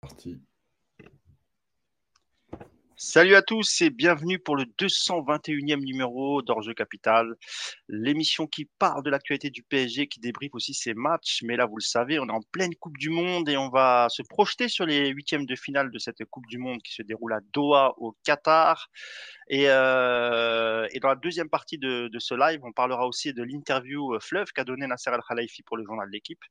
Parti. Salut à tous et bienvenue pour le 221e numéro d'Orjeu Capital, l'émission qui parle de l'actualité du PSG, qui débriefe aussi ses matchs. Mais là, vous le savez, on est en pleine Coupe du Monde et on va se projeter sur les huitièmes de finale de cette Coupe du Monde qui se déroule à Doha, au Qatar. Et, euh, dans la deuxième partie de, ce live, on parlera aussi de l'interview euh, Fleuve qu'a donné Nasser El Khalifi pour le journal de l'équipe.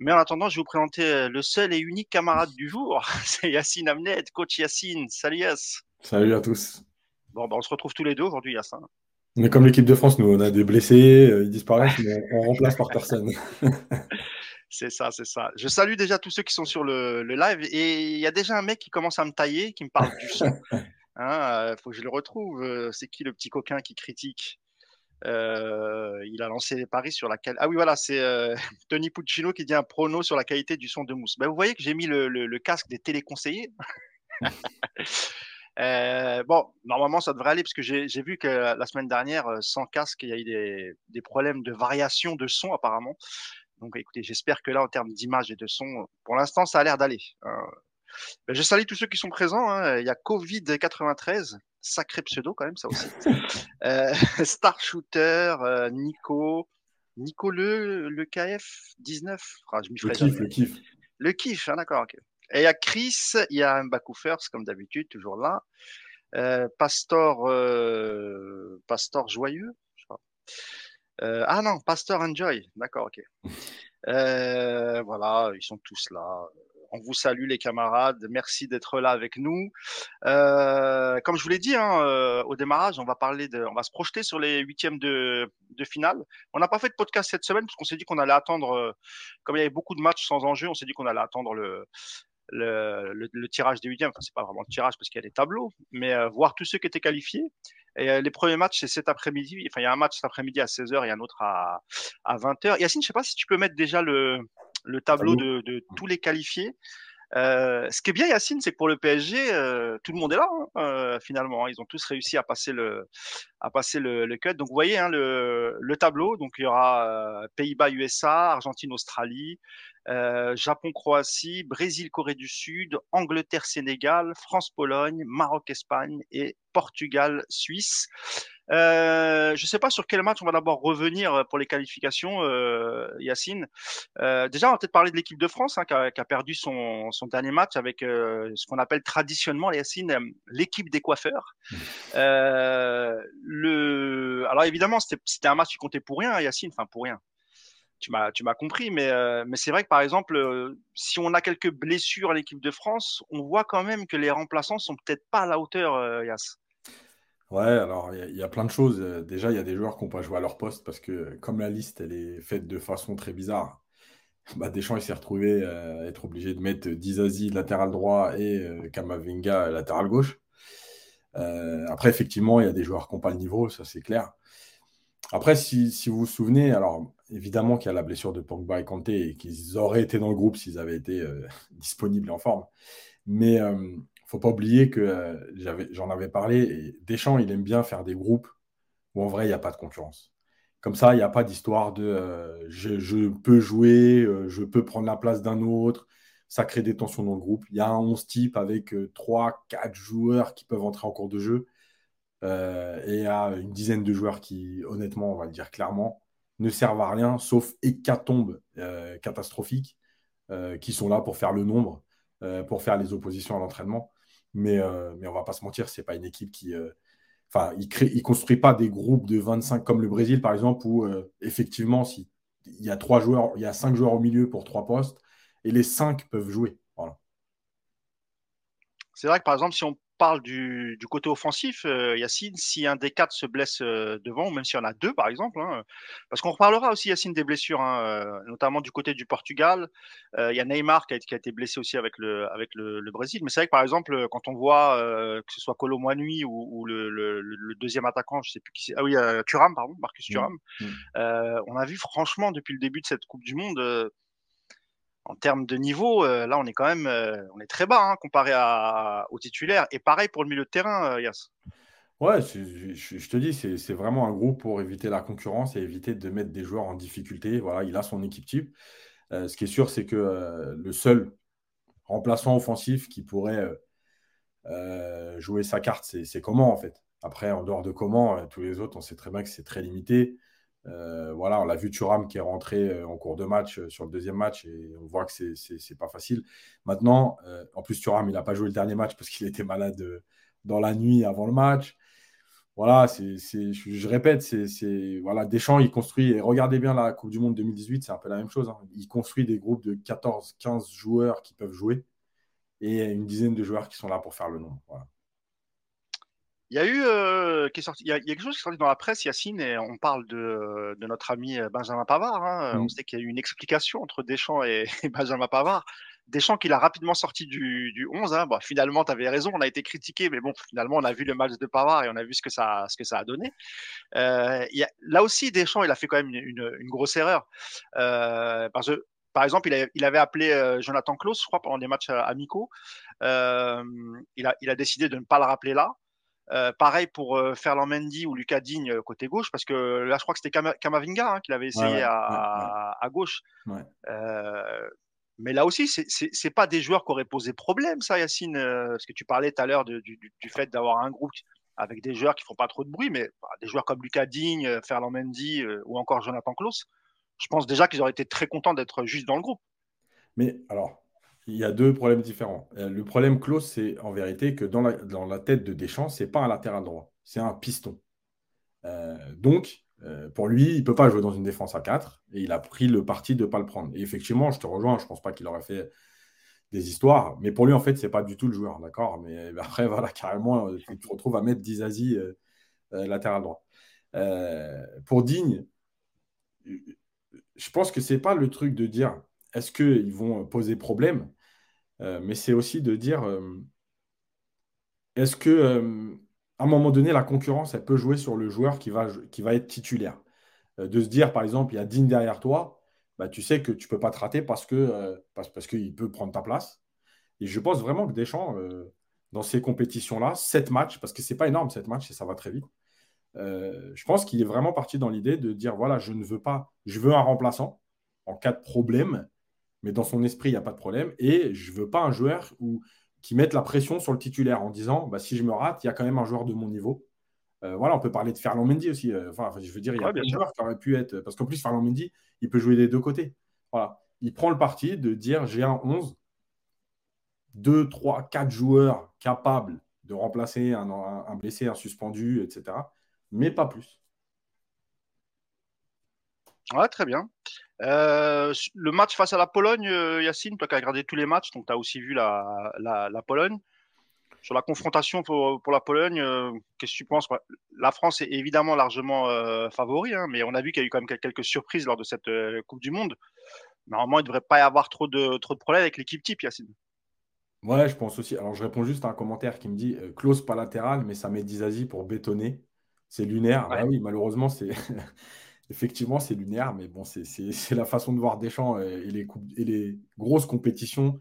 Mais en attendant, je vais vous présenter euh, le seul et unique camarade du jour. C'est Yacine Amned, coach Yacine. Salut Yass. Salut à tous. Bon, ben, on se retrouve tous les deux aujourd'hui, Yass. On est comme l'équipe de France, nous, on a des blessés, ils disparaissent, mais on remplace par personne. C'est ça, c'est ça. Je salue déjà tous ceux qui sont sur le, le live et il y a déjà un mec qui commence à me tailler, qui me parle du son. Hein, faut que je le retrouve. C'est qui le petit coquin qui critique? Euh, Il a lancé les paris sur laquelle. Ah oui, voilà, c'est euh, Tony Puccino qui dit un prono sur la qualité du son de mousse. Ben, vous voyez que j'ai mis le, le, le, casque des téléconseillers? Euh, bon, normalement, ça devrait aller parce que j'ai vu que la semaine dernière, sans casque, il y a eu des, des problèmes de variation de son apparemment. Donc, écoutez, j'espère que là, en termes d'image et de son, pour l'instant, ça a l'air d'aller. Hein. Ben, je salue tous ceux qui sont présents. Hein. Il y a Covid93, sacré pseudo quand même, ça aussi. euh, Star Shooter, euh, Nico, Nico Le, le KF 19. Ah, je m'y le kiff, le kiff. Le kiff, hein, d'accord, ok. Et il y a Chris, il y a First, comme d'habitude, toujours là. Euh, Pastor, euh, Pastor Joyeux, je crois. Euh, ah non, Pastor Enjoy, d'accord, ok. Voilà, ils sont tous là. On vous salue les camarades, merci d'être là avec nous. Comme je vous l'ai dit hein, au démarrage, on va parler de, on va se projeter sur les huitièmes de, de finale. On n'a pas fait de podcast cette semaine parce qu'on s'est dit qu'on allait attendre, comme il y avait beaucoup de matchs sans enjeu, on s'est dit qu'on allait attendre le, le, le, le, tirage des huitièmes. Enfin, c'est pas vraiment le tirage parce qu'il y a des tableaux, mais euh, voir tous ceux qui étaient qualifiés. Et euh, les premiers matchs, c'est cet après-midi. Enfin, il y a un match cet après-midi à 16h et un autre à, à 20h. Yacine, je sais pas si tu peux mettre déjà le, le tableau de, de, tous les qualifiés. Euh, ce qui est bien, Yacine, c'est que pour le PSG, euh, tout le monde est là hein, euh, finalement. Ils ont tous réussi à passer le, à cut. Donc vous voyez hein, le, tableau. Donc il y aura Pays-Bas, USA, Argentine, Australie, Japon, Croatie, Brésil, Corée du Sud, Angleterre, Sénégal, France, Pologne, Maroc, Espagne et Portugal, Suisse. Euh, je ne sais pas sur quel match on va d'abord revenir pour les qualifications, euh, Yacine. Euh, déjà, on va peut-être parler de l'équipe de France hein, qui, a, qui, a, perdu son, son dernier match avec euh, ce qu'on appelle traditionnellement, Yacine, l'équipe des coiffeurs. le... Alors évidemment, c'était un match qui comptait pour rien, Yacine, enfin pour rien. Tu m'as, tu m'as compris, mais, mais c'est vrai que par exemple, si on a quelques blessures à l'équipe de France, on voit quand même que les remplaçants sont peut-être pas à la hauteur, Yass. Ouais, alors il y, a plein de choses. Déjà, il y a des joueurs qui n'ont pas joué à leur poste parce que comme la liste elle est faite de façon très bizarre, bah, Deschamps il s'est retrouvé à être obligé de mettre Dizazi latéral droit et euh, Kamavinga latéral gauche. Euh, après, effectivement, il y a des joueurs qui n'ont pas le niveau, ça c'est clair. Après, si, vous vous souvenez, alors évidemment qu'il y a la blessure de Pogba et Kanté et qu'ils auraient été dans le groupe s'ils avaient été euh, disponibles et en forme. Mais euh, faut pas oublier que euh, j'en avais parlé, Deschamps, il aime bien faire des groupes où en vrai, il n'y a pas de concurrence. Comme ça, il n'y a pas d'histoire de euh, je, peux jouer, euh, je peux prendre la place d'un autre. Ça crée des tensions dans le groupe. Il y a un 11 type avec 3, 4 joueurs qui peuvent entrer en cours de jeu. et a une dizaine de joueurs qui, honnêtement, on va le dire clairement, ne servent à rien, sauf hécatombe catastrophiques, qui sont là pour faire le nombre, pour faire les oppositions à l'entraînement. Mais, euh, mais on va pas se mentir, c'est pas une équipe qui. Euh, enfin, il ne il construit pas des groupes de 25 comme le Brésil, par exemple, où euh, effectivement, si, il y a trois joueurs, il y a cinq joueurs au milieu pour trois postes, et les cinq peuvent jouer. Voilà. C'est vrai que par exemple, si on parle du, du côté offensif, euh, Yacine, si un des quatre se blesse euh, devant, ou même s'il y en a deux par exemple, hein, parce qu'on reparlera aussi Yacine des blessures, hein, euh, notamment du côté du Portugal. Euh, il y a Neymar qui a, qui a, été blessé aussi avec le, avec le, le Brésil. Mais c'est vrai que par exemple, quand on voit que ce soit Colo Moinui ou, ou le, le, le, deuxième attaquant, je sais plus qui c'est, ah oui, Thuram, pardon, Marcus Thuram, mmh. Mmh. on a vu franchement depuis le début de cette Coupe du Monde en termes de niveau, euh, là, on est quand même, euh, on est très bas hein, comparé à, aux titulaires. Et pareil pour le milieu de terrain, euh, Yass. Ouais, je, je, te dis, c'est vraiment un groupe pour éviter la concurrence et éviter de mettre des joueurs en difficulté. Voilà, il a son équipe type. ce qui est sûr, c'est que le seul remplaçant offensif qui pourrait jouer sa carte, c'est comment en fait Après, en dehors de comment, tous les autres, on sait très bien que c'est très limité. Voilà, on l'a vu Thuram qui est rentré en cours de match sur le deuxième match et on voit que c'est pas facile. Maintenant, en plus, Thuram, il n'a pas joué le dernier match parce qu'il était malade dans la nuit avant le match voilà, c'est, je, répète, c'est, voilà, Deschamps, il construit, et regardez bien la Coupe du Monde 2018, c'est un peu la même chose. Hein. Il construit des groupes de 14, 15 joueurs qui peuvent jouer et une dizaine de joueurs qui sont là pour faire le nombre. Il y a eu euh, qui est sorti, il y, a, quelque chose qui est sorti dans la presse, Yacine, et on parle de, notre ami Benjamin Pavard. Hein. On mm. sait qu'il y a eu une explication entre Deschamps et Benjamin Pavard. Deschamps qu'il a rapidement sorti du, du 11. Hein. Bon, finalement, tu avais raison, on a été critiqué, mais bon, finalement, on a vu le match de Pavard et on a vu ce que ça, ce que ça a donné. Euh, y a, là aussi, Deschamps, il a fait quand même une, une, grosse erreur. Euh, parce que, par exemple, il, il avait appelé euh, Jonathan Klaus, je crois, pendant des matchs euh, amicaux. Euh, il, a, il a décidé de ne pas le rappeler là. Euh, pareil pour euh, Ferland Mendy ou Lucas Digne côté gauche, parce que là, je crois que c'était Kamavinga hein, qu'il avait essayé ouais, ouais, à, ouais, à, gauche. Euh, mais là aussi, c'est pas des joueurs qui auraient posé problème, ça, Yacine, euh, parce que tu parlais tout à l'heure du, du, du, fait d'avoir un groupe avec des joueurs qui font pas trop de bruit, mais bah, des joueurs comme Lucas Digne, euh, Ferland Mendy euh, ou encore Jonathan Klaus, je pense déjà qu'ils auraient été très contents d'être juste dans le groupe. Mais alors, il y a deux problèmes différents. Le problème Klaus, c'est en vérité que dans la, tête de Deschamps, c'est pas un latéral droit, c'est un piston. Euh, donc, euh, pour lui, il ne peut pas jouer dans une défense à 4 et il a pris le parti de ne pas le prendre. Et effectivement, je te rejoins, je ne pense pas qu'il aurait fait des histoires, mais pour lui, en fait, ce n'est pas du tout le joueur, d'accord? Mais après, voilà, carrément, euh, tu te retrouves à mettre Dizazi euh, euh, latéral droit. Euh, pour Digne, je pense que ce n'est pas le truc de dire est-ce qu'ils vont poser problème, mais c'est aussi de dire est-ce que à un moment donné, la concurrence, elle peut jouer sur le joueur qui va, qui va être titulaire? Euh, de se dire, par exemple, il y a Digne derrière toi, bah, tu sais que tu ne peux pas te rater parce euh, parce, parce qu'il peut prendre ta place. Et je pense vraiment que Deschamps, euh, dans ces compétitions-là, 7 matchs, parce que ce n'est pas énorme, 7 matchs, et ça va très vite, euh, je pense qu'il est vraiment parti dans l'idée de dire, voilà, je ne veux pas, je veux un remplaçant en cas de problème, mais dans son esprit, il n'y a pas de problème, et je ne veux pas un joueur où qui mettent la pression sur le titulaire en disant bah, si je me rate, il y a quand même un joueur de mon niveau. Euh, voilà, on peut parler de Ferland Mendy aussi. Euh, enfin, je veux dire, il y a ouais, joueurs qui auraient pu être. Parce qu'en plus, Ferland Mendy, il peut jouer des deux côtés. Voilà. Il prend le parti de dire j'ai un 11, 2, 3, 4 joueurs capables de remplacer un, un, un blessé, un suspendu, etc. Mais pas plus. Ouais, très bien. Euh, le match face à la Pologne, euh, Yacine, toi qui as regardé tous les matchs, donc tu as aussi vu la, la, la, Pologne. Sur la confrontation pour, pour la Pologne, euh, qu'est-ce que tu penses? La France est évidemment largement euh, favori, hein, mais on a vu qu'il y a eu quand même quelques surprises lors de cette Coupe du Monde. Normalement, il ne devrait pas y avoir trop de, trop de problèmes avec l'équipe type, Yacine. Ouais, je pense aussi. Alors, je réponds juste à un commentaire qui me dit close pas latéral, mais ça met Dizazi pour bétonner. C'est lunaire. Ouais. Ah oui, malheureusement, c'est. effectivement, c'est lunaire, mais bon, c'est la façon de voir Deschamps et les, et les grosses compétitions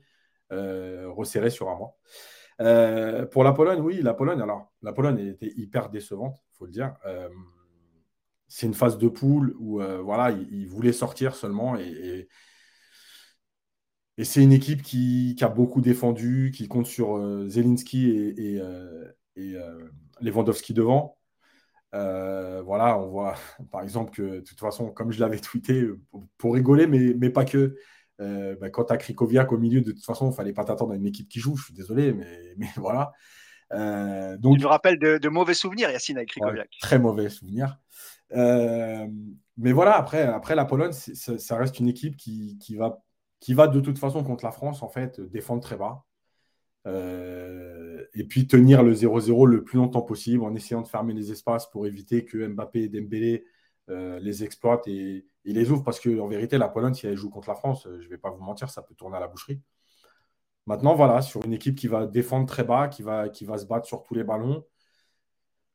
euh, resserrées sur un mois. Euh, pour la Pologne, oui, la Pologne, alors, la Pologne était hyper décevante, il faut le dire. Euh, c'est une phase de poule où, euh, ils, voulaient sortir seulement et, c'est une équipe qui, a beaucoup défendu, qui compte sur euh, Zelinski et, euh, Lewandowski devant. Euh, voilà, on voit par exemple que de toute façon, comme je l'avais tweeté, pour, pour, rigoler, mais, mais pas que, euh, bah, quand tu as Krikoviak au milieu, de toute façon, il ne fallait pas t'attendre à une équipe qui joue, je suis désolé, mais, mais voilà. Euh, donc, je me rappelle de, de, mauvais souvenirs, Yacine, avec Krikoviak. Ouais, très mauvais souvenirs. Euh, mais voilà, après, après la Pologne, ça, ça, reste une équipe qui, qui, va, qui va de toute façon contre la France, en fait, défendre très bas. Euh, et puis tenir le 0-0 le plus longtemps possible en essayant de fermer les espaces pour éviter que Mbappé et Dembélé euh, les exploitent et, les ouvrent parce qu'en vérité, la Pologne, si elle joue contre la France, je ne vais pas vous mentir, ça peut tourner à la boucherie. Maintenant, voilà, sur une équipe qui va défendre très bas, qui va, qui va se battre sur tous les ballons,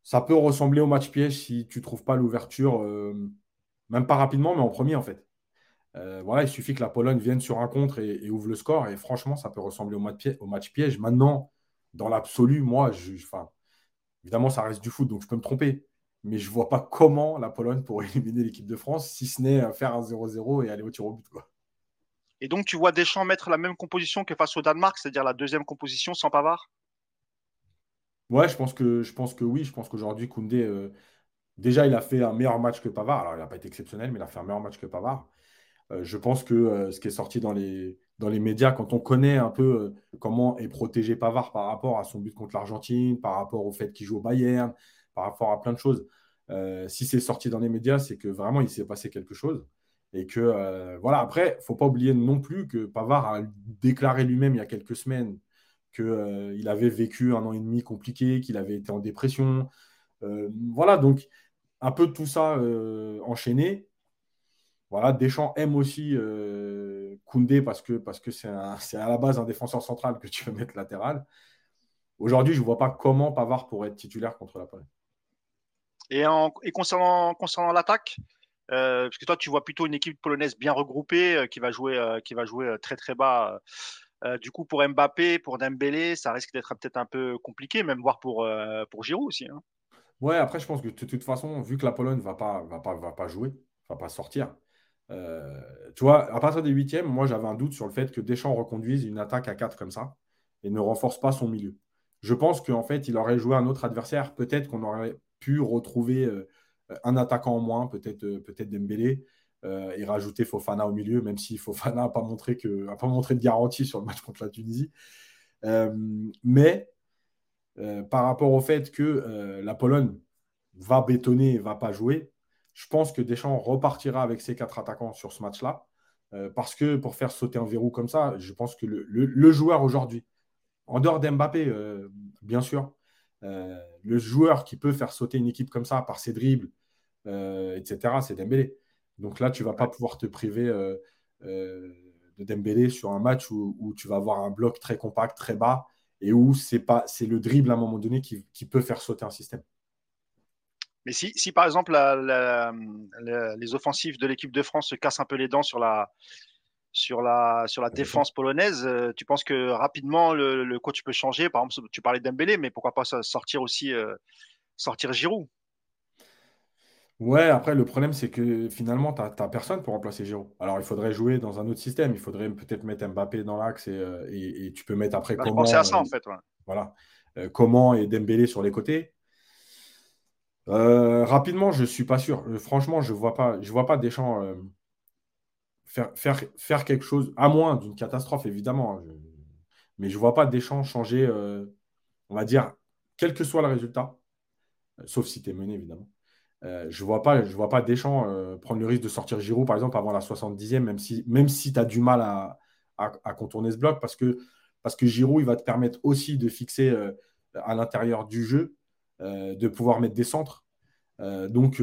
ça peut ressembler au match piège si tu ne trouves pas l'ouverture, euh, même pas rapidement, mais en premier en fait. Euh, voilà, il suffit que la Pologne vienne sur un contre et, et, ouvre le score. Et franchement, ça peut ressembler au match, piège. Au match piège. Maintenant, dans l'absolu, moi, je, enfin, évidemment, ça reste du foot, donc je peux me tromper. Mais je ne vois pas comment la Pologne pourrait éliminer l'équipe de France, si ce n'est faire un 0-0 et aller au tir au but. Quoi. Et donc, tu vois Deschamps mettre la même composition que face au Danemark, c'est-à-dire la deuxième composition sans Pavard? Ouais, je pense que, je pense que oui. Je pense qu'aujourd'hui, Koundé, euh, déjà, il a fait un meilleur match que Pavard. Alors, il n'a pas été exceptionnel, mais il a fait un meilleur match que Pavard. Euh, je pense que euh, ce qui est sorti dans les, dans les médias, quand on connaît un peu comment est protégé Pavard par rapport à son but contre l'Argentine, par rapport au fait qu'il joue au Bayern, par rapport à plein de choses, si c'est sorti dans les médias, c'est que vraiment, il s'est passé quelque chose. Et que, voilà, après, faut pas oublier non plus que Pavard a déclaré lui-même il y a quelques semaines qu'il euh, avait vécu un an et demi compliqué, qu'il avait été en dépression. Euh, voilà, donc un peu tout ça euh, enchaîné. Voilà, Deschamps aime aussi Koundé parce que parce que c'est à la base un défenseur central que tu veux mettre latéral. Aujourd'hui, je ne vois pas comment Pavard pourrait être titulaire contre la Pologne. Et, en, et concernant, concernant l'attaque, parce que toi, tu vois plutôt une équipe polonaise bien regroupée qui va jouer, qui va jouer très très bas euh, du coup, pour Mbappé, pour Dembélé, ça risque d'être peut-être un peu compliqué, même voire pour, euh, pour Giroud aussi. Hein. Ouais, après, je pense que de toute façon, vu que la Pologne ne va pas, va, pas, va pas jouer, va pas sortir, euh, tu vois, à partir des huitièmes, moi, j'avais un doute sur le fait que Deschamps reconduise une attaque à 4 comme ça et ne renforce pas son milieu. Je pense qu'en fait, il aurait joué un autre adversaire. Peut-être qu'on aurait pu retrouver un attaquant en moins, peut-être peut Dembélé. Euh, et rajouter Fofana au milieu, même si Fofana n'a pas, montré pas montré de garantie sur le match contre la Tunisie. Euh, mais euh, par rapport au fait que la Pologne va bétonner et va pas jouer, je pense que Deschamps repartira avec ses quatre attaquants sur ce match-là. parce que pour faire sauter un verrou comme ça, je pense que le, joueur aujourd'hui, en dehors d'Mbappé, bien sûr, le joueur qui peut faire sauter une équipe comme ça par ses dribbles, etc., c'est Dembélé. Donc là, tu ne vas pas pouvoir te priver euh, euh, de Dembélé sur un match où, tu vas avoir un bloc très compact, très bas, et où c'est pas c'est le dribble à un moment donné qui, peut faire sauter un système. Mais si, si par exemple les offensifs de l'équipe de France se cassent un peu les dents sur la, sur la, sur la défense polonaise, euh, tu penses que rapidement le, coach peut changer? Par exemple, tu parlais de Dembélé, mais pourquoi pas sortir aussi sortir Giroud? Ouais, après, le problème, c'est que finalement, tu n'as personne pour remplacer Giroud. Alors, il faudrait jouer dans un autre système. Il faudrait peut-être mettre Mbappé dans l'axe et, euh, tu peux mettre après bah, comment. à ça, en fait. Voilà. Euh, comment et Dembélé sur les côtés. Euh, rapidement, je ne suis pas sûr. franchement, je ne vois pas, je vois pas Deschamps faire, faire, quelque chose, à moins d'une catastrophe, évidemment. Hein, mais je ne vois pas Deschamps changer, on va dire, quel que soit le résultat, sauf si tu es mené, évidemment. Euh, je ne vois pas, je vois Deschamps euh, prendre le risque de sortir Giroud, par exemple, avant la 70e, même si, même tu as du mal à, contourner ce bloc, parce que, parce que Giroud, il va te permettre aussi de fixer euh, à l'intérieur du jeu, de pouvoir mettre des centres. donc,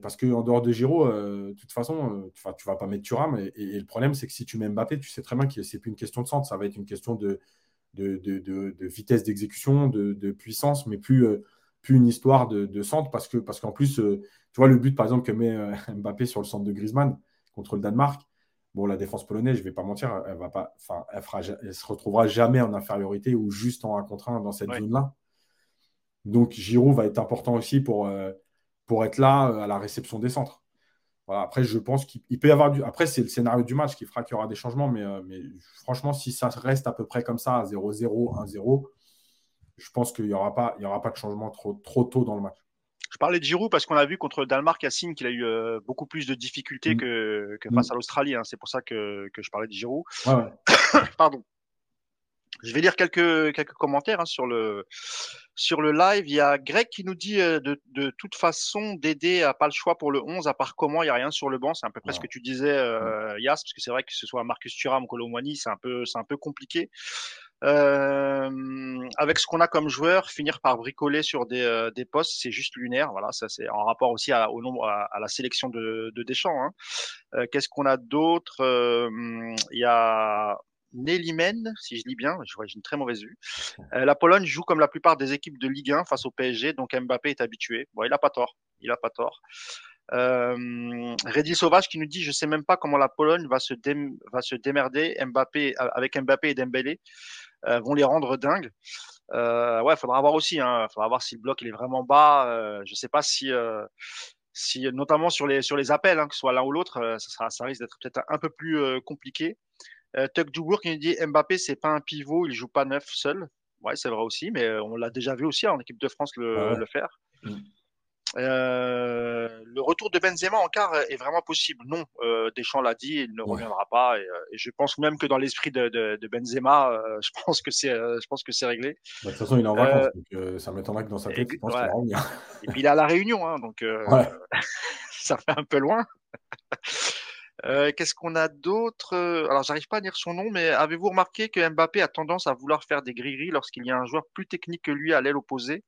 parce qu'en dehors de Giroud, de toute façon, tu ne vas pas mettre Thuram. Et, le problème, c'est que si tu mets Mbappé, tu sais très bien que ce n'est plus une question de centre, ça va être une question de, de, de vitesse d'exécution, de, puissance, mais plus plus une histoire de, centre parce que parce qu'en plus, euh, tu vois, le but par exemple que met euh, Mbappé sur le centre de Griezmann contre le Danemark, bon, la défense polonaise, je vais pas mentir, elle va pas, enfin, elle, fera, elle se retrouvera jamais en infériorité ou juste en 1 contre 1 dans cette zone-là. Donc Giroud va être important aussi pour, euh, pour être là à la réception des centres. Voilà, après, je pense qu'il peut y avoir du. Après, c'est le scénario du match qui fera qu'il y aura des changements, mais, mais franchement, si ça reste à peu près comme ça, 0-0, 1-0, je pense qu'il n'y aura, pas, il y aura pas de changement trop, trop tôt dans le match. Je parlais de Giroud parce qu'on a vu contre le Danemark, Yacine, qu'il a eu euh, beaucoup plus de difficultés mm. que, face mm. à l'Australie. Hein. C'est pour ça que, je parlais de Giroud. Pardon. Je vais lire quelques, quelques commentaires hein, sur, le, sur le live. Il y a Greg qui nous dit euh, de, de toute façon, Dédé n'a pas le choix pour le 11, à part comment, il n'y a rien sur le banc. C'est à peu près ce que tu disais, euh. Yass, parce que c'est vrai que ce soit Marcus Thuram ou Colomwani, c'est un, peu, un peu compliqué. Euh, avec ce qu'on a comme joueur, finir par bricoler sur des, euh, des postes, c'est juste lunaire. Voilà, ça c'est en rapport aussi à, au nombre, à, la sélection de, de Deschamps. Hein. Euh, Qu'est-ce qu'on a d'autre? Il y a Nélimen, si je lis bien, je vois j'ai une très mauvaise vue. la Pologne joue comme la plupart des équipes de Ligue 1 face au PSG, donc Mbappé est habitué. Bon, il a pas tort, il a pas tort. Euh, Reddy Sauvage qui nous dit je sais même pas comment la Pologne va se, va se démerder Mbappé avec Mbappé et Dembélé euh, vont les rendre dingues. Euh, ouais, faudra voir aussi. Hein, faudra voir si le bloc il est vraiment bas. Euh, je sais pas si si, notamment sur les, sur les appels, hein, que ce soit l'un ou l'autre, ça, ça risque d'être peut-être un peu plus compliqué. Tuck Dubourg qui nous dit Mbappé, c'est pas un pivot, il joue pas neuf seul. Ouais, c'est vrai aussi, mais on l'a déjà vu aussi en équipe de France le, le faire. Mm. Euh, le retour de Benzema en quart est vraiment possible. Non, euh, Deschamps l'a dit, il ne reviendra pas. Et, euh, et, je pense même que dans l'esprit de, de, de, Benzema, euh, je pense que c'est, euh, je pense que c'est réglé. Bah, de toute façon, il est en vacances, donc ça m'étonnerait que dans sa tête, il pense ouais. qu'il va Et puis il est à la Réunion, hein, donc ça fait un peu loin. Qu'est-ce qu'on a d'autre? Alors, j'arrive pas à dire son nom, mais avez-vous remarqué que Mbappé a tendance à vouloir faire des gris lorsqu'il y a un joueur plus technique que lui à l'aile opposée?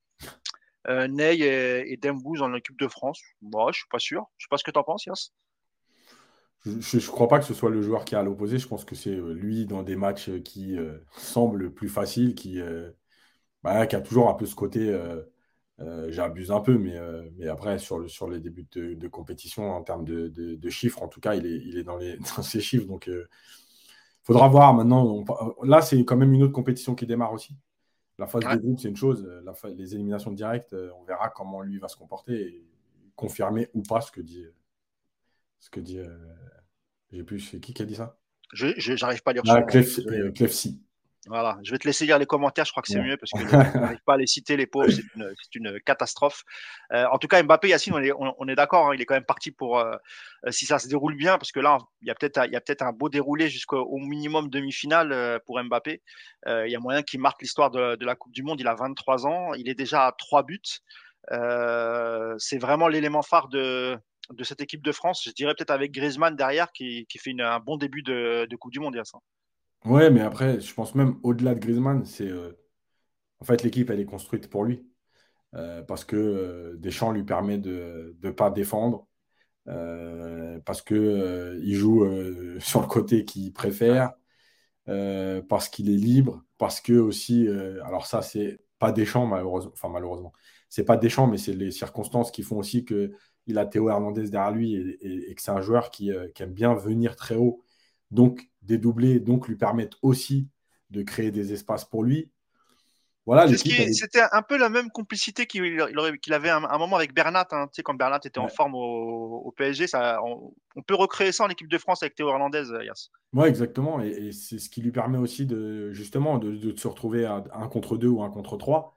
Euh, Ney et, Dembouz en équipe de France? Moi, je suis pas sûr. Je sais pas ce que tu en penses, Yas. Je ne crois pas que ce soit le joueur qui est à l'opposé. Je pense que c'est euh, lui dans des matchs qui euh, semblent plus faciles, euh, bah, qui a toujours un peu ce côté. Euh, euh, J'abuse un peu, mais, mais après, sur, le, sur les débuts de, de, compétition, en termes de, de, de, chiffres, en tout cas, il est, il est dans, les, dans ces chiffres. Donc, il faudra voir maintenant. On, là, c'est quand même une autre compétition qui démarre aussi. La phase ouais. de groupe, c'est une chose. La les éliminations directes, euh, on verra comment lui va se comporter et confirmer ou pas ce que dit. Ce que dit. Euh, J'ai plus. C'est qui qui a dit ça? Je n'arrive pas à lire ah, Clef, euh, Clefcy. Voilà, je vais te laisser lire les commentaires, je crois que c'est ouais. mieux parce que je n'arrive pas à les citer, les pauvres, c'est une, une, catastrophe. Euh, en tout cas, Mbappé, Yacine, on est, on, on est d'accord, hein, il est quand même parti pour, euh, si ça se déroule bien, parce que là, il y a peut-être peut un beau déroulé jusqu'au minimum demi-finale euh, pour Mbappé. Euh, il y a moyen qu'il marque l'histoire de, de, la Coupe du Monde, il a 23 ans, il est déjà à 3 buts. Euh, c'est vraiment l'élément phare de, de cette équipe de France, je dirais peut-être avec Griezmann derrière qui, qui fait une, un bon début de, de Coupe du Monde, Yacine. Ouais, mais après, je pense même au-delà de Griezmann, c'est euh, en fait l'équipe elle est construite pour lui. Euh, parce que euh, Deschamps lui permet de ne pas défendre. Euh, parce que euh, il joue sur le côté qu'il préfère. Parce qu'il est libre. Parce que aussi alors ça c'est pas Deschamps malheureusement enfin malheureusement. C'est pas Deschamps mais c'est les circonstances qui font aussi que il a Théo Hernandez derrière lui et, que c'est un joueur qui aime bien venir très haut donc dédoubler, donc lui permettre aussi de créer des espaces pour lui. Voilà, C'était un peu la même complicité qu'il qu avait un, un, moment avec Bernat. Hein. Tu sais, quand Bernat était ouais. en forme au, au PSG, ça, on, on, peut recréer ça en équipe de France avec Théo Hernandez, Yas. Oui, exactement. Et, et c'est ce qui lui permet aussi de justement de, de, se retrouver à un contre deux ou un contre trois.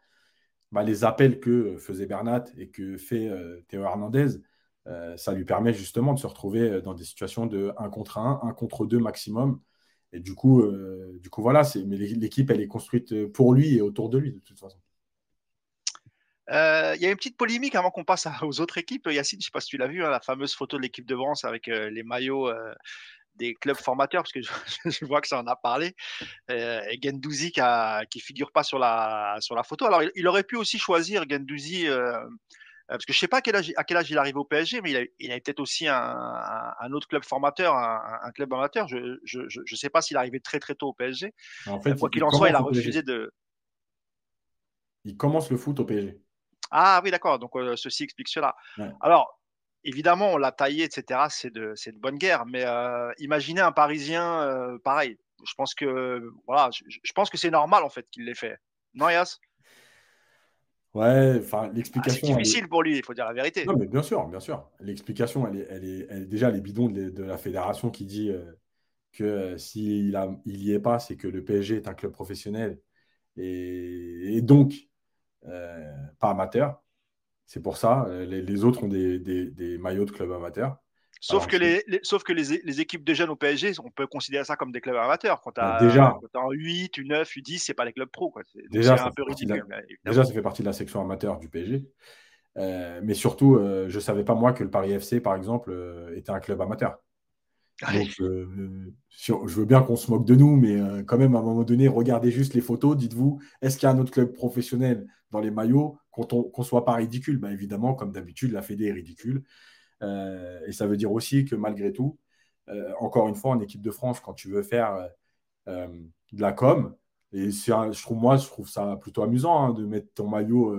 Bah, les appels que faisait Bernat et que fait euh, Théo Hernandez, euh, ça lui permet justement de se retrouver euh, dans des situations de 1 contre 1, 1 contre 2 maximum. Et du coup, euh, du coup voilà, mais l'équipe, elle est construite pour lui et autour de lui, de toute façon. Il y a une petite polémique avant qu'on passe aux autres équipes. Yacine, je ne sais pas si tu l'as vu, hein, la fameuse photo de l'équipe de France avec les maillots des clubs formateurs, parce que je, vois que ça en a parlé. et Gendouzi qui ne figure pas sur la, sur la photo. Alors, il, aurait pu aussi choisir Gendouzi parce que je sais pas à quel âge, à quel âge il arrive au PSG, mais il a, il a peut-être aussi un, un, un, autre club formateur, un, un club amateur. Je ne je, je, sais pas s'il est arrivé très très tôt au PSG. En fait, quoi qu'il en soit, il a refusé de. Il commence le foot au PSG. Ah oui, d'accord. Donc euh, ceci explique cela. Ouais. Alors, évidemment, on l'a taillé, etc. C'est de, c'est de bonne guerre. Mais euh, imaginez un Parisien euh, pareil. Je pense que voilà, je, je pense que c'est normal en fait qu'il l'ait fait. Non, Yas? Ouais, enfin, l'explication. Ah, c'est difficile est... pour lui, il faut dire la vérité. Non, mais bien sûr, bien sûr. L'explication, elle est, elle, est, elle est, déjà les bidons de, de, la fédération qui dit euh, que euh, s'il a, il y est pas, c'est que le PSG est un club professionnel et, et donc euh, pas amateur. C'est pour ça. Les, les autres ont des, des, des, maillots de club amateur. Sauf Alors, que, les, les, sauf que les, les, équipes de jeunes au PSG, on peut considérer ça comme des clubs amateurs. Quand tu as, déjà, quand as 8, U9, U10, c'est pas les clubs pro. Quoi. Déjà, un peu ridicule, la, déjà, ça fait partie de la section amateur du PSG. Euh, mais surtout, euh, je ne savais pas moi que le Paris FC, par exemple, euh, était un club amateur. Donc, sur, je veux bien qu'on se moque de nous, mais quand même, à un moment donné, regardez juste les photos. Dites-vous, est-ce qu'il y a un autre club professionnel dans les maillots qu'on ne soit pas ridicule? Ben, Évidemment, comme d'habitude, la Fédé est ridicule. Euh, et ça veut dire aussi que malgré tout, euh, encore une fois, en équipe de France, quand tu veux faire euh, de la com, et un, je trouve, moi, je trouve ça plutôt amusant hein, de mettre ton maillot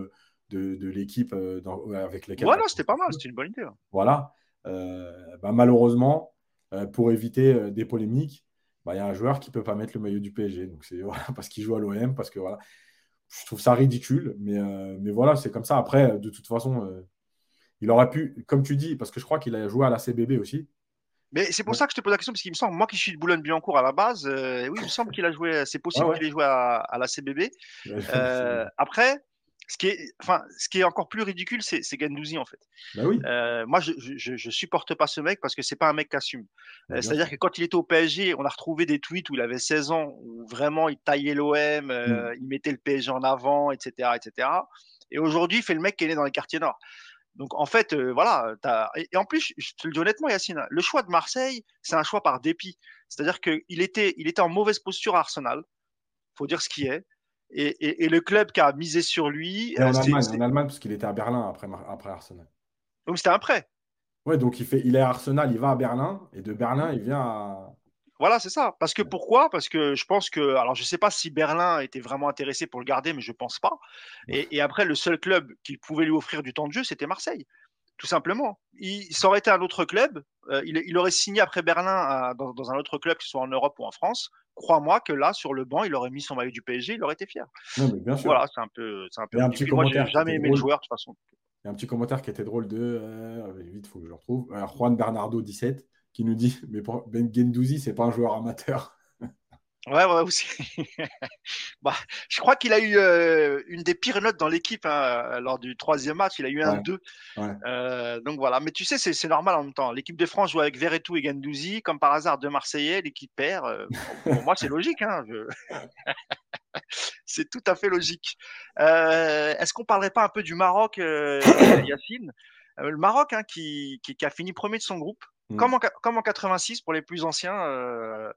de, de l'équipe avec laquelle. Voilà, c'était pas mal, c'était une bonne idée. Hein. Voilà. Bah, malheureusement, pour éviter des polémiques, bah, il y a un joueur qui ne peut pas mettre le maillot du PSG. Donc c'est voilà, parce qu'il joue à l'OM, parce que voilà. Je trouve ça ridicule, mais, mais voilà, c'est comme ça. Après, de toute façon, il aurait pu, comme tu dis, parce que je crois qu'il a joué à la CBB aussi. Mais c'est pour ça que je te pose la question, parce qu'il me semble, moi qui suis de Boulogne-Billancourt à la base, euh, oui, il me semble qu'il a joué, c'est possible qu'il ait joué à, la CBB. Euh, après, ce qui, est, enfin, ce qui est encore plus ridicule, c'est Gendouzi en fait. Bah oui. Euh, moi, je, je, supporte pas ce mec parce que c'est pas un mec qui assume. Bah, c'est-à-dire que quand il était au PSG, on a retrouvé des tweets où il avait 16 ans, où vraiment il taillait l'OM, mm. il mettait le PSG en avant, etc., etc. Et aujourd'hui, il fait le mec qui est né dans les quartiers nord. Donc en fait, euh, voilà. Et, en plus, je te le dis honnêtement, Yacine, le choix de Marseille, c'est un choix par dépit. C'est-à-dire qu'il était, il était en mauvaise posture à Arsenal. Faut dire ce qui est. Et, le club qui a misé sur lui. en, euh, Allemagne, en Allemagne, parce qu'il était à Berlin après, après Arsenal. Donc c'était un prêt. Ouais, donc il, fait, il est à Arsenal, il va à Berlin, et de Berlin, il vient à, voilà, c'est ça. Parce que pourquoi? Parce que je pense que, alors je ne sais pas si Berlin était vraiment intéressé pour le garder, mais je ne pense pas. Et, après, le seul club qui pouvait lui offrir du temps de jeu, c'était Marseille, tout simplement. Il, ça aurait été un autre club. Euh, il, aurait signé après Berlin dans, un autre club, que ce soit en Europe ou en France. Crois-moi que là, sur le banc, il aurait mis son maillot du PSG, il aurait été fier. Non, mais bien sûr. Voilà, c'est un peu, c'est un peu. Un petit commentaire. Moi, jamais aimé le joueur de toute façon. Il y a un petit commentaire qui était drôle de, euh, vite, il faut que je le retrouve. Euh, Juan Bernardo 17 qui nous dit Mais Ben Gendouzi, c'est pas un joueur amateur. Ouais, ouais, aussi. bah, je crois qu'il a eu euh, une des pires notes dans l'équipe hein, lors du troisième match. Il a eu un 2. Euh, donc voilà. Mais tu sais, c'est normal en même temps. L'équipe de France joue avec Verretou et Gendouzi. Comme par hasard, deux Marseillais, l'équipe perd. Euh, pour moi, c'est logique. Hein, c'est tout à fait logique. Est-ce qu'on parlerait pas un peu du Maroc, Yacine? Le Maroc hein, qui, qui, a fini premier de son groupe. Mm. Comme, en, comme, en, 86 pour les plus anciens, euh,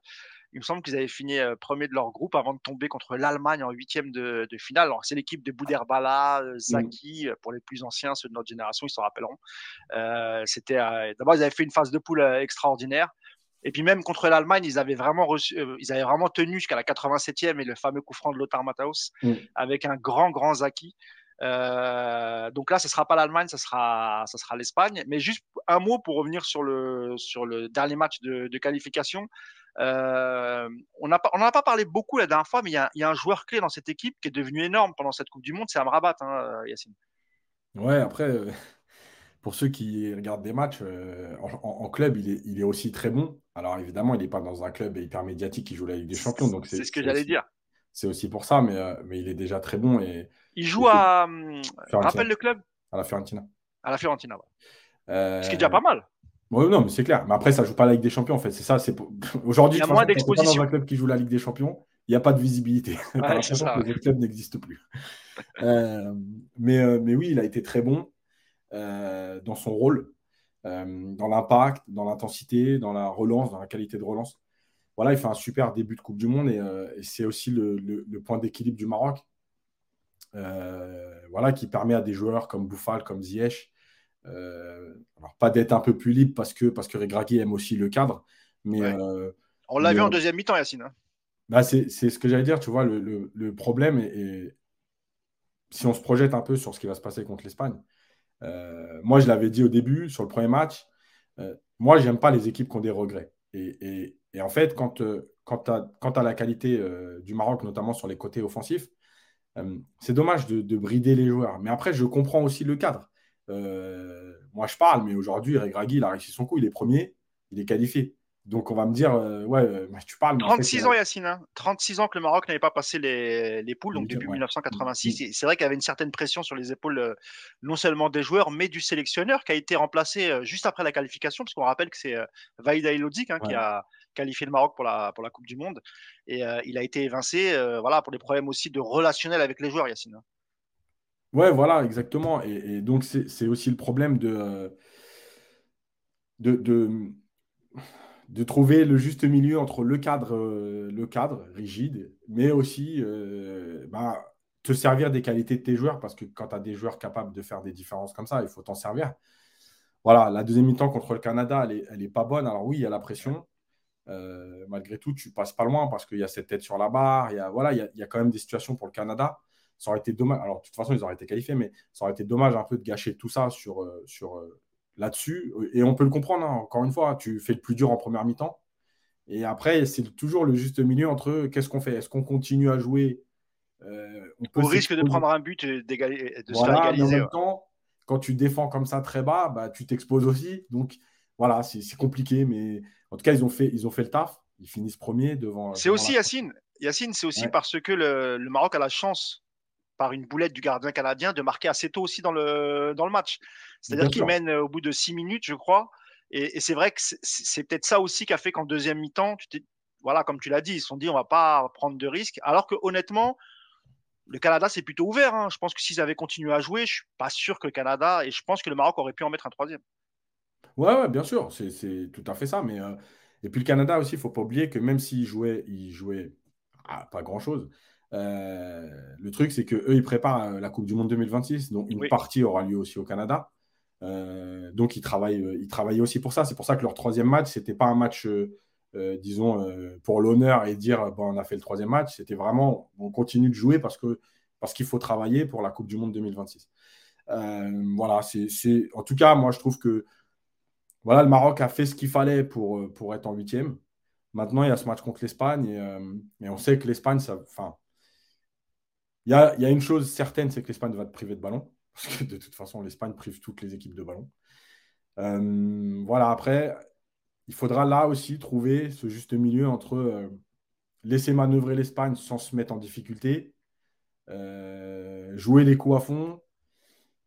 il me semble qu'ils avaient fini euh, premier de leur groupe avant de tomber contre l'Allemagne en huitième de, de, finale. Alors c'est l'équipe de Bouderbala, euh, mm. Zaki pour les plus anciens, ceux de notre génération, ils s'en rappelleront. C'était d'abord ils avaient fait une phase de poule extraordinaire. Et puis même contre l'Allemagne, ils avaient vraiment reçu, ils avaient vraiment tenu jusqu'à la 87e et le fameux coup franc de Lothar Matthaus mm. avec un grand grand Zaki. Euh, donc là, ce ne sera pas l'Allemagne, ce sera, ça sera l'Espagne. Mais juste un mot pour revenir sur le, sur le dernier match de, qualification. Euh, on n'en a pas parlé beaucoup la dernière fois, mais il y, a un joueur clé dans cette équipe qui est devenu énorme pendant cette Coupe du Monde, c'est Amrabat, hein, Yacine. Ouais, après, euh, pour ceux qui regardent des matchs, en, club, il est, il est, aussi très bon. Alors évidemment, il n'est pas dans un club hyper médiatique qui joue la Ligue des Champions. C'est ce que j'allais dire. C'est aussi pour ça, mais, mais il est déjà très bon. Et, il joue à. Hum, rappelle le club À la Fiorentina. À la Fiorentina, ouais. Ce qui est déjà pas mal. Oui, non, mais c'est clair. Mais après, ça joue pas la Ligue des Champions, en fait. C'est ça. C'est aujourd'hui. Il y a moins d'exposition. Dans un club qui joue la Ligue des Champions, il n'y a pas de visibilité. Ouais, ça, que Les clubs n'existent plus. euh, mais, euh, mais oui, il a été très bon euh, dans son rôle, euh, dans l'impact, dans l'intensité, dans la relance, dans la qualité de relance. Voilà, il fait un super début de Coupe du Monde et, et c'est aussi le, le, le point d'équilibre du Maroc. Euh, voilà, qui permet à des joueurs comme Bouffal, comme Ziyech, euh, alors pas d'être un peu plus libre parce que, parce que Regragui aime aussi le cadre. Mais, euh, On l'a vu en deuxième mi-temps, Yacine. Hein. Bah c'est ce que j'allais dire, tu vois, le, le, problème est, si on se projette un peu sur ce qui va se passer contre l'Espagne. moi, je l'avais dit au début, sur le premier match, moi, j'aime pas les équipes qui ont des regrets. Et, et, et en fait, quand, quand tu as, la qualité du Maroc, notamment sur les côtés offensifs, euh, c'est dommage de, brider les joueurs. Mais après, je comprends aussi le cadre. Euh, moi, je parle, mais aujourd'hui, Regragui, il a réussi son coup, il est premier, il est qualifié. Donc on va me dire, euh, ouais, tu parles. 36 ans, Yacine. 36 hein. ans que le Maroc n'avait pas passé les, les poules, donc depuis 1986. C'est vrai qu'il y avait une certaine pression sur les épaules, non seulement des joueurs, mais du sélectionneur qui a été remplacé juste après la qualification, parce qu'on rappelle que c'est Vaïda Ilodzik hein, qui a qualifié le Maroc pour la, pour la Coupe du Monde. Et euh, il a été évincé euh, voilà, pour des problèmes aussi de relationnel avec les joueurs, Yacine. Ouais, voilà, exactement. Et, donc, c'est aussi le problème de, de, de, trouver le juste milieu entre le cadre, euh, le cadre rigide, mais aussi bah, te servir des qualités de tes joueurs, parce que quand tu as des joueurs capables de faire des différences comme ça, il faut t'en servir. Voilà, la deuxième mi-temps contre le Canada, elle n'est pas bonne. Alors oui, il y a la pression, euh, malgré tout, tu passes pas loin parce qu'il y a cette tête sur la barre. Il y a, voilà, il y a, quand même des situations pour le Canada. Ça aurait été dommage. Alors, de toute façon, ils auraient été qualifiés, mais ça aurait été dommage un peu de gâcher tout ça sur, euh, sur euh, là-dessus. Et on peut le comprendre. Hein. Encore une fois, tu fais le plus dur en première mi-temps. Et après, c'est toujours le juste milieu entre qu'est-ce qu'on fait? Est-ce qu'on continue à jouer? Au risque de prendre un but et de se faire égaliser. en même temps, quand tu défends comme ça très bas, bah, tu t'exposes aussi. Donc voilà, c'est compliqué, mais en tout cas, ils ont fait, ils ont fait le taf. Ils finissent premiers devant. C'est aussi, Yacine, Yacine c'est aussi parce que le, Maroc a la chance, par une boulette du gardien canadien, de marquer assez tôt aussi dans le, dans le match. C'est-à-dire qu'il mène au bout de six minutes, je crois. Et, c'est vrai que c'est peut-être ça aussi qui a fait qu'en deuxième mi-temps, voilà, comme tu l'as dit, ils se sont dit on va pas prendre de risques. Alors que honnêtement, le Canada, c'est plutôt ouvert. Hein. Je pense que s'ils avaient continué à jouer, je suis pas sûr que le Canada, et je pense que le Maroc aurait pu en mettre un troisième. Ouais, ouais bien sûr, c'est tout à fait ça. Mais, euh, Et puis le Canada aussi, il faut pas oublier que même s'ils jouaient, ils jouaient pas grand-chose, euh, le truc, c'est qu'eux, ils préparent euh, la Coupe du Monde 2026, donc une partie aura lieu aussi au Canada. donc ils travaillent, ils travaillent aussi pour ça. C'est pour ça que leur troisième match, ce n'était pas un match euh, disons, euh, pour l'honneur et dire bon, on a fait le troisième match. C'était vraiment on continue de jouer parce que parce qu'il faut travailler pour la Coupe du Monde 2026. Euh, voilà, c'est en tout cas, moi je trouve que voilà, le Maroc a fait ce qu'il fallait pour, pour être en huitième. Maintenant, il y a ce match contre l'Espagne et, on sait que l'Espagne, ça, enfin, il y a, une chose certaine, c'est que l'Espagne va te priver de ballon parce que de toute façon, l'Espagne prive toutes les équipes de ballon. voilà, après, il faudra là aussi trouver ce juste milieu entre euh, laisser manœuvrer l'Espagne sans se mettre en difficulté, euh, jouer les coups à fond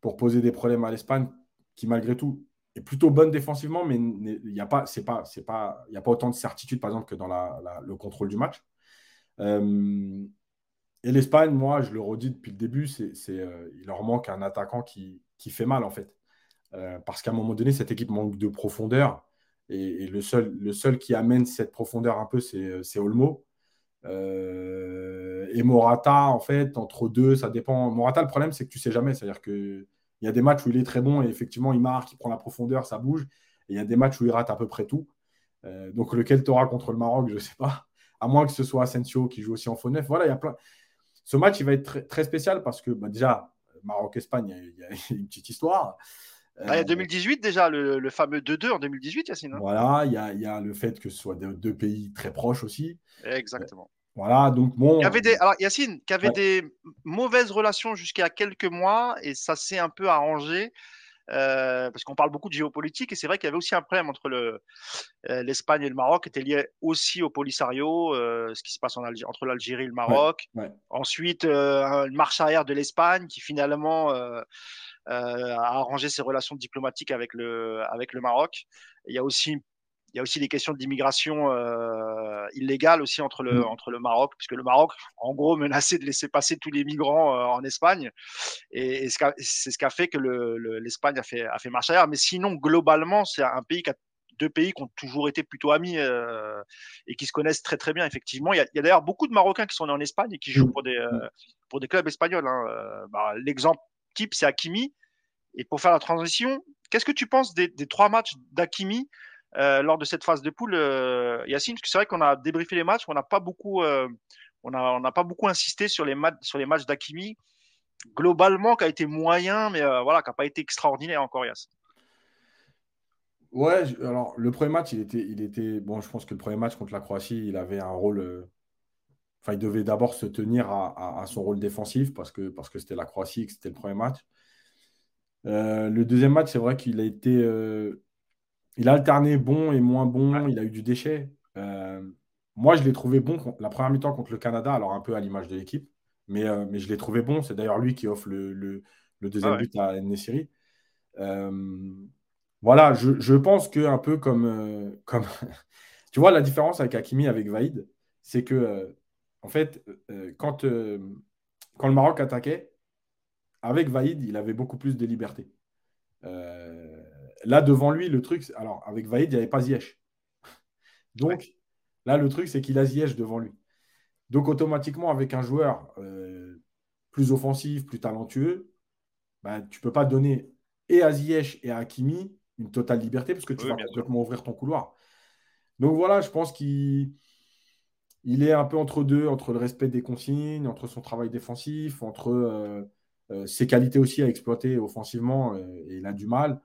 pour poser des problèmes à l'Espagne qui malgré tout est plutôt bonne défensivement, mais il n'y a pas, pas, pas, a pas autant de certitude par exemple que dans le contrôle du match. Euh, et l'Espagne, moi, je le redis depuis le début, c'est, il leur manque un attaquant qui, qui fait mal en fait, parce qu'à un moment donné, cette équipe manque de profondeur. Et, le, seul, le seul qui amène cette profondeur un peu, c'est Olmo. Euh, et Morata, en fait, entre deux, ça dépend. Morata, le problème, c'est que tu sais jamais. C'est-à-dire qu'il y a des matchs où il est très bon et effectivement, il marque, il prend la profondeur, ça bouge. Et il y a des matchs où il rate à peu près tout. Euh, donc, lequel tu auras contre le Maroc, je ne sais pas. À moins que ce soit Asensio qui joue aussi en faux neuf. Voilà, il y a plein. Ce match, il va être très, spécial parce que bah, déjà, Maroc-Espagne, il y, a une petite histoire. Ah, il y a 2018 déjà, le, fameux 2-2 en 2018, Yacine. Hein. voilà, il y a, y a, le fait que ce soit deux, pays très proches aussi. Exactement. Voilà, donc bon. avait des, alors Yacine, qui avait des mauvaises relations jusqu'à quelques mois et ça s'est un peu arrangé. Euh, parce qu'on parle beaucoup de géopolitique et c'est vrai qu'il y avait aussi un problème entre le, euh, l'Espagne et le Maroc qui était lié aussi au Polisario, euh, ce qui se passe en entre l'Algérie et le Maroc. Ensuite, une marche arrière de l'Espagne qui finalement euh, à arranger ses relations diplomatiques avec le, avec le Maroc. Il y a aussi il y a aussi des questions d'immigration euh, illégale aussi entre le, mm. entre le Maroc, puisque le Maroc, en gros, menaçait de laisser passer tous les migrants euh, en Espagne. Et, c'est ce qu'a fait que l'Espagne le, a, fait, a fait marche arrière. Mais sinon, globalement, c'est un pays qui a deux pays qui ont toujours été plutôt amis euh, et qui se connaissent très très bien, effectivement. Il y a, a d'ailleurs beaucoup de Marocains qui sont nés en Espagne et qui jouent mm. pour des, euh, pour des clubs espagnols. Hein. Bah, L'exemple type, c'est Hakimi. Et pour faire la transition, qu'est-ce que tu penses des, trois matchs d'Hakimi euh, lors de cette phase de poule, euh, Yacine Parce que c'est vrai qu'on a débriefé les matchs, on n'a pas beaucoup, euh, pas beaucoup insisté sur les, matchs, d'Hakimi. Globalement, qui a été moyen, mais voilà, qui n'a pas été extraordinaire encore, Yass. Ouais, alors le premier match, il était, il était. Bon, je pense que le premier match contre la Croatie, il avait un rôle Enfin, il devait d'abord se tenir à, son rôle défensif parce que parce que c'était la Croatie que c'était le premier match. Le deuxième match, c'est vrai qu'il a été. Euh, il a alterné bon et moins bon. Il a eu du déchet. Euh, moi, je l'ai trouvé bon la première mi-temps contre le Canada, alors un peu à l'image de l'équipe. Mais, mais je l'ai trouvé bon. C'est d'ailleurs lui qui offre le, deuxième ah but à Nessiri. voilà, je, pense que un peu comme. comme tu vois, la différence avec Hakimi, avec Vaïd, c'est que en fait, euh, quand, euh, quand le Maroc attaquait, avec Vaïd, il avait beaucoup plus de liberté. Euh, là, devant lui, le truc, alors avec Vaïd, il n'y avait pas Ziyech. Donc, là, le truc, c'est qu'il a Ziyech devant lui. Donc, automatiquement, avec un joueur plus offensif, plus talentueux, bah, tu ne peux pas donner et à Ziyech et à Hakimi une totale liberté parce que tu vas complètement ouvrir ton couloir. Donc voilà, je pense qu'il il est un peu entre deux, entre le respect des consignes, entre son travail défensif, entre euh, euh, ses qualités aussi à exploiter offensivement, euh, et il a du mal.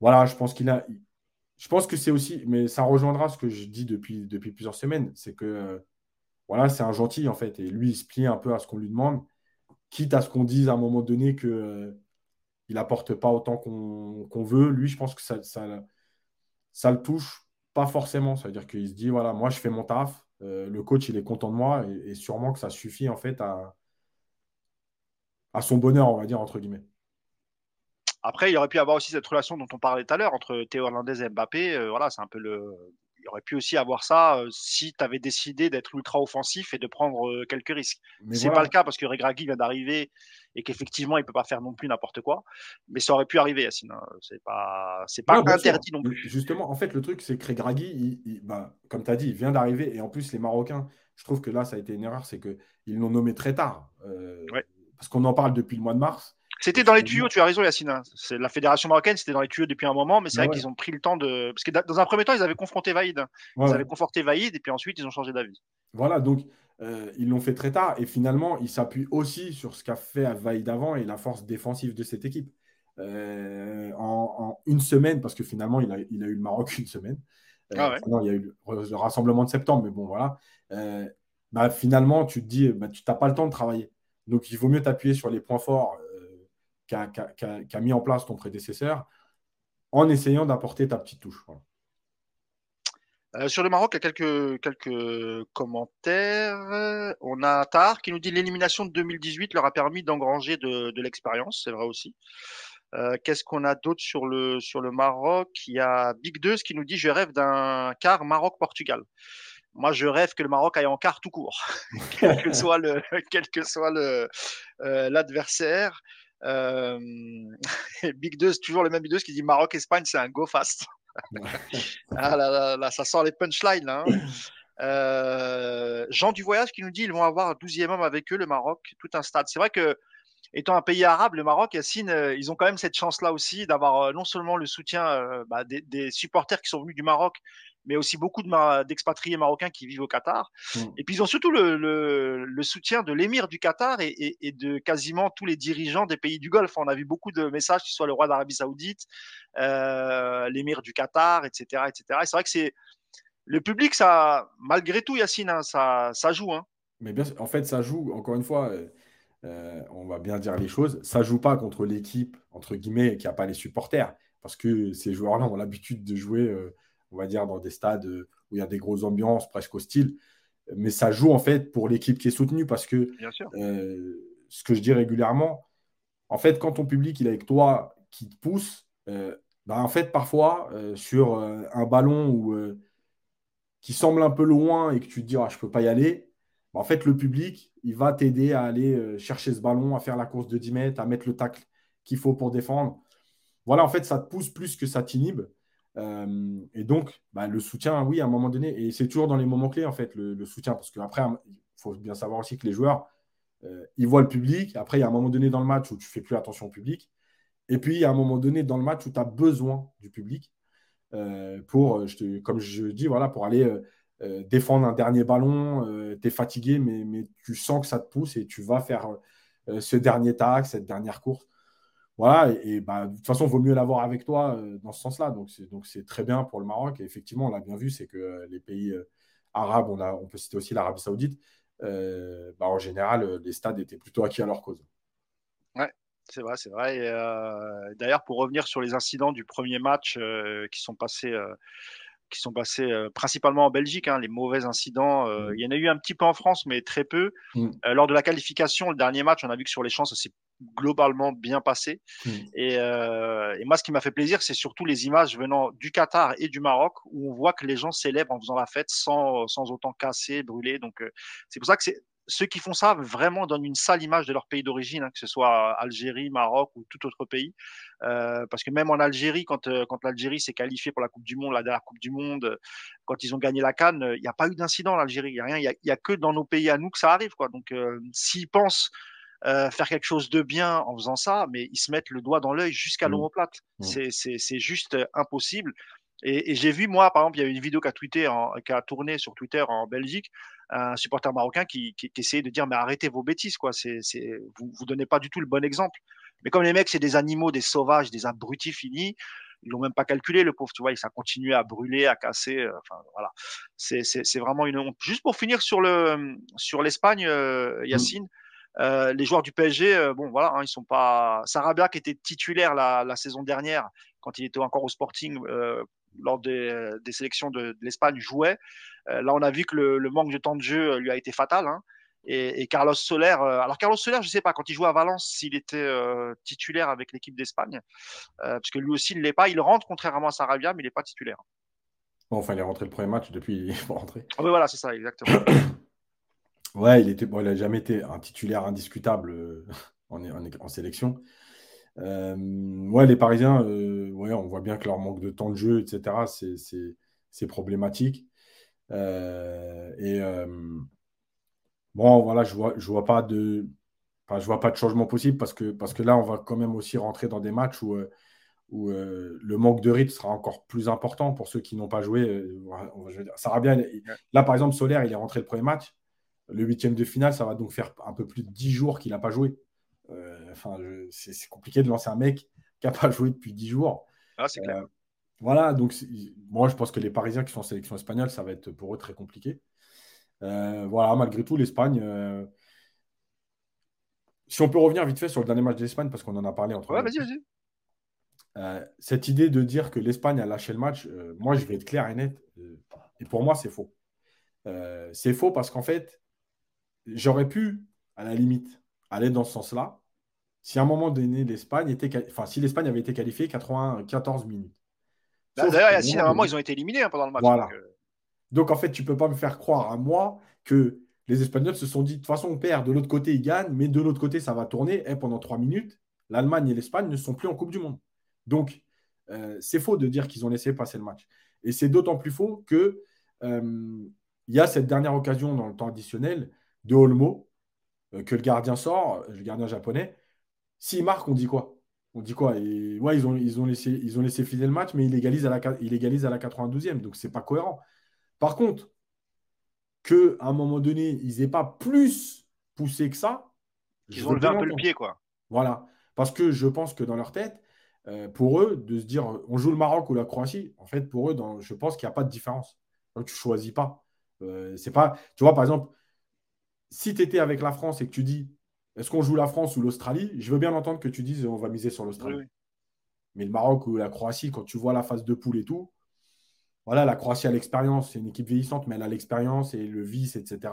Voilà, je pense que c'est aussi, mais ça rejoindra ce que je dis depuis, plusieurs semaines, c'est que voilà, c'est un gentil en fait, et lui il se plie un peu à ce qu'on lui demande, quitte à ce qu'on dise à un moment donné que il apporte pas autant qu'on veut. Lui, je pense que ça, ça, le touche pas forcément. Ça veut dire qu'il se dit voilà, moi, je fais mon taf. Euh, le coach, il est content de moi et, sûrement que ça suffit en fait à, à son bonheur, on va dire, entre guillemets. Après, il aurait pu avoir aussi cette relation dont on parlait tout à l'heure entre Théo Hernandez et Mbappé. Euh, voilà, c'est un peu le. Il aurait pu aussi avoir ça euh, si tu avais décidé d'être ultra offensif et de prendre euh, quelques risques. C'est n'est pas le cas parce que Regragui vient d'arriver et qu'effectivement, il ne peut pas faire non plus n'importe quoi. Mais ça aurait pu arriver, Yacine. Hein. C'est pas, c'est pas interdit non plus. Justement, en fait, le truc, c'est que Regragui, bah, comme tu as dit, il vient d'arriver. Et en plus, les Marocains, je trouve que là, ça a été une erreur, c'est qu'ils l'ont nommé très tard. Parce qu'on en parle depuis le mois de mars. C'était dans les tuyaux, tu as raison, Yacine. Hein. C'est la fédération marocaine, c'était dans les tuyaux depuis un moment, mais c'est vrai qu'ils ont pris le temps de. Parce que dans un premier temps, ils avaient confronté Vaïd. Ils avaient conforté Vaïd, et puis ensuite, ils ont changé d'avis. Voilà, donc euh, ils l'ont fait très tard, et finalement, ils s'appuient aussi sur ce qu'a fait Vaïd avant et la force défensive de cette équipe. Euh, en, une semaine, parce que finalement, il a, eu le Maroc une semaine. Euh, ah non, il y a eu le, rassemblement de septembre, mais bon, voilà. Bah, finalement, tu te dis, bah, tu n'as pas le temps de travailler. Donc, il vaut mieux t'appuyer sur les points forts qu'a mis en place ton prédécesseur en essayant d'apporter ta petite touche. Euh, sur le Maroc, il y a quelques, commentaires. On a Tar qui nous dit l'élimination de 2018 leur a permis d'engranger de, l'expérience, c'est vrai aussi. Euh, qu'est-ce qu'on a d'autre sur le, sur le Maroc? Il y a Big 2 qui nous dit Je rêve d'un quart Maroc-Portugal. Moi, je rêve que le Maroc aille en quart tout court, quel que soit le, quel que soit euh, l'adversaire. Euh, Big 2, toujours le même Big 2 qui dit Maroc-Espagne, c'est un go fast. ah là, là, ça sort les punchlines. Hein. Euh, Jean du Voyage qui nous dit ils vont avoir un 12e homme avec eux, le Maroc, tout un stade. C'est vrai que, étant un pays arabe, le Maroc, Yacine, euh, ils ont quand même cette chance-là aussi d'avoir non seulement le soutien bah, des, des, supporters qui sont venus du Maroc, mais aussi beaucoup d'expatriés marocains qui vivent au Qatar. Mm. Et puis ils ont surtout le, soutien de l'émir du Qatar et, de quasiment tous les dirigeants des pays du Golfe. On a vu beaucoup de messages, que ce soit le roi d'Arabie Saoudite, euh, l'émir du Qatar, etc., etc. Et c'est vrai que c'est le public, ça, malgré tout, Yacine, hein, ça, ça joue. Hein. Mais bien, en fait, ça joue. Encore une fois. Euh, euh, on va bien dire les choses, ça joue pas contre l'équipe, entre guillemets, qui n'a pas les supporters, parce que ces joueurs-là ont l'habitude de jouer on va dire, dans des stades où il y a des grosses ambiances, presque hostiles. Mais ça joue en fait pour l'équipe qui est soutenue parce que euh, ce que je dis régulièrement, en fait, quand ton public il est avec toi, qui te pousse, euh, bah, en fait, parfois, euh, sur un ballon qui semble un peu loin et que tu te dis, ah, je ne peux pas y aller, bah, en fait, le public, il va t'aider à aller chercher ce ballon, à faire la course de 10 mètres, à mettre le tacle qu'il faut pour défendre. Voilà, en fait, ça te pousse plus que ça t'inhibe. Euh, et donc, bah, le soutien, oui, à un moment donné, et c'est toujours dans les moments clés, en fait, le, soutien, parce qu'après, il faut bien savoir aussi que les joueurs, euh, ils voient le public. Après, il y a un moment donné dans le match où tu fais plus attention au public. Et puis, il y a un moment donné dans le match où tu as besoin du public euh, pour, comme je dis, voilà, pour aller défendre un dernier ballon. tu es fatigué, mais, mais, tu sens que ça te pousse et tu vas faire ce dernier tag, cette dernière course. Voilà, et, bah, de toute façon, il vaut mieux l'avoir avec toi euh, dans ce sens-là. Donc, c'est très bien pour le Maroc. Et effectivement, on l'a bien vu, c'est que euh, les pays euh, arabes, on, a, on peut citer aussi l'Arabie Saoudite, bah, en général, les stades étaient plutôt acquis à leur cause. Ouais, c'est vrai, c'est vrai. D'ailleurs, pour revenir sur les incidents du premier match qui sont passés qui sont passés principalement en Belgique, hein, les mauvais incidents. Mmh. Il y en a eu un petit peu en France, mais très peu. Mmh. lors de la qualification, le dernier match, on a vu que sur les champs, ça s'est globalement bien passé. Hmm. Euh, et, moi, ce qui m'a fait plaisir, c'est surtout les images venant du Qatar et du Maroc, où on voit que les gens célèbrent en faisant la fête sans, sans autant casser, brûler. Donc, euh, c'est pour ça que ceux qui font ça vraiment donnent une sale image de leur pays d'origine, hein, que ce soit Algérie, Maroc ou tout autre pays. Euh, parce que même en Algérie, quand, quand l'Algérie s'est qualifiée pour la Coupe du Monde, la dernière Coupe du Monde, quand ils ont gagné la Cannes, il n'y a pas eu d'incident en Algérie. Il n'y a rien. Il n'y a, que dans nos pays à nous que ça arrive. Quoi. Donc, s'ils pensent euh, faire quelque chose de bien en faisant ça, mais ils se mettent le doigt dans l'œil jusqu'à mmh. l'omoplate. Mmh. C'est juste euh, impossible. Et, j'ai vu, moi, par exemple, il y a une vidéo qui a, tweeté qui a tourné sur Twitter en Belgique, un supporter marocain qui, qui, essayait de dire Mais arrêtez vos bêtises, quoi. c'est vous ne donnez pas du tout le bon exemple. Mais comme les mecs, c'est des animaux, des sauvages, des abrutis finis, ils l'ont même pas calculé, le pauvre, tu vois, ça continué à brûler, à casser. Euh, enfin, voilà. C'est vraiment une honte. Juste pour finir sur l'Espagne, le, sur mmh. Yacine, les joueurs du PSG, bon voilà, hein, ils sont pas. Sarabia qui était titulaire la, la, saison dernière quand il était encore au Sporting lors des, des sélections de, de l'Espagne jouait. là, on a vu que le, le, manque de temps de jeu lui a été fatal. Hein. Et, Carlos Soler, euh, alors Carlos Soler, je ne sais pas, quand il jouait à Valence, s'il était euh, titulaire avec l'équipe d'Espagne, euh, parce que lui aussi, il ne l'est pas. Il rentre contrairement à Sarabia, mais il n'est pas titulaire. Bon, enfin, il est rentré le premier match, depuis, il est rentré. Ah oui, voilà, c'est ça, exactement. ouais, il était, bon, il n'a jamais été un titulaire indiscutable en, en, en, sélection. ouais, les Parisiens, ouais, on voit bien que leur manque de temps de jeu, etc., c'est problématique. et Bon, voilà, je vois, je vois pas de, je vois pas de changement possible parce que, parce que là, on va quand même aussi rentrer dans des matchs où, euh, où euh, le manque de rythme sera encore plus important pour ceux qui n'ont pas joué. Euh, ça va bien. Là, par exemple, Solaire, il est rentré le premier match. Le huitième de finale, ça va donc faire un peu plus de dix jours qu'il n'a pas joué. enfin, c'est compliqué de lancer un mec qui n'a pas joué depuis dix jours. Ah, c'est clair. Voilà, donc moi, je pense que les Parisiens qui sont en sélection espagnole, ça va être pour eux très compliqué. Euh, voilà, malgré tout, l'Espagne. Euh, si on peut revenir vite fait sur le dernier match d'Espagne, parce qu'on en a parlé entre. Ouais, vas-y, vas-y. Euh, cette idée de dire que l'Espagne a lâché le match, moi je vais être clair et net, et pour moi c'est faux. c'est faux parce qu'en fait, j'aurais pu, à la limite, aller dans ce sens-là, si à un moment donné l'Espagne était, enfin si l'Espagne avait été qualifiée 94 minutes. Bah, d'ailleurs, si à un moment ils ont été éliminés hein, pendant le match. Voilà. Donc, en fait, tu ne peux pas me faire croire à moi que les Espagnols se sont dit, de toute façon, on perd, de l'autre côté, ils gagnent, mais de l'autre côté, ça va tourner. Et pendant trois minutes, l'Allemagne et l'Espagne ne sont plus en Coupe du Monde. Donc, euh, c'est faux de dire qu'ils ont laissé passer le match. Et c'est d'autant plus faux que euh, il y a cette dernière occasion dans le temps additionnel de Olmo, euh, que le gardien sort, le gardien japonais. S'il marque, on dit quoi? On dit quoi? Et ouais, ils ont, ils, ont laissé, ils ont laissé filer le match, mais il égalise à la, il égalise à la 92e, donc c'est pas cohérent. Par contre, qu'à un moment donné, ils n'aient pas plus poussé que ça. Ils ont levé un peu le pied, quoi. Voilà. Parce que je pense que dans leur tête, euh, pour eux, de se dire on joue le Maroc ou la Croatie, en fait, pour eux, dans, je pense qu'il n'y a pas de différence. Donc, tu ne choisis pas. Euh, c'est pas. Tu vois, par exemple, si tu étais avec la France et que tu dis est-ce qu'on joue la France ou l'Australie, je veux bien entendre que tu dises on va miser sur l'Australie. Mais le Maroc ou la Croatie, quand tu vois la phase de poule et tout, voilà, la Croatie a l'expérience, c'est une équipe vieillissante, mais elle a l'expérience et le vice, etc.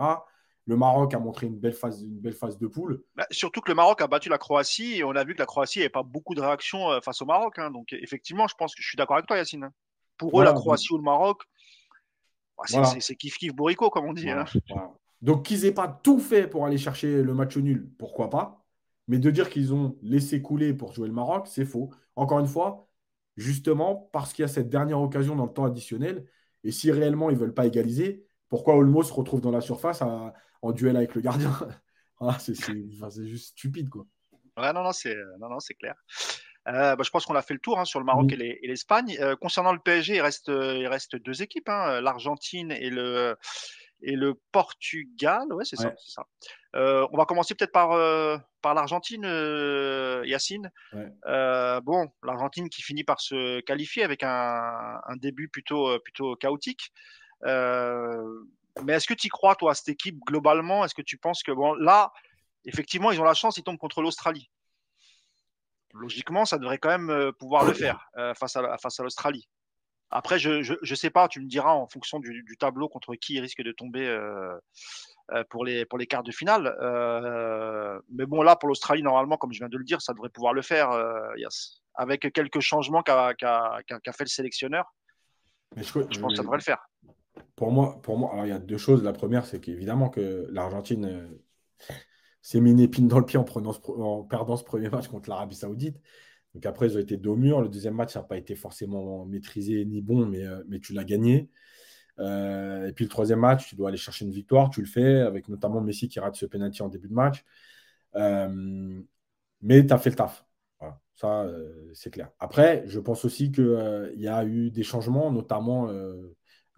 Le Maroc a montré une belle phase, une belle phase de poule. Bah, surtout que le Maroc a battu la Croatie et on a vu que la Croatie n'avait pas beaucoup de réactions euh, face au Maroc. Hein. donc effectivement, je pense que je suis d'accord avec toi, Yacine. Pour eux, la Croatie ou le Maroc, bah, c'est kiff kiff bourrico, comme on dit. Hein. Donc qu'ils n'aient pas tout fait pour aller chercher le match nul, pourquoi pas. Mais de dire qu'ils ont laissé couler pour jouer le Maroc, c'est faux. Encore une fois, justement parce qu'il y a cette dernière occasion dans le temps additionnel. Et si réellement ils ne veulent pas égaliser, pourquoi Olmo se retrouve dans la surface en duel avec le gardien ah, C'est juste stupide. Quoi. Ouais, non, non, c'est clair. Euh, bah, je pense qu'on a fait le tour hein, sur le Maroc et l'Espagne. Euh, concernant le PSG, il reste, il reste deux équipes, hein, l'Argentine et le, et le Portugal. Ouais, c'est ça. ça. Euh, on va commencer peut-être par, euh, par l'Argentine, euh, Yacine. bon, l'Argentine qui finit par se qualifier avec un, un début plutôt, plutôt chaotique. mais est-ce que tu crois, toi, à cette équipe globalement? Est-ce que tu penses que, bon, là, effectivement, ils ont la chance, ils tombent contre l'Australie. Logiquement, ça devrait quand même pouvoir le faire face à, face à l'Australie. Après, je ne sais pas, tu me diras en fonction du, du, tableau contre qui il risque de tomber euh, euh, pour, les, pour les quarts de finale. Euh, mais bon, là, pour l'Australie, normalement, comme je viens de le dire, ça devrait pouvoir le faire, yes. avec quelques changements qu'a qu fait le sélectionneur. Mais je, je pense que ça devrait le faire. Pour moi, pour moi alors, il y a deux choses. La première, c'est qu'évidemment que l'Argentine s'est mis une épine dans le pied en, prenant en perdant ce premier match contre l'Arabie Saoudite. Donc après, ils ont été dos mur. Le deuxième match, ça n'a pas été forcément maîtrisé ni bon, mais, euh, mais tu l'as gagné. Euh, et puis le troisième match, tu dois aller chercher une victoire. Tu le fais, avec notamment Messi qui rate ce penalty en début de match. Euh, mais tu as fait le taf. ça, c'est clair. Après, je pense aussi qu'il y a eu des changements, notamment,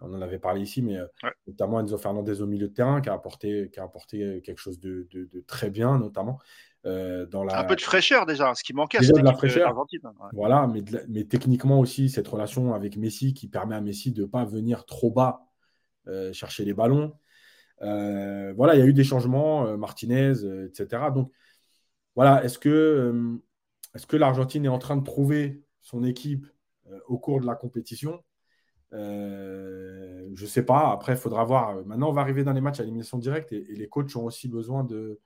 on en avait parlé ici, mais notamment Enzo Fernandez au milieu de terrain qui a apporté, qui a apporté quelque chose de, de très bien, notamment. Euh, dans la... Un peu de fraîcheur déjà, ce qui manquait à de la fraîcheur. Voilà, mais, mais techniquement aussi, cette relation avec Messi qui permet à Messi de ne pas venir trop bas euh, chercher les ballons. voilà, il y a eu des changements, Martinez, etc. Donc, voilà, est-ce que, est que l'Argentine est en train de prouver son équipe au cours de la compétition? Je ne sais pas. Après, il faudra voir. Maintenant, on va arriver dans les matchs à élimination directe et, les coachs ont aussi besoin de,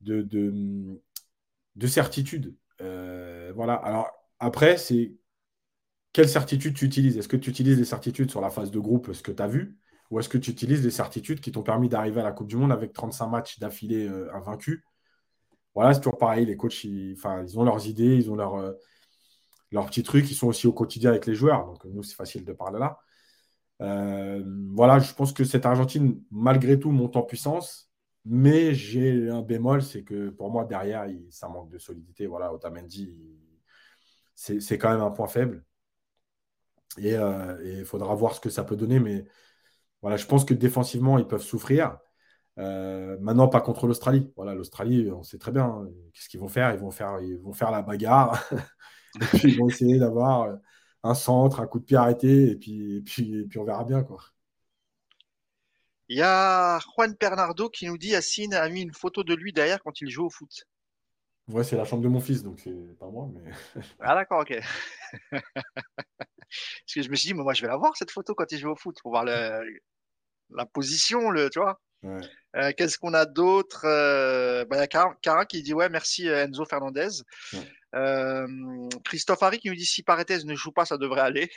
de, de, certitude. voilà. Alors, après, c'est quelle certitude tu utilises? Est-ce que tu utilises des certitudes sur la phase de groupe, ce que tu as vu? Ou est-ce que tu utilises des certitudes qui t'ont permis d'arriver à la Coupe du Monde avec 35 matchs d'affilée euh, invaincus? Voilà, c'est toujours pareil. Les coachs, ils, ont leurs idées, ils ont leurs, euh, leurs petits trucs. Ils sont aussi au quotidien avec les joueurs. Donc, nous, c'est facile de parler là. Euh, voilà, je pense que cette Argentine, malgré tout, monte en puissance. Mais j'ai un bémol, c'est que pour moi, derrière, ça manque de solidité. Voilà, Otamendi, c'est quand même un point faible. Et il faudra voir ce que ça peut donner. Mais voilà, je pense que défensivement, ils peuvent souffrir. Euh, maintenant, pas contre l'Australie. Voilà, l'Australie, on sait très bien hein, qu'est-ce qu'ils vont faire. Ils vont faire, la bagarre. et puis, ils vont essayer d'avoir un centre, un coup de pied arrêté. Et puis, et puis, puis on verra bien. Quoi. Il y a Juan Bernardo qui nous dit Yacine a mis une photo de lui derrière quand il joue au foot. Ouais, c'est la chambre de mon fils, donc c'est pas moi. Mais... ah, d'accord, ok. Parce que je me suis dit, moi, je vais la voir cette photo quand il joue au foot pour voir la position, le, tu vois. Euh, qu'est-ce qu'on a d'autre euh, bah, Il y a Cara, qui dit ouais merci euh, Enzo Fernandez. Christophe Harry qui nous dit si Paredes ne joue pas ça devrait aller.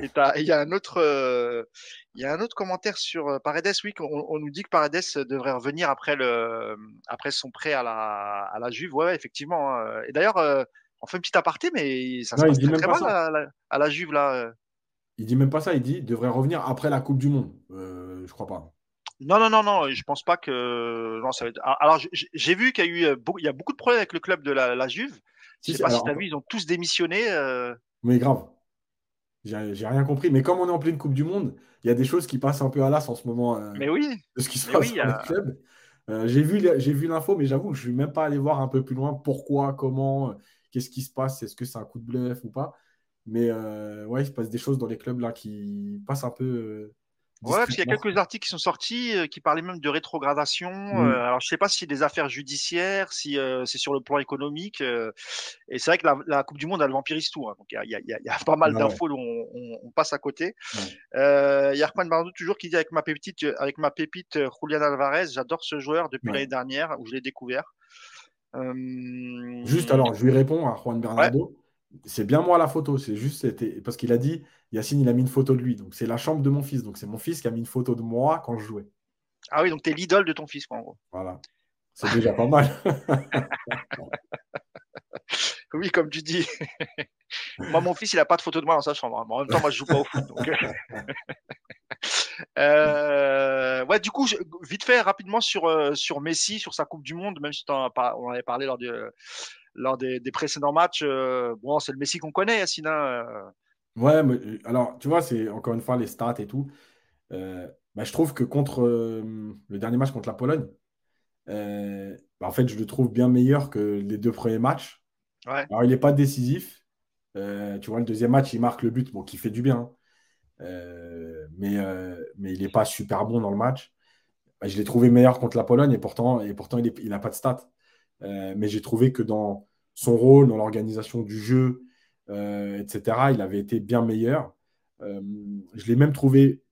Et il y a un autre il y a un autre commentaire sur Paredes oui on, nous dit que Paredes devrait revenir après le après son prêt à la à la Juve ouais, effectivement hein. et d'ailleurs on fait une petite aparté, mais ça se passe très, mal à, la, Juve là. Euh. Il dit même pas ça, il dit devrait revenir après la Coupe du Monde. Euh, je crois pas. Non, non, non, non, je pense pas que. Non, ça va Alors, j'ai vu qu'il y a eu euh, il y a beaucoup de problèmes avec le club de la, Juve. Je sais pas si tu as vu, ils ont tous démissionné. Euh. Mais grave. J'ai rien compris. Mais comme on est en pleine Coupe du Monde, il y a des choses qui passent un peu à l'as en ce moment. mais oui. De ce qui se passe dans le club. j'ai vu, l'info, mais j'avoue que je ne suis même pas allé voir un peu plus loin pourquoi, comment qu'est-ce qui se passe, est-ce que c'est un coup de bluff ou pas. Mais euh, ouais, il se passe des choses dans les clubs là qui passent un peu. Euh, ouais, parce qu'il y a quelques articles qui sont sortis euh, qui parlaient même de rétrogradation. Mm. alors, je sais pas si c'est des affaires judiciaires, si c'est sur le plan économique. et c'est vrai que la, Coupe du Monde, elle vampirise tout. Hein. donc, il y, y, a pas mal d'infos dont on, passe à côté. Il y a Juan Bardou toujours qui dit avec ma pépite, avec ma pépite Julian Alvarez, j'adore ce joueur depuis l'année dernière où je l'ai découvert. Euh, juste alors, je lui réponds à Juan Bernardo. C'est bien moi la photo, c'est juste parce qu'il a dit Yacine, il a mis une photo de lui. Donc c'est la chambre de mon fils. Donc c'est mon fils qui a mis une photo de moi quand je jouais. Ah oui, donc tu es l'idole de ton fils, en gros. Voilà. C'est déjà pas mal. oui, comme tu dis. moi, mon fils, il n'a pas de photo de moi dans sa chambre. Hein. en même temps, moi, je joue pas au foot. Donc... Euh, ouais, du coup, vite fait, rapidement sur, euh, sur Messi, sur sa Coupe du Monde, même si on en avait parlé lors, de, lors des, précédents matchs. Euh, bon, c'est le Messi qu'on connaît, Yacine. Ouais, mais, alors, tu vois, c'est encore une fois les stats et tout. Bah, je trouve que contre le dernier match contre la Pologne, bah, en fait, je le trouve bien meilleur que les deux premiers matchs. Alors, il n'est pas décisif. tu vois, le deuxième match, il marque le but, bon, qui fait du bien. Hein. Euh, mais, euh, mais il n'est pas super bon dans le match. Bah, je l'ai trouvé meilleur contre la Pologne et pourtant, et pourtant il n'a pas de stats. Euh, mais j'ai trouvé que dans son rôle, dans l'organisation du jeu, etc., il avait été bien meilleur. je l'ai même trouvé.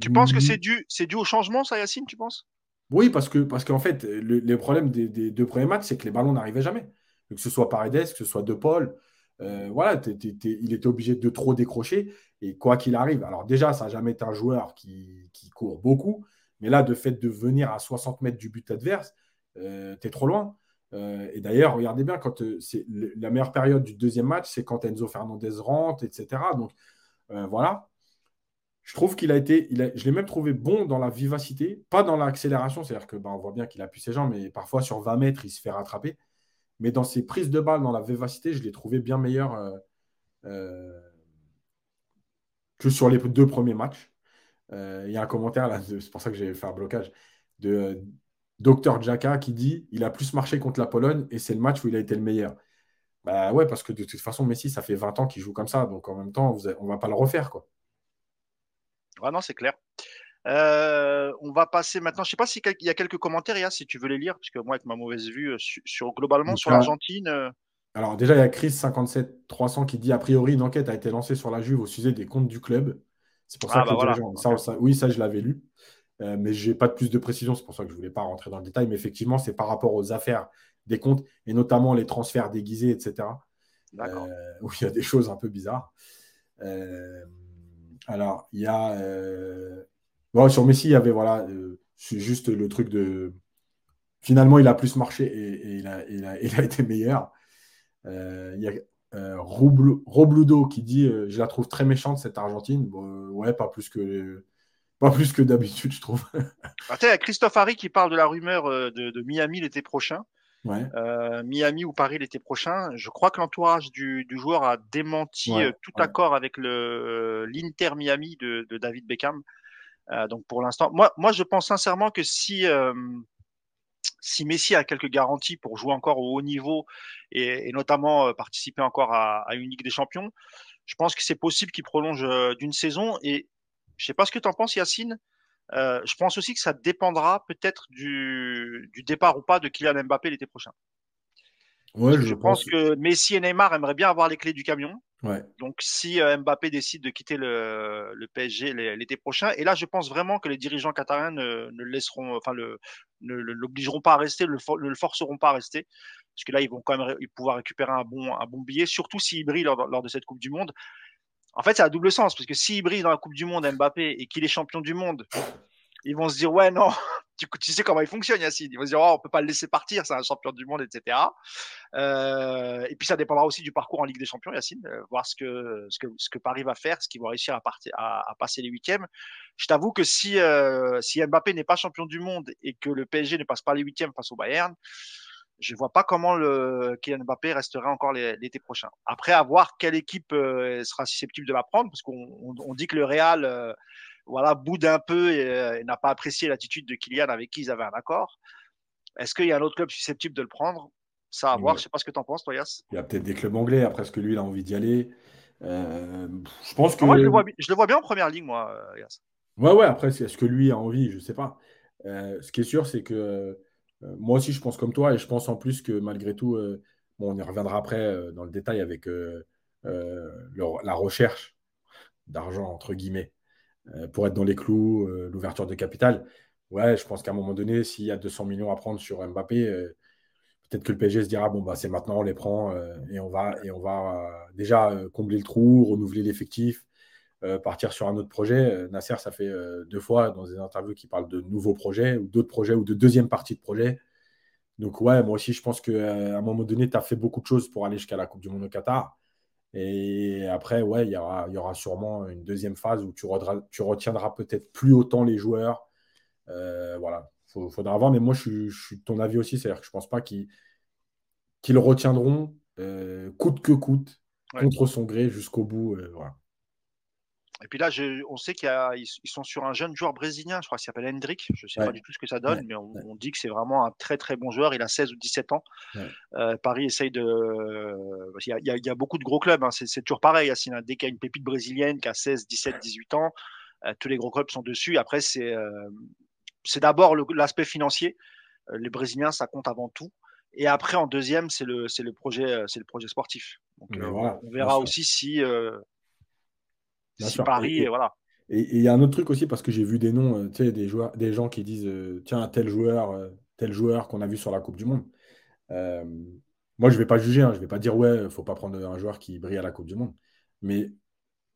Tu penses que c'est dû, c'est dû au changement, ça, Yacine, tu penses? Oui, parce que parce qu'en fait, le, problème des, des, deux premiers matchs, c'est que les ballons n'arrivaient jamais. Que ce soit Paredes, que ce soit De Paul, voilà, il était obligé de trop décrocher. Et quoi qu'il arrive, alors déjà, ça n'a jamais été un joueur qui, court beaucoup, mais là, de fait de venir à 60 mètres du but adverse, euh, tu es trop loin. Euh, et d'ailleurs, regardez bien, quand euh, c'est la meilleure période du deuxième match, c'est quand Enzo Fernandez rentre, etc. Donc voilà. Je trouve qu'il a été, je l'ai même trouvé bon dans la vivacité, pas dans l'accélération, c'est-à-dire que ben, on voit bien qu'il a pu ses jambes, mais parfois sur 20 mètres, il se fait rattraper. Mais dans ses prises de balles, dans la vivacité, je l'ai trouvé bien meilleur que sur les deux premiers matchs. Euh, il y a un commentaire là, c'est pour ça que j'ai fait un blocage, de euh, Dr Jaka qui dit il a plus marché contre la Pologne et c'est le match où il a été le meilleur. Bah ouais, parce que de toute façon, Messi, ça fait 20 ans qu'il joue comme ça, donc en même temps, on ne va pas le refaire. Quoi. Ah non, c'est clair. Euh, on va passer maintenant. Je ne sais pas s'il y a quelques commentaires, Yas, si tu veux les lire, parce que moi, avec ma mauvaise vue, sur, globalement, sur l'Argentine. Alors, déjà, il y a Chris57300 qui dit a priori, une enquête a été lancée sur la Juve au sujet des comptes du club. C'est pour ça ah, que bah oui, ça, je l'avais lu. Mais je n'ai pas de plus de précision, c'est pour ça que je ne voulais pas rentrer dans le détail. Mais effectivement, c'est par rapport aux affaires des comptes, et notamment les transferts déguisés, etc. Euh, où il y a des choses un peu bizarres. Euh, alors, il y a. Euh, bon, sur Messi, il y avait voilà, c'est juste le truc de. Finalement, il a plus marché et, il, a, il, a, été meilleur. il y a Robludo qui dit Je la trouve très méchante, cette Argentine. ouais, pas plus que. Pas plus que d'habitude, je trouve. Ah, y a Christophe Harry qui parle de la rumeur de Miami l'été prochain. Euh, Miami ou Paris l'été prochain. Je crois que l'entourage du, joueur a démenti euh, tout accord avec l'Inter Miami de, David Beckham. Euh, donc pour l'instant, moi, moi je pense sincèrement que si si Messi a quelques garanties pour jouer encore au haut niveau et, notamment participer encore à, une Ligue des Champions, je pense que c'est possible qu'il prolonge d'une saison. Et je sais pas ce que tu en penses, Yacine. Euh, je pense aussi que ça dépendra peut-être du, départ ou pas de Kylian Mbappé l'été prochain. je, pense... que Messi et Neymar aimeraient bien avoir les clés du camion. Donc, si euh, Mbappé décide de quitter le, PSG l'été prochain, et là, je pense vraiment que les dirigeants qatariens ne, laisseront, enfin, le, ne l'obligeront pas à rester, ne le, forceront pas à rester, parce que là, ils vont quand même pouvoir récupérer un bon, un bon billet, surtout s'il brille lors, lors, de cette Coupe du Monde. En fait, c'est à double sens, parce que s'il brille dans la Coupe du Monde, Mbappé, et qu'il est champion du monde, ils vont se dire, ouais, non, tu, sais comment il fonctionne, Yacine. Ils vont se dire, oh, on peut pas le laisser partir, c'est un champion du monde, etc. Euh, et puis, ça dépendra aussi du parcours en Ligue des Champions, Yacine, euh, voir ce que, ce, que, Paris va faire, ce qu'ils vont réussir à, passer les huitièmes. Je t'avoue que si, euh, si Mbappé n'est pas champion du monde et que le PSG ne passe pas les huitièmes face au Bayern, je ne vois pas comment le Kylian Mbappé resterait encore l'été prochain. Après, à voir quelle équipe euh, sera susceptible de la prendre, parce qu'on dit que le Real euh, voilà, boude un peu euh, et, n'a pas apprécié l'attitude de Kylian avec qui ils avaient un accord. Est-ce qu'il y a un autre club susceptible de le prendre? Ça à voir. Je ne sais pas ce que tu en penses, toi, Yass. Il y a peut-être des clubs anglais, après ce que lui, il a envie d'y aller? je pense que. Moi, je le, vois, bien en première ligne, moi, Yass. Ouais, ouais, après, est-ce que lui a envie? Je ne sais pas. ce qui est sûr, c'est que moi aussi, je pense comme toi et je pense en plus que malgré tout, euh, on y reviendra après euh, dans le détail avec la recherche d'argent, entre guillemets, pour être dans les clous, l'ouverture de capital. Ouais, je pense qu'à un moment donné, s'il y a 200 millions à prendre sur Mbappé, peut-être que le PSG se dira bon bah c'est maintenant on les prend et on va et on va déjà combler le trou, renouveler l'effectif, euh, partir sur un autre projet. Euh, Nasser, ça fait euh, deux fois dans des interviews qui parlent de nouveaux projets ou d'autres projets ou de deuxième partie de projet. Donc, ouais, moi aussi, je pense qu'à un moment donné, tu as fait beaucoup de choses pour aller jusqu'à la Coupe du Monde au Qatar. Et après, ouais, il y aura, y aura sûrement une deuxième phase où tu, tu retiendras peut-être plus autant les joueurs. voilà, il faudra voir. Mais moi, je, suis de ton avis aussi. C'est-à-dire que je ne pense pas qu'ils le retiendront coûte que coûte, contre son gré jusqu'au bout. voilà. Et puis là, on sait qu'ils sont sur un jeune joueur brésilien, je crois qu'il s'appelle Hendrik. Je ne sais pas du tout ce que ça donne, mais on, dit que c'est vraiment un très très bon joueur. Il a 16 ou 17 ans. Euh, Paris essaye de. Il y, a, beaucoup de gros clubs. Hein. C'est toujours pareil. Hein. Dès qu'il y a une pépite brésilienne qui a 16, 17, 18 ans, euh, tous les gros clubs sont dessus. Après, c'est euh, d'abord l'aspect financier. les Brésiliens, ça compte avant tout. Et après, en deuxième, c'est le, le, projet, le projet sportif. Donc, on verra aussi si Paris, et, voilà. Et il y a un autre truc aussi, parce que j'ai vu des noms, euh, tu sais, des, joueurs, des gens qui disent euh, tiens, tel joueur, euh, tel joueur qu'on a vu sur la Coupe du Monde. moi, je ne vais pas juger, hein, je ne vais pas dire ouais, il ne faut pas prendre un joueur qui brille à la Coupe du Monde. Mais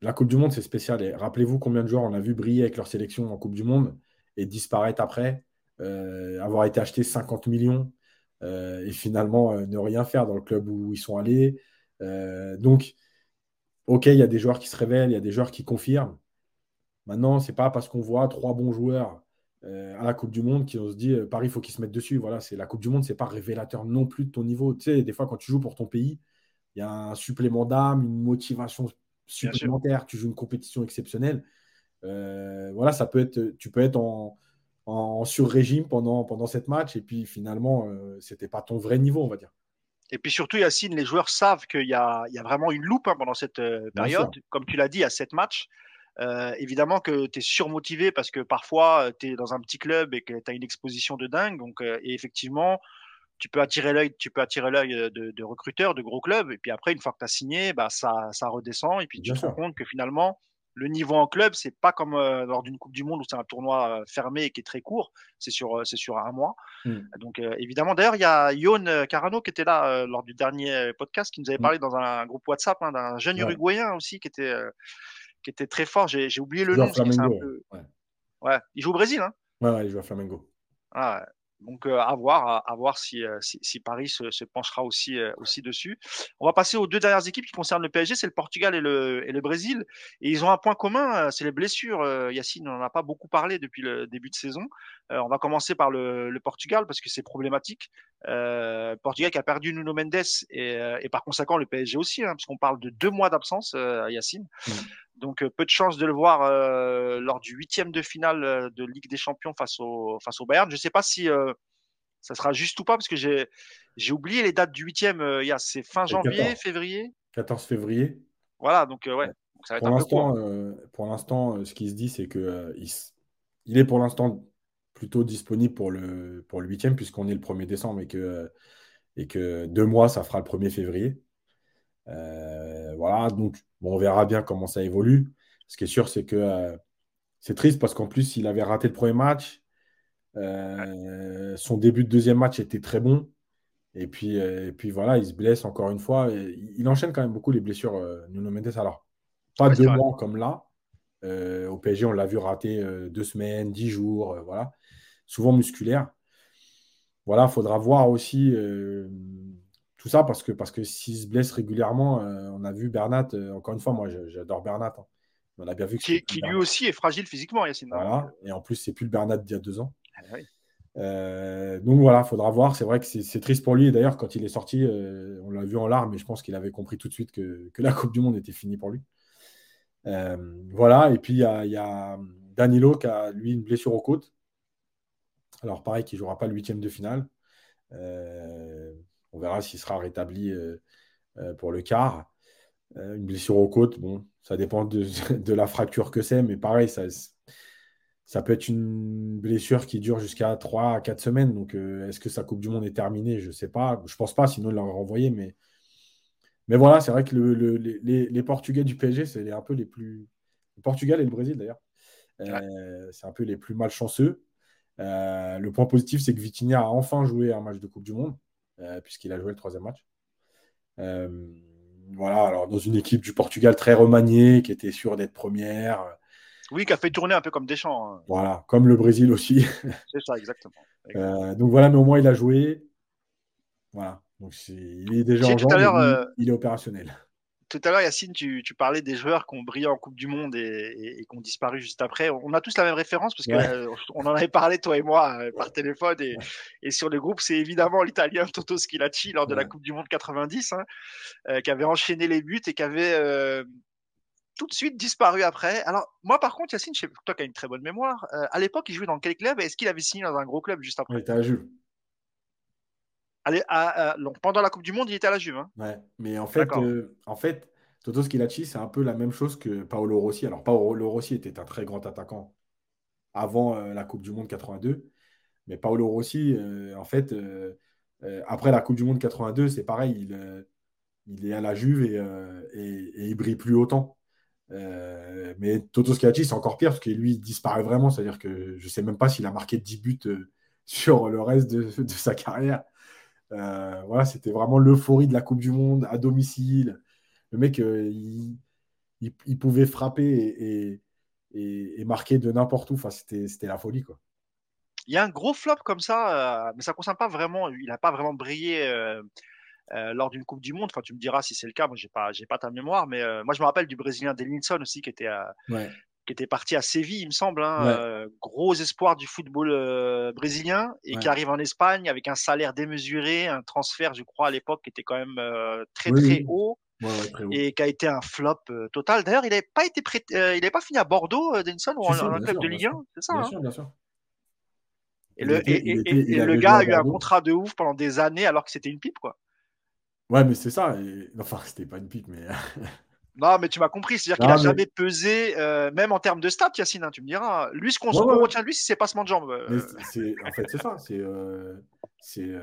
la Coupe du Monde, c'est spécial. Et rappelez-vous combien de joueurs on a vu briller avec leur sélection en Coupe du Monde et disparaître après, avoir été achetés 50 millions et finalement ne rien faire dans le club où ils sont allés. donc, ok, il y a des joueurs qui se révèlent, il y a des joueurs qui confirment. Maintenant, ce n'est pas parce qu'on voit trois bons joueurs euh, à la Coupe du Monde qu'on se dit euh, Paris, il faut qu'ils se mettent dessus. Voilà, c'est la Coupe du Monde, ce n'est pas révélateur non plus de ton niveau. Tu sais, des fois, quand tu joues pour ton pays, il y a un supplément d'âme, une motivation supplémentaire. Tu joues une compétition exceptionnelle. Euh, voilà, ça peut être, tu peux être en, sur-régime pendant, pendant cette match et puis finalement, ce n'était pas ton vrai niveau, on va dire. Et puis surtout, Yacine, les joueurs savent qu'il y, y a, vraiment une loupe hein, pendant cette euh, période. Comme tu l'as dit, à sept matchs. évidemment que tu es surmotivé parce que parfois tu es dans un petit club et que tu as une exposition de dingue. Donc, et effectivement, tu peux attirer l'œil, tu peux attirer l'œil de, recruteurs, de gros clubs. Et puis après, une fois que tu as signé, bah, ça, ça redescend. Et puis tu te rends compte que finalement, le niveau en club, c'est pas comme lors d'une Coupe du Monde où c'est un tournoi fermé et qui est très court. C'est sur, c'est sur un mois. Mmh. Donc évidemment, d'ailleurs, il y a Yon Carano qui était là lors du dernier podcast, qui nous avait mmh. parlé dans un groupe WhatsApp hein, d'un jeune Uruguayen aussi qui était, qui était très fort. J'ai, oublié le nom. ouais. Il joue au Brésil. Hein ouais, il joue à Flamengo. Ah, donc à voir, à, voir si, si, Paris se, penchera aussi, aussi dessus. On va passer aux deux dernières équipes qui concernent le PSG, c'est le Portugal et le, et le Brésil. Et ils ont un point commun, c'est les blessures. Yacine, on n'en a pas beaucoup parlé depuis le début de saison. on va commencer par le, le Portugal parce que c'est problématique. Portugal qui a perdu Nuno Mendes et, et par conséquent le PSG aussi, hein, parce parle de deux mois d'absence, Yacine. Mmh. Donc peu de chance de le voir lors du huitième de finale de Ligue des Champions face au, face au Bayern. Je ne sais pas si ça sera juste ou pas, parce que j'ai, j'ai oublié les dates du huitième. a, c'est fin janvier, février 14 février. Voilà, donc ouais. pour, l'instant, pour l'instant, ce qui se dit, c'est que il, est pour l'instant plutôt disponible pour le, pour le huitième, puisqu'on est le 1er décembre et que, et que deux mois, ça fera le 1er février. Voilà, donc on verra bien comment ça évolue. Ce qui est sûr, c'est que euh, c'est triste parce qu'en plus, il avait raté le premier match. Euh, son début de deuxième match était très bon. Et puis, euh, et puis voilà, il se blesse encore une fois. il enchaîne quand même beaucoup les blessures, Nuno Mendes. Alors, pas deux mois comme là. au PSG, on l'a vu rater deux semaines, dix jours, voilà. Souvent musculaire. Voilà, il faudra voir aussi tout ça parce que, parce que s'il se blesse régulièrement, euh, on a vu Bernat, euh, encore une fois, moi j'adore Bernat. Hein. On a bien vu qui, qui lui aussi est fragile physiquement, Yacine. Voilà. Et en plus, c'est plus le Bernat d'il y a deux ans. Ah euh, donc voilà, il faudra voir. C'est vrai que c'est triste pour lui. D'ailleurs, quand il est sorti, on l'a vu en larmes, mais je pense qu'il avait compris tout de suite que, que, la Coupe du Monde était finie pour lui. voilà, et puis il y a, y a, Danilo qui a lui une blessure aux côtes. Alors pareil, qui ne jouera pas le huitième de finale. On verra s'il sera rétabli euh, euh, pour le quart. Euh, une blessure aux côtes, bon, ça dépend de, la fracture que c'est, mais pareil, ça, ça peut être une blessure qui dure jusqu'à 3 à 4 semaines. Donc, est-ce que sa Coupe du Monde est terminée? Je ne sais pas. Je ne pense pas, sinon il l'aurait renvoyé. Mais, mais voilà, c'est vrai que les, Portugais du PSG, c'est un peu les plus. Le Portugal et le Brésil d'ailleurs. c'est un peu les plus malchanceux. le point positif, c'est que Vitinha a enfin joué un match de Coupe du Monde. Euh, puisqu'il a joué le troisième match. Euh, voilà, alors dans une équipe du Portugal très remaniée, qui était sûre d'être première. Oui, qui a fait tourner un peu comme Deschamps. Hein. Voilà, comme le Brésil aussi. C'est ça, exactement. Euh, donc voilà, mais au moins il a joué. Voilà, donc il est déjà en jambes, il, est opérationnel tout à l'heure, Yacine, tu, parlais des joueurs qui ont brillé en Coupe du Monde et, qui ont disparu juste après. On a tous la même référence parce qu'on euh, en avait parlé, toi et moi, euh, par téléphone et, sur le groupe. C'est évidemment l'Italien Toto Schilacci lors de la Coupe du Monde 90, hein, euh, qui avait enchaîné les buts et qui avait tout de suite disparu après. Alors, moi, par contre, Yacine, je sais, toi qui as une très bonne mémoire, à l'époque, il jouait dans quel club Est-ce qu'il avait signé dans un gros club juste après? Il était à Jules. Allez, pendant la Coupe du Monde, il était à la Juve. Hein. Ouais, mais en fait, euh, en fait Toto Schilacci, c'est un peu la même chose que Paolo Rossi. Alors, Paolo Rossi était un très grand attaquant avant euh, la Coupe du Monde 82. Mais Paolo Rossi, euh, en fait, après la Coupe du Monde 82, c'est pareil, il, il, est à la Juve et, et, il brille plus autant. mais Toto Schilacci, c'est encore pire parce que lui, il disparaît vraiment. C'est-à-dire que je ne sais même pas s'il a marqué 10 buts sur le reste de, de sa carrière. Euh, voilà, c'était vraiment l'euphorie de la Coupe du Monde à domicile. Le mec, euh, il, pouvait frapper et, marquer de n'importe où. Enfin, c'était la folie, quoi. Il y a un gros flop comme ça, euh, mais ça ne concerne pas vraiment. Il n'a pas vraiment brillé. lors d'une Coupe du Monde. Enfin, tu me diras si c'est le cas. Moi, j'ai pas, j'ai pas ta mémoire, mais moi, je me rappelle du Brésilien Delinson aussi qui était, qui était parti à Séville, il me semble, hein, euh, gros espoir du football euh, brésilien, et qui arrive en Espagne avec un salaire démesuré, un transfert, je crois, à l'époque, qui était quand même euh, très, très haut. et qui a été un flop total. D'ailleurs, il n'avait pas été il pas fini à Bordeaux, Denson, ou en, club de Ligue 1, c'est ça Bien hein sûr, bien sûr. Et, le, le gars a eu un contrat de ouf pendant des années alors que c'était une pipe, quoi. Ouais, mais c'est ça. Enfin, c'était pas une pipe, mais Non, mais tu m'as compris. C'est-à-dire qu'il n'a jamais pesé, euh, même en termes de stats, Yacine, hein, tu me diras. Lui, ce qu'on retient de lui, c'est ses passements de jambes. Euh. en fait, c'est ça. C'est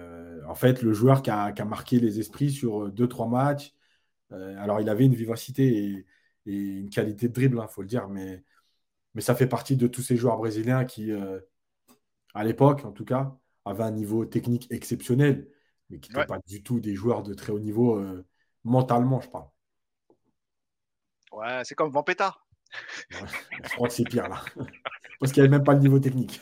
en fait le joueur qui a, marqué les esprits sur 2-3 matchs. alors, il avait une vivacité et, une qualité de dribble, il hein, faut le dire, mais, mais ça fait partie de tous ces joueurs brésiliens qui, à l'époque, en tout cas, avaient un niveau technique exceptionnel, mais qui n'étaient pas du tout des joueurs de très haut niveau mentalement, je parle. Ouais, c'est comme Vampeta. je crois que c'est pire là. Parce qu'il n'y avait même pas le niveau technique.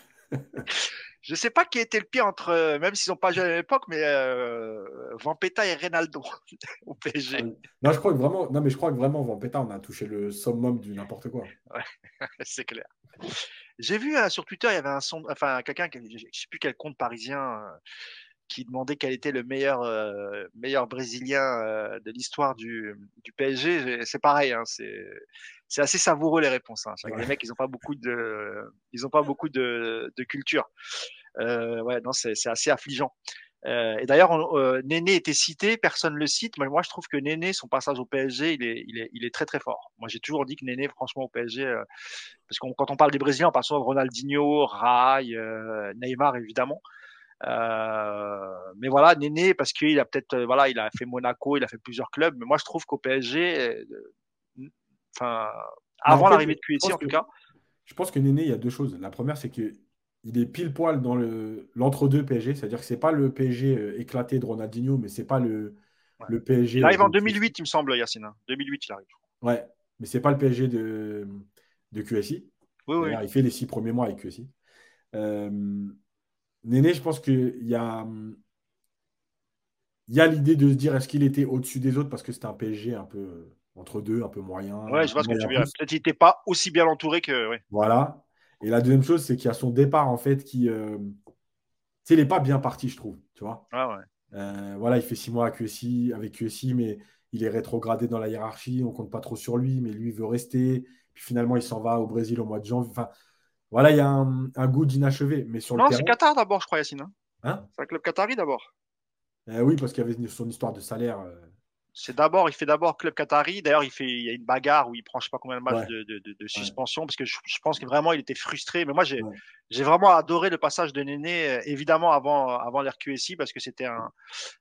je ne sais pas qui était le pire entre, euh, même s'ils n'ont pas joué à l'époque, mais euh, Vampeta et Reynaldo au PSG. Ah non, je crois que vraiment, non, mais je crois que vraiment Vampeta, on a touché le summum du n'importe quoi. Ouais, c'est clair. J'ai vu euh, sur Twitter, il y avait un son, enfin quelqu'un, je ne sais plus quel compte parisien, qui demandait quel était le meilleur, euh, meilleur Brésilien euh, de l'histoire du, du, PSG. C'est pareil, hein, c'est assez savoureux les réponses. Hein. Les mecs, ils n'ont pas beaucoup de, ils ont pas beaucoup de, de culture. Euh, ouais, non, c'est assez affligeant. Et d'ailleurs, Néné était cité, personne le cite. Mais moi, je trouve que Néné, son passage au PSG, il est, il est, il est très très fort. Moi, j'ai toujours dit que Néné, franchement, au PSG, parce que quand on parle des Brésiliens, on parle souvent de Ronaldinho, Rai, Neymar, évidemment. Euh, mais voilà, Néné, parce qu'il a peut-être, euh, voilà, il a fait Monaco, il a fait plusieurs clubs. Mais moi, je trouve qu'au PSG, euh, enfin, avant l'arrivée de QSI en tout cas. Je pense que Néné, il y a deux choses. La première, c'est que il est pile poil dans l'entre-deux PSG, c'est-à-dire que c'est pas le PSG éclaté de Ronaldinho, mais c'est pas le, le PSG. Il arrive en 2008, il me semble, Yacine. 2008, hein. il arrive. Ouais, mais c'est pas le PSG de, de QSI. Oui, oui. Il fait les six premiers mois avec QSI. Euh, Néné, je pense qu'il y a, il y a l'idée de se dire est-ce qu'il était au-dessus des autres parce que c'était un PSG un peu euh, entre deux, un peu moyen. Ouais, je vois ce que tu veux dire. Peut-être qu'il n'était pas aussi bien entouré que. Voilà. Et la deuxième chose, c'est qu'il y a son départ en fait qui. Euh... il n'est pas bien parti, je trouve. Tu vois ah ouais. Euh, voilà, il fait six mois avec QSI, avec QSI, mais il est rétrogradé dans la hiérarchie. On compte pas trop sur lui, mais lui veut rester. Puis finalement, il s'en va au Brésil au mois de janvier. Enfin, voilà, il y a un, goût d'inachevé. Mais sur non, c'est Qatar d'abord, je crois, Yacine. Hein, hein? C'est un club qatari d'abord. Euh, oui, parce qu'il y avait son histoire de salaire. Euh. C'est d'abord, il fait d'abord club qatari. D'ailleurs, il fait, il y a une bagarre où il prend je sais pas combien de matchs de, suspension parce que je, pense que vraiment il était frustré. Mais moi, j'ai, j'ai vraiment adoré le passage de Néné, euh, évidemment avant, avant l'RQSI parce que c'était un,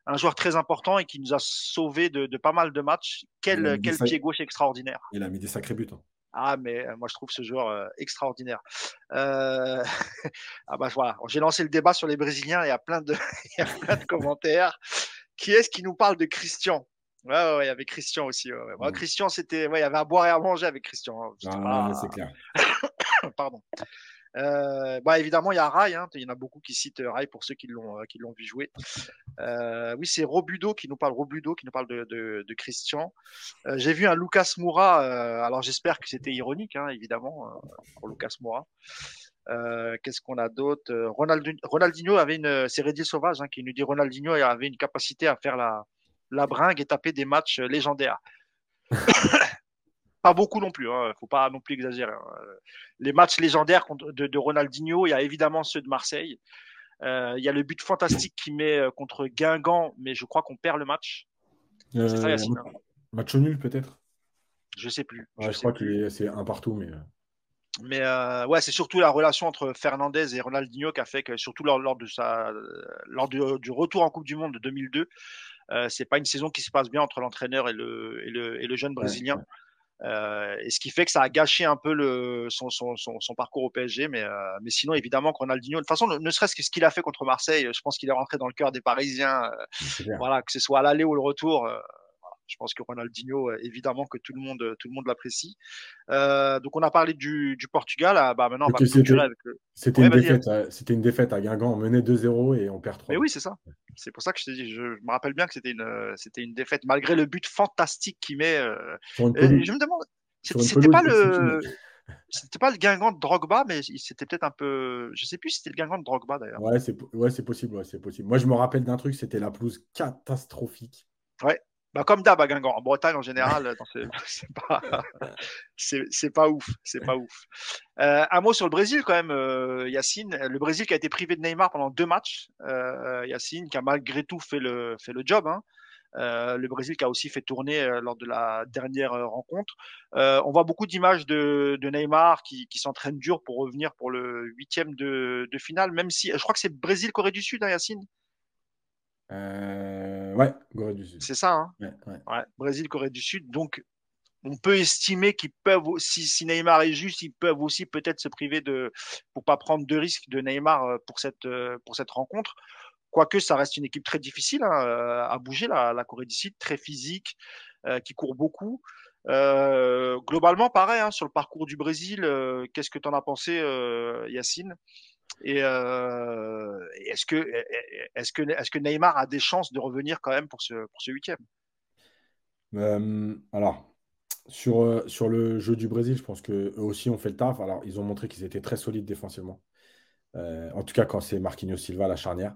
un, joueur très important et qui nous a sauvé de, pas mal de matchs. Quel, quel pied gauche extraordinaire. Il a mis des sacrés buts. Hein. Ah, mais euh, moi, je trouve ce joueur euh, extraordinaire. Euh... ah bah voilà, j'ai lancé le débat sur les Brésiliens. Il y a plein de, il y a plein de commentaires. Qui est-ce qui nous parle de Christian? Ouais, ouais, il y avait Christian aussi. Ouais. Moi, Christian, c'était, ouais, il y avait à boire et à manger avec Christian. Hein. Ah, c'est clair. Pardon. Euh, bah, évidemment, il y a Rai. Hein. Il y en a beaucoup qui citent Rai pour ceux qui l'ont euh, qui l'ont vu jouer. Euh, oui, c'est Robudo qui nous parle. Robudo qui nous parle de, de, de Christian. Euh, J'ai vu un Lucas Moura. Euh, alors j'espère que c'était ironique, hein, évidemment, euh, pour Lucas Moura. Qu'est-ce qu'on a d'autre? Ronaldinho, Ronaldinho avait une. C'est Reddy Sauvage hein, qui nous dit Ronaldinho avait une capacité à faire la la bringue et taper des matchs légendaires. pas beaucoup non plus, il hein, faut pas non plus exagérer. Hein. Les matchs légendaires de, de, Ronaldinho, il y a évidemment ceux de Marseille. Euh, il y a le but fantastique qu'il met euh, contre Guingamp, mais je crois qu'on perd le match. Euh, ça, hein. match nul peut-être? Je sais plus. je, crois que c'est un partout, mais. Euh. Mais euh, ouais, c'est surtout la relation entre Fernandez et Ronaldinho qui a fait que, surtout lors, lors de sa, lors du, du, retour en Coupe du Monde de 2002, euh, c'est pas une saison qui se passe bien entre l'entraîneur et le, et le, et le jeune brésilien. Ouais, ouais. Euh, et ce qui fait que ça a gâché un peu le, son, son, son, son parcours au PSG. Mais, euh, mais sinon, évidemment, Ronaldinho, de toute façon, ne, serait-ce que ce qu'il a fait contre Marseille, je pense qu'il est rentré dans le cœur des Parisiens. Euh, voilà, que ce soit à l'aller ou le retour. Euh, je pense que Ronaldinho, évidemment que tout le monde, tout le monde l'apprécie. Euh, donc on a parlé du, du Portugal. Ah, bah maintenant le. C'était une, défaite, c'était une défaite à Guingamp. On menait 2-0 et on perd 3. Mais oui, c'est ça. C'est pour ça que je te dis. Je, me rappelle bien que c'était une, c'était une défaite malgré le but fantastique qu'il met. Euh, je me demande. C'était pas le. C'était pas le Guingamp de Drogba, mais c'était peut-être un peu. Je sais plus si c'était le Guingamp de Drogba d'ailleurs. Ouais, c'est ouais, possible, ouais, c'est possible. Moi, je me rappelle d'un truc, c'était la pelouse catastrophique. Ouais, bah, comme d'hab à Guingamp. En Bretagne, en général, c'est pas, c'est pas ouf. C'est pas ouf. Euh, un mot sur le Brésil, quand même, euh, Yacine. Le Brésil qui a été privé de Neymar pendant deux matchs. Euh, Yacine, qui a malgré tout fait le, fait le job. Hein. Euh, le Brésil qui a aussi fait tourner euh, lors de la dernière euh, rencontre. on voit beaucoup d'images de, de, Neymar qui, qui s'entraîne dur pour revenir pour le huitième de, de, finale, même si je crois que c'est Brésil-Corée du Sud, hein, Yacine? Ouais, Corée du Sud. C'est ça, hein ouais, ouais. ouais Brésil-Corée du Sud. Donc, on peut estimer qu'ils peuvent, si, si, Neymar est juste, ils peuvent aussi peut-être se priver de, pour pas prendre de risques de Neymar pour cette, pour cette rencontre. Quoique ça reste une équipe très difficile hein, euh, à bouger, la, la, Corée du Sud, très physique, euh, qui court beaucoup. Euh, globalement, pareil, hein, sur le parcours du Brésil, euh, qu'est-ce que tu en as pensé, euh, Yacine? Et est-ce que, est-ce que, est-ce que Neymar a des chances de revenir quand même pour ce, pour ce huitième? Alors, sur, sur le jeu du Brésil, je pense qu'eux aussi ont fait le taf. Alors, ils ont montré qu'ils étaient très solides défensivement. en tout cas, quand c'est Marquinhos Silva, la charnière.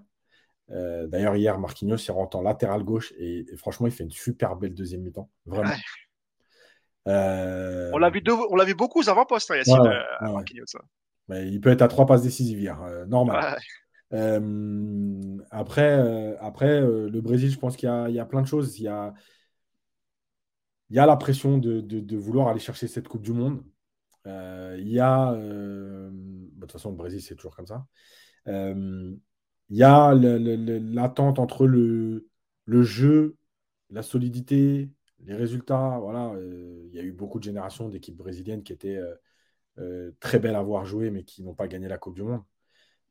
Euh, d'ailleurs, hier, Marquinhos il rentre en latéral gauche et, franchement, il fait une super belle deuxième mi-temps. Vraiment. Euh, on l'a vu, beaucoup aux avant-postes, hein, Yacine, ouais, euh, Marquinhos. Mais il peut être à trois passes décisives hier, normal. après, après le Brésil, je pense qu'il y, y, a plein de choses. Il y a, il y a la pression de, de, de, vouloir aller chercher cette Coupe du Monde. il y a. Bah, de toute façon, le Brésil, c'est toujours comme ça il y a l'attente entre le, le, jeu, la solidité, les résultats. Voilà, euh, il y a eu beaucoup de générations d'équipes brésiliennes qui étaient euh, euh, très belles à voir jouer, mais qui n'ont pas gagné la Coupe du Monde.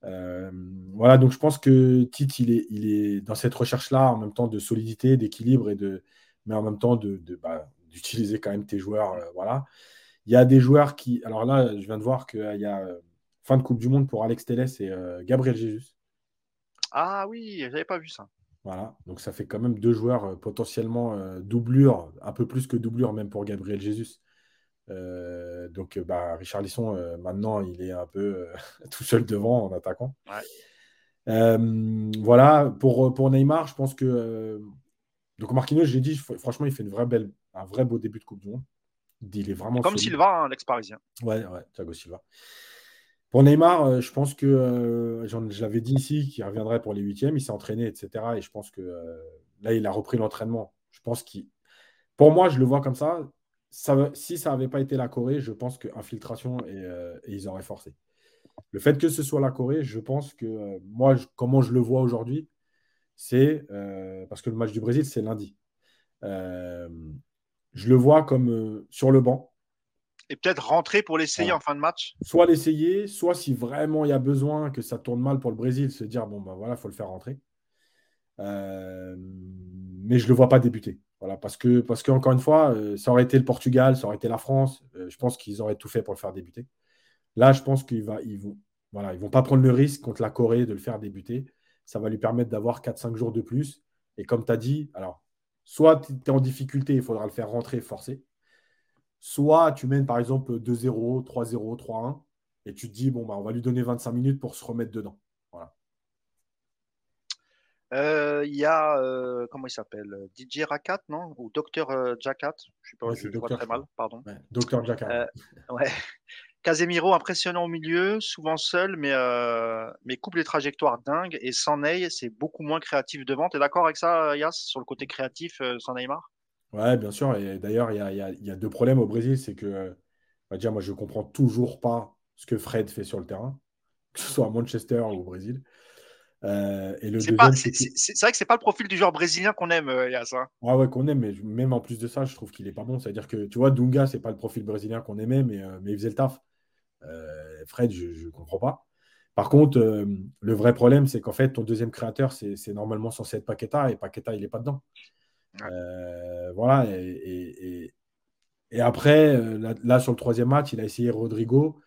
voilà, donc je pense que Tite, il est, il est dans cette recherche-là, en même temps de solidité, d'équilibre, et de, mais en même temps de, bah, d'utiliser quand même tes joueurs. voilà. Il y a des joueurs qui. Alors là, je viens de voir qu'il y a fin de Coupe du Monde pour Alex Telles et Gabriel Jesus. Ah oui, j'avais pas vu ça. Voilà, donc ça fait quand même deux joueurs euh, potentiellement euh, doublure, un peu plus que doublure même pour Gabriel Jesus. Euh, donc bah, Richard Lisson, maintenant, il est un peu tout seul devant en attaquant. voilà, pour, pour Neymar, je pense que. donc Marquinhos, j'ai dit, franchement, il fait une vraie belle, un vrai beau début de Coupe du Monde. Il est vraiment. Comme Silva, hein, l'ex-parisien. Ouais, ouais, Thiago Silva. Pour Neymar, euh, je pense que euh, j'avais dit ici qu'il reviendrait pour les huitièmes, il s'est entraîné, etc. Et je pense que euh, là, il a repris l'entraînement. Je pense qu'il. Pour moi, je le vois comme ça. Ça si ça n'avait pas été la Corée, je pense qu'infiltration et, et ils auraient forcé. Le fait que ce soit la Corée, je pense que moi, comment je le vois aujourd'hui, c'est parce que le match du Brésil, c'est lundi. je le vois comme sur le banc et peut-être rentrer pour l'essayer en fin de match Soit l'essayer, soit si vraiment il y a besoin que ça tourne mal pour le Brésil, se dire bon ben voilà, il faut le faire rentrer. Euh, mais je ne le vois pas débuter. Parce que, une fois, euh, ça aurait été le Portugal, ça aurait été la France. Euh, je pense qu'ils auraient tout fait pour le faire débuter. Là, je pense qu'ils ils vont, pas prendre le risque contre la Corée de le faire débuter. Ça va lui permettre d'avoir 4-5 jours de plus. Et comme tu as dit, soit tu es en difficulté, il faudra le faire rentrer forcer. Soit tu mènes par exemple 2-0, 3-0, 3-1, et tu te dis, bon, bah, on va lui donner 25 minutes pour se remettre dedans. Euh, il y a, euh, comment il s'appelle DJ Rakat, non? Ou Docteur euh, Jacat Je sais pas, je vois très mal, pardon. Ouais, Docteur Jacat. ouais. Casemiro, impressionnant au milieu, souvent seul, mais, mais coupe les trajectoires dingues. Et sans Ney, c'est beaucoup moins créatif devant. Tu es d'accord avec ça, Yas, sur le côté créatif sans Neymar? Ouais, bien sûr. Et d'ailleurs, il y a, deux problèmes au Brésil. C'est que, bah, déjà, moi, je ne comprends toujours pas ce que Fred fait sur le terrain, que ce soit à Manchester ou au Brésil. Euh, et le c'est, vrai que ce n'est pas le profil du joueur brésilien qu'on aime, euh, Yass. Hein. Ouais, ouais, qu'on aime, mais même en plus de ça, je trouve qu'il n'est pas bon. C'est-à-dire que, tu vois, Dunga, c'est pas le profil brésilien qu'on aimait, mais, euh, mais il faisait le taf. Fred, je ne comprends pas. Par contre, le vrai problème, c'est qu'en fait, ton deuxième créateur, c'est, c'est normalement censé être Paqueta, et Paqueta, il n'est pas dedans. Euh, voilà. Et, et, après, euh, là, sur le troisième match, il a essayé Rodrigo.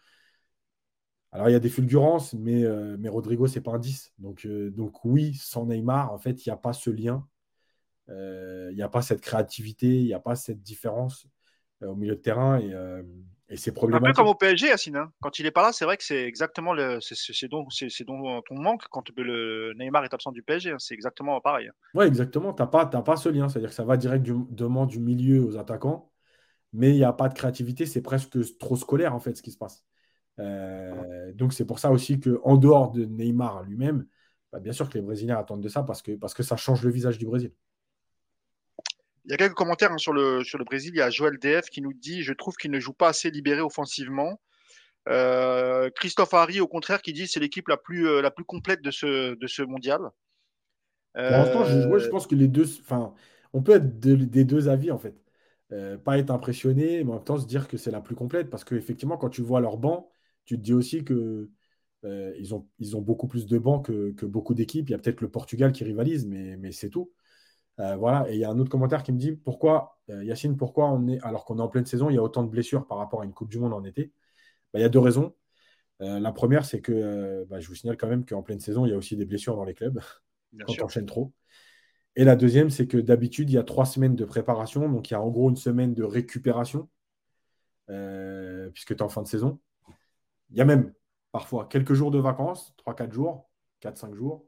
Alors, il y a des fulgurances, mais, euh, mais Rodrigo, c'est pas un 10. Donc, donc, oui, sans Neymar, en fait, il n'y a pas ce lien. Il n'y a pas cette créativité, il n'y a pas cette différence au milieu de terrain. Et, et c'est problématique. Un peu comme au PSG, Yacine. Hein. Quand il n'est pas là, c'est vrai que c'est exactement le, c'est dont, on manque quand le Neymar est absent du PSG. Hein. C'est exactement pareil. Oui, exactement. Tu n'as pas, pas ce lien. C'est-à-dire que ça va directement du milieu aux attaquants, mais il n'y a pas de créativité. C'est presque trop scolaire, en fait, ce qui se passe. Euh, donc, c'est pour ça aussi qu'en dehors de Neymar lui-même, bah, bien sûr que les Brésiliens attendent de ça parce que, parce que ça change le visage du Brésil. Il y a quelques commentaires hein, sur, le, sur le Brésil. Il y a Joël DF qui nous dit Je trouve qu'il ne joue pas assez libéré offensivement. Euh, Christophe Harry, au contraire, qui dit c'est l'équipe la plus, euh, la plus complète de ce, de ce mondial. Pour l'instant, je, je, pense que les deux. Enfin, on peut être des deux avis, en fait. pas être impressionné, mais en même temps se dire que c'est la plus complète. Parce qu'effectivement, quand tu vois leur banc, tu te dis aussi que ils, ont, ils ont beaucoup plus de bancs que, que beaucoup d'équipes. Il y a peut-être le Portugal qui rivalise, mais, mais c'est tout. Euh, voilà, et il y a un autre commentaire qui me dit pourquoi, euh, Yacine, pourquoi on est, alors qu'on est en pleine saison, il y a autant de blessures par rapport à une Coupe du Monde en été? Bah, Il y a deux raisons. Euh, la première, c'est que bah, je vous signale quand même qu'en pleine saison, il y a aussi des blessures dans les clubs quand on enchaîne trop. Et la deuxième, c'est que d'habitude, il y a trois semaines de préparation, donc il y a en gros une semaine de récupération, puisque tu es en fin de saison. Il y a même parfois quelques jours de vacances, 3-4 jours, 4-5 jours.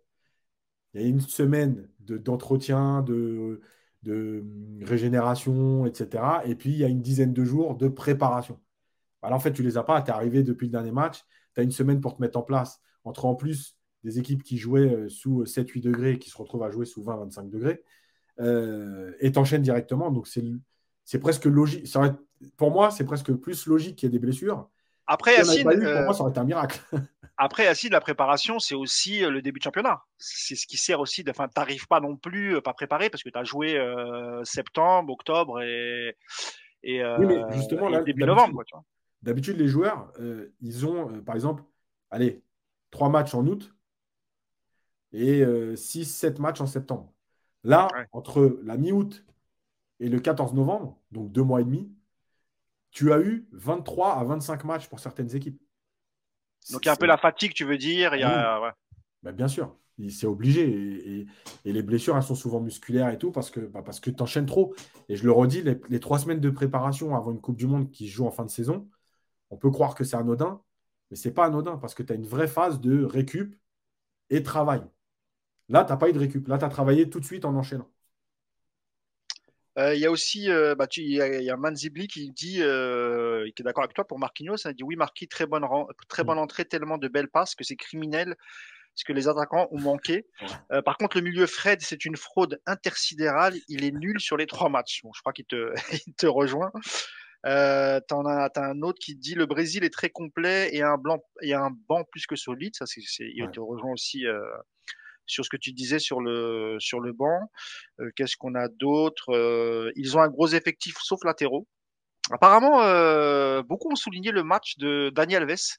Il y a une semaine d'entretien, de, de, régénération, etc. Et puis, il y a une dizaine de jours de préparation. Alors, en fait, tu ne les as pas. Tu es arrivé depuis le dernier match. Tu as une semaine pour te mettre en place. Entre en plus des équipes qui jouaient euh, sous 7-8 degrés et qui se retrouvent à jouer sous 20-25 degrés. Euh, et t'enchaînes directement. Donc, c'est presque logique. pour moi, c'est presque plus logique qu'il y ait des blessures. Après, Yacine, pour euh, moi, ça aurait été un miracle. Après, Yacine, la préparation, c'est aussi euh, le début de championnat. C'est ce qui sert aussi. Enfin, t'arrives pas non plus euh, pas préparé parce que tu as joué septembre, octobre et, et, oui, mais justement, début novembre. D'habitude, les joueurs, ils ont, par exemple, allez, trois matchs en août et 6-7 matchs en septembre. Là, entre la mi-août et le 14 novembre, donc deux mois et demi, tu as eu 23 à 25 matchs pour certaines équipes. Donc il y a un peu la fatigue, tu veux dire il y a... Ben, bien sûr, c'est obligé. Et, les blessures, elles sont souvent musculaires et tout parce que, bah, parce que tu enchaînes trop. Et je le redis, les, trois semaines de préparation avant une Coupe du Monde qui se joue en fin de saison, on peut croire que c'est anodin, mais ce n'est pas anodin parce que tu as une vraie phase de récup et travail. Là, tu n'as pas eu de récup. Là, tu as travaillé tout de suite en enchaînant. Euh, il y a aussi, euh, bah, il y, a, Manzibli qui dit, euh, qui est d'accord avec toi pour Marquinhos. Il dit oui, Marquis, très bonne, très bonne mm. entrée, tellement de belles passes que c'est criminel ce que les attaquants ont manqué. par contre, le milieu Fred, c'est une fraude intersidérale. Il est nul sur les trois matchs. Bon, je crois qu'il te, te rejoint. Euh, tu as, un autre qui dit le Brésil est très complet et un, blanc, et un banc plus que solide. Ça, c'est, il te rejoint aussi sur ce que tu disais sur le, sur le banc. Euh, qu'est-ce qu'on a d'autre euh, Ils ont un gros effectif, sauf latéraux. Apparemment, euh, beaucoup ont souligné le match de Daniel Alves.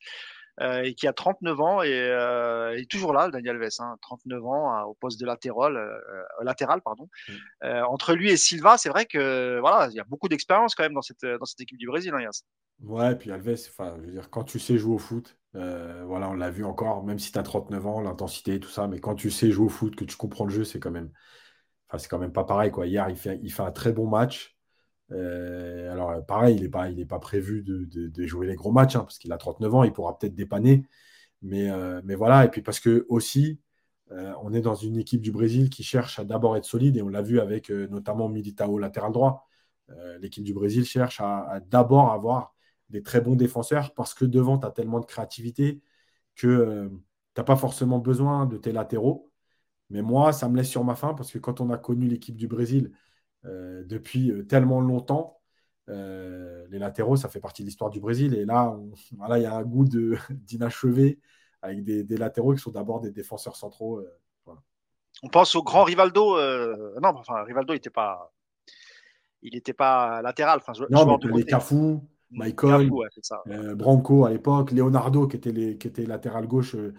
Et qui a 39 ans et est toujours là, Daniel Alves, hein, 39 ans au poste de latéral, latéral pardon. Mm. entre lui et Silva, c'est vrai que voilà, il y a beaucoup d'expérience quand même dans cette dans cette équipe du Brésil, hein, Yas. Ouais, puis Alves, enfin, je veux dire, quand tu sais jouer au foot, euh, voilà, on l'a vu encore, même si tu as 39 ans, l'intensité, tout ça, mais quand tu sais jouer au foot, que tu comprends le jeu, c'est quand même, enfin, c'est quand même pas pareil, quoi. Hier, il fait, il fait un très bon match. Euh, alors, pareil, il n'est pas, prévu de, jouer les gros matchs, hein, parce qu'il a 39 ans, il pourra peut-être dépanner. Mais, euh, mais voilà, et puis parce que aussi, on est dans une équipe du Brésil qui cherche à d'abord être solide, et on l'a vu avec notamment Militao latéral droit. L'équipe du Brésil cherche à d'abord avoir des très bons défenseurs parce que devant, tu as tellement de créativité que euh, tu n'as pas forcément besoin de tes latéraux. Mais moi, ça me laisse sur ma faim parce que quand on a connu l'équipe du Brésil euh, depuis euh, tellement longtemps, les latéraux, ça fait partie de l'histoire du Brésil. Et là, il y a un goût d'inachevé avec des, latéraux qui sont d'abord des défenseurs centraux. On pense au grand Rivaldo. non, enfin, Rivaldo, il n'était pas, il n'était pas latéral. Enfin, non, mais les Cafou, Michael, euh, Branco à l'époque, Leonardo qui était, les, qui était latéral gauche euh,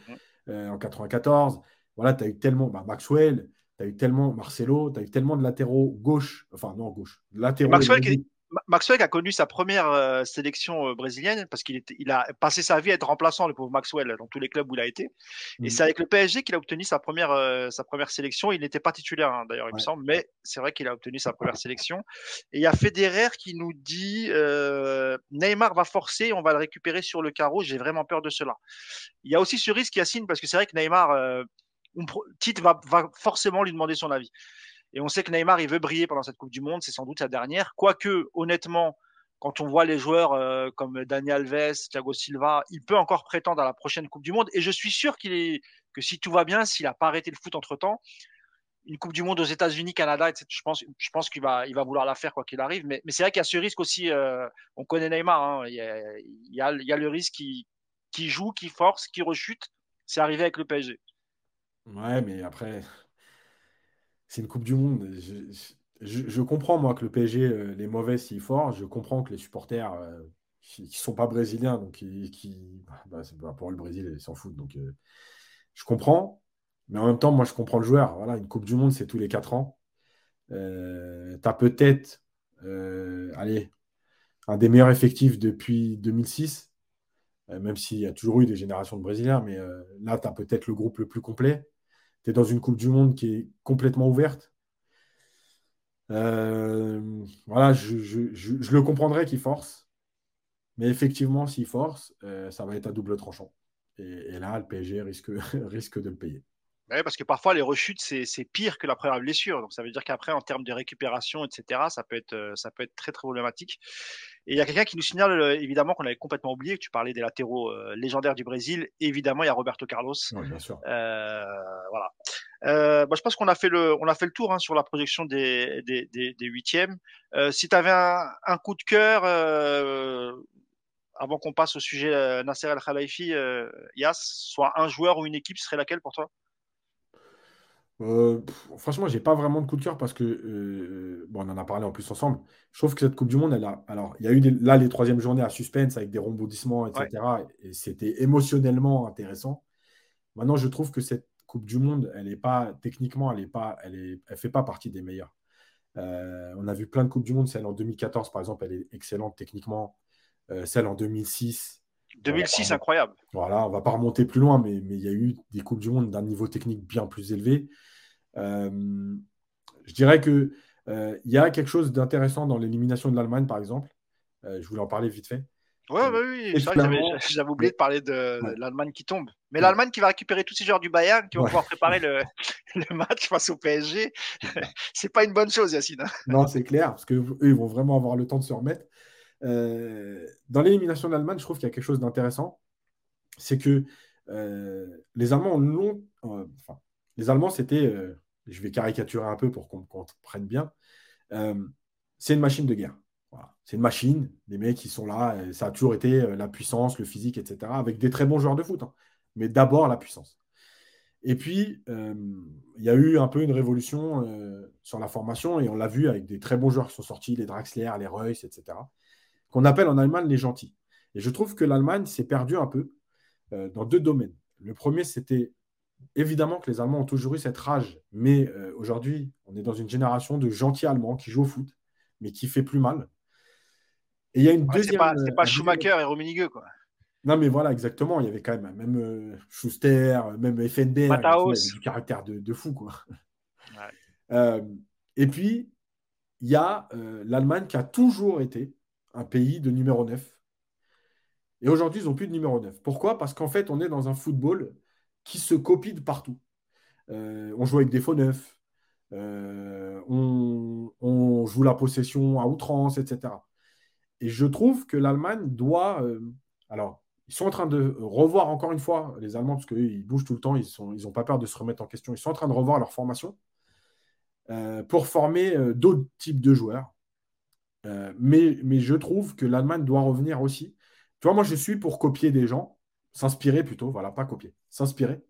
euh, en 94. Voilà, tu as eu tellement, bah, Maxwell, tu as eu tellement, Marcelo, tu as eu tellement de latéraux gauche, enfin non gauche, latéraux. Maxwell, qui, Maxwell a connu sa première euh, sélection euh, brésilienne parce qu'il il a passé sa vie à être remplaçant, le pauvre Maxwell, dans tous les clubs où il a été. Et mmh. c'est avec le PSG qu'il a obtenu sa première, euh, sa première sélection. Il n'était pas titulaire, hein, d'ailleurs, il me semble, mais c'est vrai qu'il a obtenu sa première sélection. Et il y a Federer qui nous dit Neymar va forcer, on va le récupérer sur le carreau. J'ai vraiment peur de cela. Il y a aussi ce risque, Yacine, parce que c'est vrai que Neymar, Tite va, forcément lui demander son avis. Et on sait que Neymar, il veut briller pendant cette Coupe du Monde. C'est sans doute sa dernière. Quoique, honnêtement, quand on voit les joueurs euh, comme Daniel Alves, Thiago Silva, il peut encore prétendre à la prochaine Coupe du Monde. Et je suis sûr que si tout va bien, s'il n'a pas arrêté le foot entre temps, une Coupe du Monde aux États-Unis, Canada, Je pense, je pense qu'il va, il va vouloir la faire quoi qu'il arrive. Mais, c'est vrai qu'il y a ce risque aussi. Euh, on connaît Neymar. Hein, il, y a, le risque qui joue, qui force, qui rechute. C'est arrivé avec le PSG. Ouais, mais après, c'est une Coupe du Monde. Je, comprends, moi, que le PSG, euh, les mauvais, s'ils forcent. Je comprends que les supporters euh, qui ne sont pas brésiliens, donc qui, qui bah, pour le Brésil, ils s'en foutent. Donc, je comprends. Mais en même temps, moi, je comprends le joueur. Voilà, une Coupe du Monde, c'est tous les 4 ans. Euh, tu as peut-être, euh, allez, un des meilleurs effectifs depuis 2006, euh, même s'il y a toujours eu des générations de Brésiliens, mais là, tu as peut-être le groupe le plus complet. Tu es dans une Coupe du Monde qui est complètement ouverte. voilà, je, le comprendrais qu'il force. Mais effectivement, s'il force, ça va être à double tranchant. Et, là, le PSG risque de le payer parce que parfois les rechutes c'est pire que la première blessure. Donc ça veut dire qu'après en termes de récupération, etc., ça peut être euh, ça peut être très très problématique. Et il y a quelqu'un qui nous signale euh, évidemment qu'on avait complètement oublié que tu parlais des latéraux euh, légendaires du Brésil. Évidemment, il y a Roberto Carlos. Oui, bien sûr. voilà. Bah, je pense qu'on a fait le on a fait le tour hein, sur la projection des des, des, huitièmes. si tu avais un, un, coup de cœur avant qu'on passe au sujet Nasser El Khalifi, Yas, soit un joueur ou une équipe, serait laquelle pour toi? Euh, franchement, j'ai pas vraiment de coup de cœur parce que, euh, bon, on en a parlé en plus ensemble. Je trouve que cette Coupe du Monde, elle a. Alors, il y a eu là les troisième journées à suspense avec des rebondissements, etc. Et c'était émotionnellement intéressant. Maintenant, je trouve que cette Coupe du Monde, elle est pas techniquement, elle est pas, elle est, elle fait pas partie des meilleures. Euh, on a vu plein de Coupes du Monde. Celle en 2014, par exemple, elle est excellente techniquement. celle en 2006. 2006, incroyable. Voilà, on va pas remonter plus loin, mais, mais il y a eu des Coupes du Monde d'un niveau technique bien plus élevé. Euh, je dirais qu'il euh, il y a quelque chose d'intéressant dans l'élimination de l'Allemagne, par exemple. Euh, je voulais en parler vite fait. Ouais, bah oui, j'avais oublié de parler de, l'Allemagne qui tombe. Mais l'Allemagne qui va récupérer tous ces joueurs du Bayern, qui vont pouvoir préparer le, le, match face au PSG, c'est pas une bonne chose, Yacine. Non, c'est clair, parce qu'eux, ils vont vraiment avoir le temps de se remettre. dans l'élimination de l'Allemagne, je trouve qu'il y a quelque chose d'intéressant. C'est que les Allemands ont enfin, les Allemands, c'était je vais caricaturer un peu pour qu'on comprenne bien, euh, c'est une machine de guerre. C'est une machine, les mecs qui sont là, ça a toujours été euh, la puissance, le physique, etc., avec des très bons joueurs de foot. Hein. Mais d'abord la puissance. Et puis, euh, il y a eu un peu une révolution sur la formation, et on l'a vu avec des très bons joueurs qui sont sortis, les Draxler, les Reus, etc., qu'on appelle en Allemagne les gentils. Et je trouve que l'Allemagne s'est perdue un peu dans deux domaines. Le premier, c'était évidemment que les Allemands ont toujours eu cette rage, mais euh, aujourd'hui, on est dans une génération de gentils Allemands qui jouent au foot, mais qui fait plus mal. Et il y a une deuxième. C'est pas, Schumacher et Rummenigge, quoi. Non, mais voilà, exactement. Il y avait quand même, même euh, Schuster, même FNB, du caractère de, fou, quoi. Euh, et puis, il y a l'Allemagne qui a toujours été un pays de numéro 9. Et aujourd'hui, ils n'ont plus de numéro 9. Pourquoi? Parce qu'en fait, on est dans un football qui se copie de partout. Euh, on joue avec des faux neufs, euh, on, joue la possession à outrance, etc. Et je trouve que l'Allemagne doit. Euh, alors, ils sont en train de revoir encore une fois, les Allemands, parce qu'ils bougent tout le temps, ils n'ont ils pas peur de se remettre en question. Ils sont en train de revoir leur formation pour former d'autres types de joueurs. mais, mais je trouve que l'Allemagne doit revenir aussi. Tu vois, moi, je suis pour copier des gens S'inspirer plutôt, voilà, pas copier. S'inspirer.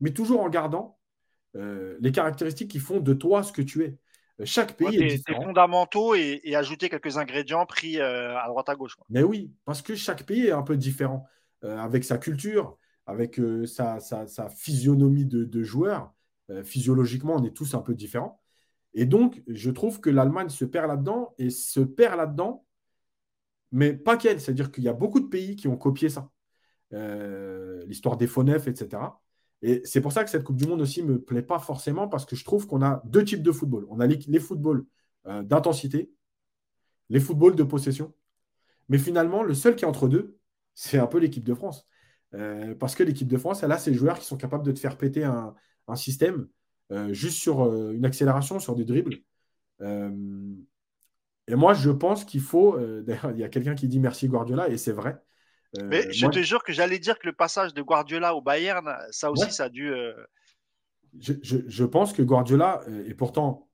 Mais toujours en gardant euh, les caractéristiques qui font de toi ce que tu es. Euh, chaque pays est différent. Des fondamentaux et, ajouter quelques ingrédients pris euh, à droite à gauche. Mais oui, parce que chaque pays est un peu différent. avec sa culture, avec sa, physionomie de, de joueur. physiologiquement, on est tous un peu différents. Et donc, je trouve que l'Allemagne se perd là-dedans et se perd là-dedans, mais pas qu'elle. C'est-à-dire qu'il y a beaucoup de pays qui ont copié ça. Euh, l'histoire des faux neufs, etc. Et c'est pour ça que cette Coupe du Monde aussi me plaît pas forcément, parce que je trouve qu'on a deux types de football. On a les, footballs euh, d'intensité, les footballs de possession. Mais finalement, le seul qui est entre deux, c'est un peu l'équipe de France. Euh, parce que l'équipe de France, elle a ces joueurs qui sont capables de te faire péter un, système juste sur une accélération, sur des dribbles. et moi, je pense qu'il faut. D'ailleurs, il y a quelqu'un qui dit merci Guardiola, et c'est vrai. Mais euh, je te jure que j'allais dire que le passage de Guardiola au Bayern, ça aussi, ça a dû. Euh, je, pense que Guardiola, et pourtant,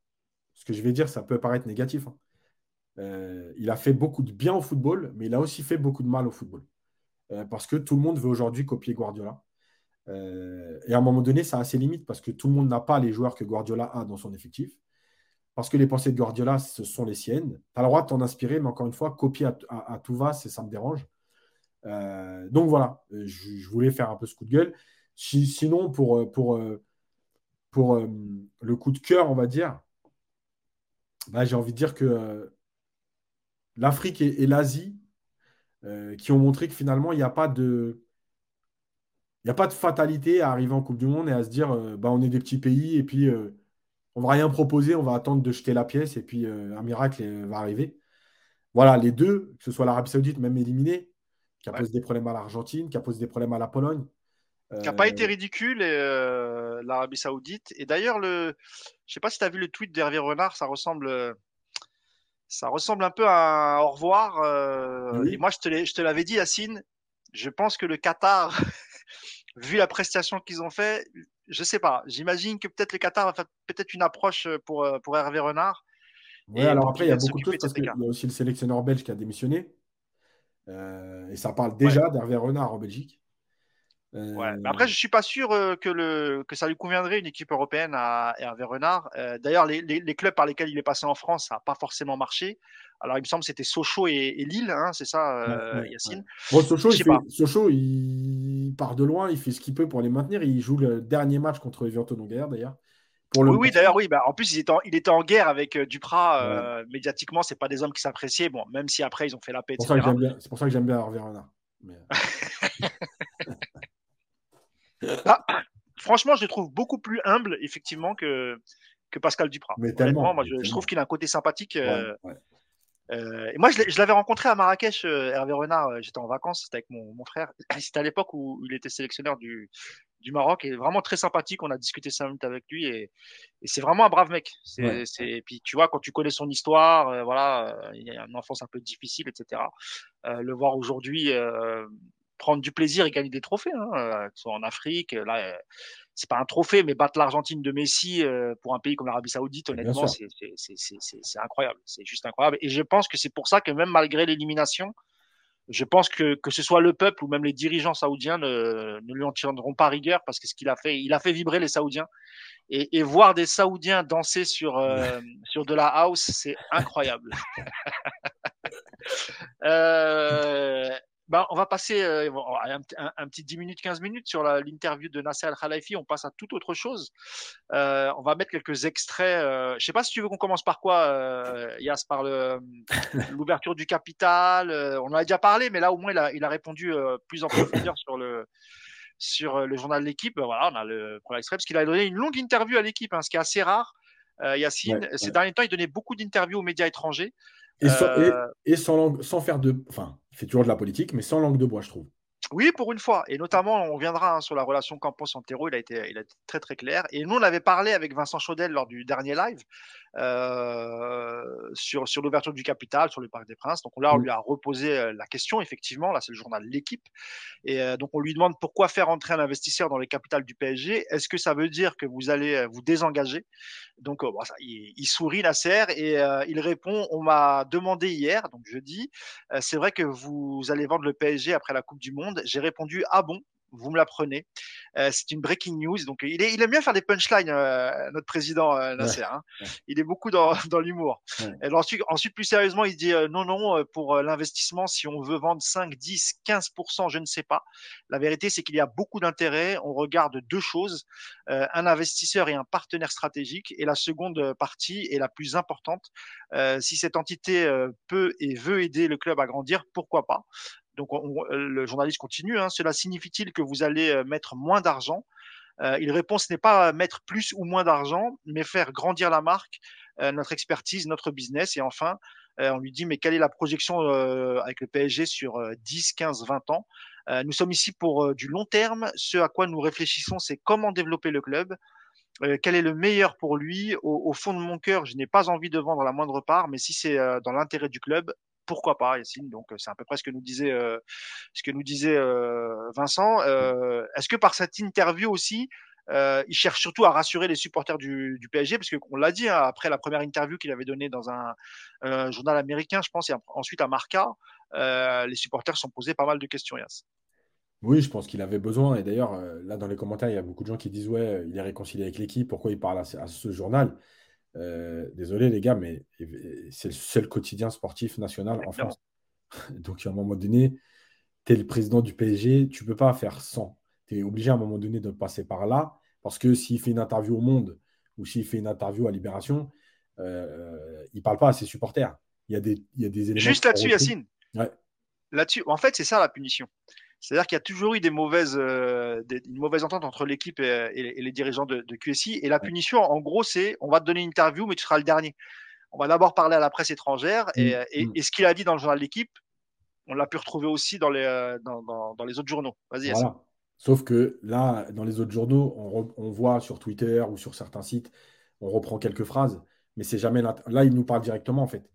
ce que je vais dire, ça peut paraître négatif. Hein. il a fait beaucoup de bien au football, mais il a aussi fait beaucoup de mal au football. parce que tout le monde veut aujourd'hui copier Guardiola. et à un moment donné, ça a ses limites parce que tout le monde n'a pas les joueurs que Guardiola a dans son effectif parce que les pensées de Guardiola, ce sont les siennes. Tu as le droit de t'en inspirer, mais encore une fois, copier à, tout va, ça me dérange. Euh, donc voilà, je, voulais faire un peu ce coup de gueule. sinon, pour, euh, pour, euh, pour le coup de cœur, on va dire, bah, j'ai envie de dire que l'Afrique et, l'Asie, qui ont montré que finalement, il n'y a pas de... Il a pas de fatalité à arriver en Coupe du Monde et à se dire bah, on est des petits pays et puis on va rien proposer, on va attendre de jeter la pièce et puis euh, un miracle euh, va arriver. Voilà, les deux, que ce soit l'Arabie Saoudite même éliminée, qui a posé des problèmes à l'Argentine, qui a posé des problèmes à la Pologne. Qui n'a pas été euh, ridicule, l'Arabie Saoudite. Et d'ailleurs, le... je ne sais pas si tu as vu le tweet d'Hervé Renard, ça ressemble, ça ressemble un peu à un au revoir. Et moi, je te l'avais dit, Yacine, je pense que le Qatar, vu la prestation qu'ils ont fait, je sais pas. J'imagine que peut-être le Qatar va faire peut-être une approche euh, pour, euh, pour Hervé Renard. Oui, alors après, il y a beaucoup de choses parce qu'il y a aussi le sélectionneur belge qui a démissionné. Euh, et ça parle déjà d'Hervé Renard en Belgique. Ouais. Mais après, je suis pas sûr que, le, que ça lui conviendrait une équipe européenne à Hervé Renard. D'ailleurs, les, les, clubs par lesquels il est passé en France, ça n'a pas forcément marché. Alors, il me semble que c'était Sochaux et, Lille, hein, c'est ça, euh, Yacine? Bon, Sochaux, il, part de loin, il fait ce qu'il peut pour les maintenir. Il joue le dernier match contre Everton guerre d'ailleurs. Oui, oui d'ailleurs, oui. Bah, en plus, il était en, il était en guerre avec euh, Duprat. Euh, médiatiquement, c'est pas des hommes qui s'appréciaient. Bon, même si après, ils ont fait la paix. C'est pour ça que j'aime bien Hervé Renard. Ah, franchement, je le trouve beaucoup plus humble, effectivement, que, que Pascal Duprat. Mais tellement, moi, je, trouve qu'il a un côté sympathique. Euh, et moi, je l'avais rencontré à Marrakech, euh, Hervé Renard. Euh, j'étais en vacances, c'était avec mon, mon frère. C'était à l'époque où il était sélectionneur du, du Maroc et vraiment très sympathique. On a discuté cinq minutes avec lui et, et c'est vraiment un brave mec. C'est, ouais. c'est, puis tu vois, quand tu connais son histoire, euh, voilà, il y a une enfance un peu difficile, etc. le voir aujourd'hui prendre du plaisir et gagner des trophées, hein, soit en Afrique, là c'est pas un trophée, mais battre l'Argentine de Messi euh, pour un pays comme l'Arabie Saoudite, honnêtement, c'est incroyable. C'est juste incroyable. Et je pense que c'est pour ça que même malgré l'élimination, je pense que que ce soit le peuple ou même les dirigeants saoudiens ne, ne lui en tiendront pas rigueur parce que ce qu'il a fait, il a fait vibrer les Saoudiens. Et, et voir des Saoudiens danser sur euh, sur de la house, c'est incroyable. euh, bah, on va passer euh, un, petit 10 minutes, 15 minutes sur l'interview de Nasser Al-Khalifi. On passe à toute autre chose. Euh, on va mettre quelques extraits. Euh, je ne sais pas si tu veux qu'on commence par quoi, euh, Yas, par l'ouverture du capital. on en a déjà parlé, mais là, au moins, il a, il a répondu plus en profondeur sur le, sur le journal de l'équipe. Voilà, on a le premier extrait, parce qu'il a donné une longue interview à l'équipe, hein, ce qui est assez rare. Yacine, ces derniers temps, il donnait beaucoup d'interviews aux médias étrangers. Et, et, sans, sans, faire de. Enfin, fait toujours de la politique, mais sans langue de bois, je trouve. Oui, pour une fois. Et notamment, on reviendra hein, sur la relation Campos-Antero. Il a été, il a été très très clair. Et nous, on avait parlé avec Vincent Chaudel lors du dernier live euh, sur, sur l'ouverture du capital, sur le Parc des Princes. Donc là, on mm. lui a reposé euh, la question. Effectivement, là, c'est le journal L'équipe. Et euh, donc, on lui demande pourquoi faire entrer un investisseur dans les capitales du PSG. Est-ce que ça veut dire que vous allez vous désengager? Donc, bon, ça, il, il, sourit, Nasser, et il répond On m'a demandé hier, donc jeudi, c'est vrai que vous allez vendre le PSG après la Coupe du Monde j'ai répondu ah bon vous me l'apprenez. Euh, c'est une breaking news. Donc, il, est, il aime bien faire des punchlines, euh, notre président euh, Nasser. Hein. Il est beaucoup dans, dans l'humour. Ensuite, ensuite, plus sérieusement, il dit euh, non, non, pour l'investissement, si on veut vendre 5, 10, 15%, je ne sais pas. La vérité, c'est qu'il y a beaucoup d'intérêt. On regarde deux choses un investisseur et un partenaire stratégique. Et la seconde partie est la plus importante. si cette entité peut et veut aider le club à grandir, pourquoi pas? Donc le journaliste continue, hein, cela signifie-t-il que vous allez euh, mettre moins d'argent? Euh, Il répond, ce n'est pas mettre plus ou moins d'argent, mais faire grandir la marque, euh, notre expertise, notre business. Et enfin, euh, on lui dit, mais quelle est la projection euh, avec le PSG sur 10, 15, 20 ans? Nous sommes ici pour du long terme. Ce à quoi nous réfléchissons, c'est comment développer le club. quel est le meilleur pour lui? Au, fond de mon cœur, je n'ai pas envie de vendre la moindre part, mais si c'est dans l'intérêt du club, pourquoi pas, Yacine Donc, euh, c'est à peu près ce que nous disait, euh, euh, Vincent. Est-ce que par cette interview aussi, il cherche surtout à rassurer les supporters du, PSG, parce qu'on l'a dit, hein, après la première interview qu'il avait donnée dans un, journal américain, je pense, et ensuite à Marca, les supporters sont posés pas mal de questions, Yass. Oui, je pense qu'il avait besoin. Et d'ailleurs, là, dans les commentaires, il y a beaucoup de gens qui disent Ouais, il est réconcilié avec l'équipe, pourquoi il parle à, ce journal? Désolé, les gars, mais c'est le seul quotidien sportif national en France. Donc, à un moment donné, tu es le président du PSG, tu ne peux pas faire sans tu es obligé à un moment donné de passer par là, parce que s'il fait une interview au Monde ou s'il fait une interview à Libération, euh, il ne parle pas à ses supporters. Il y a des, il y a des éléments. Juste là-dessus, Yacine. Là-dessus, en fait, c'est ça la punition. C'est-à-dire qu'il y a toujours eu des mauvaises, euh, une mauvaise entente entre l'équipe et, les dirigeants de, QSI. Et la punition, en gros, c'est on va te donner une interview, mais tu seras le dernier. On va d'abord parler à la presse étrangère. Et, mm, mm. ce qu'il a dit dans le journal d'équipe, on l'a pu retrouver aussi dans les, euh, dans, dans les autres journaux. Vas-y, voilà. Sauf que là, dans les autres journaux, on, voit sur Twitter ou sur certains sites, on reprend quelques phrases, mais c'est jamais là. Là, il nous parle directement, en fait,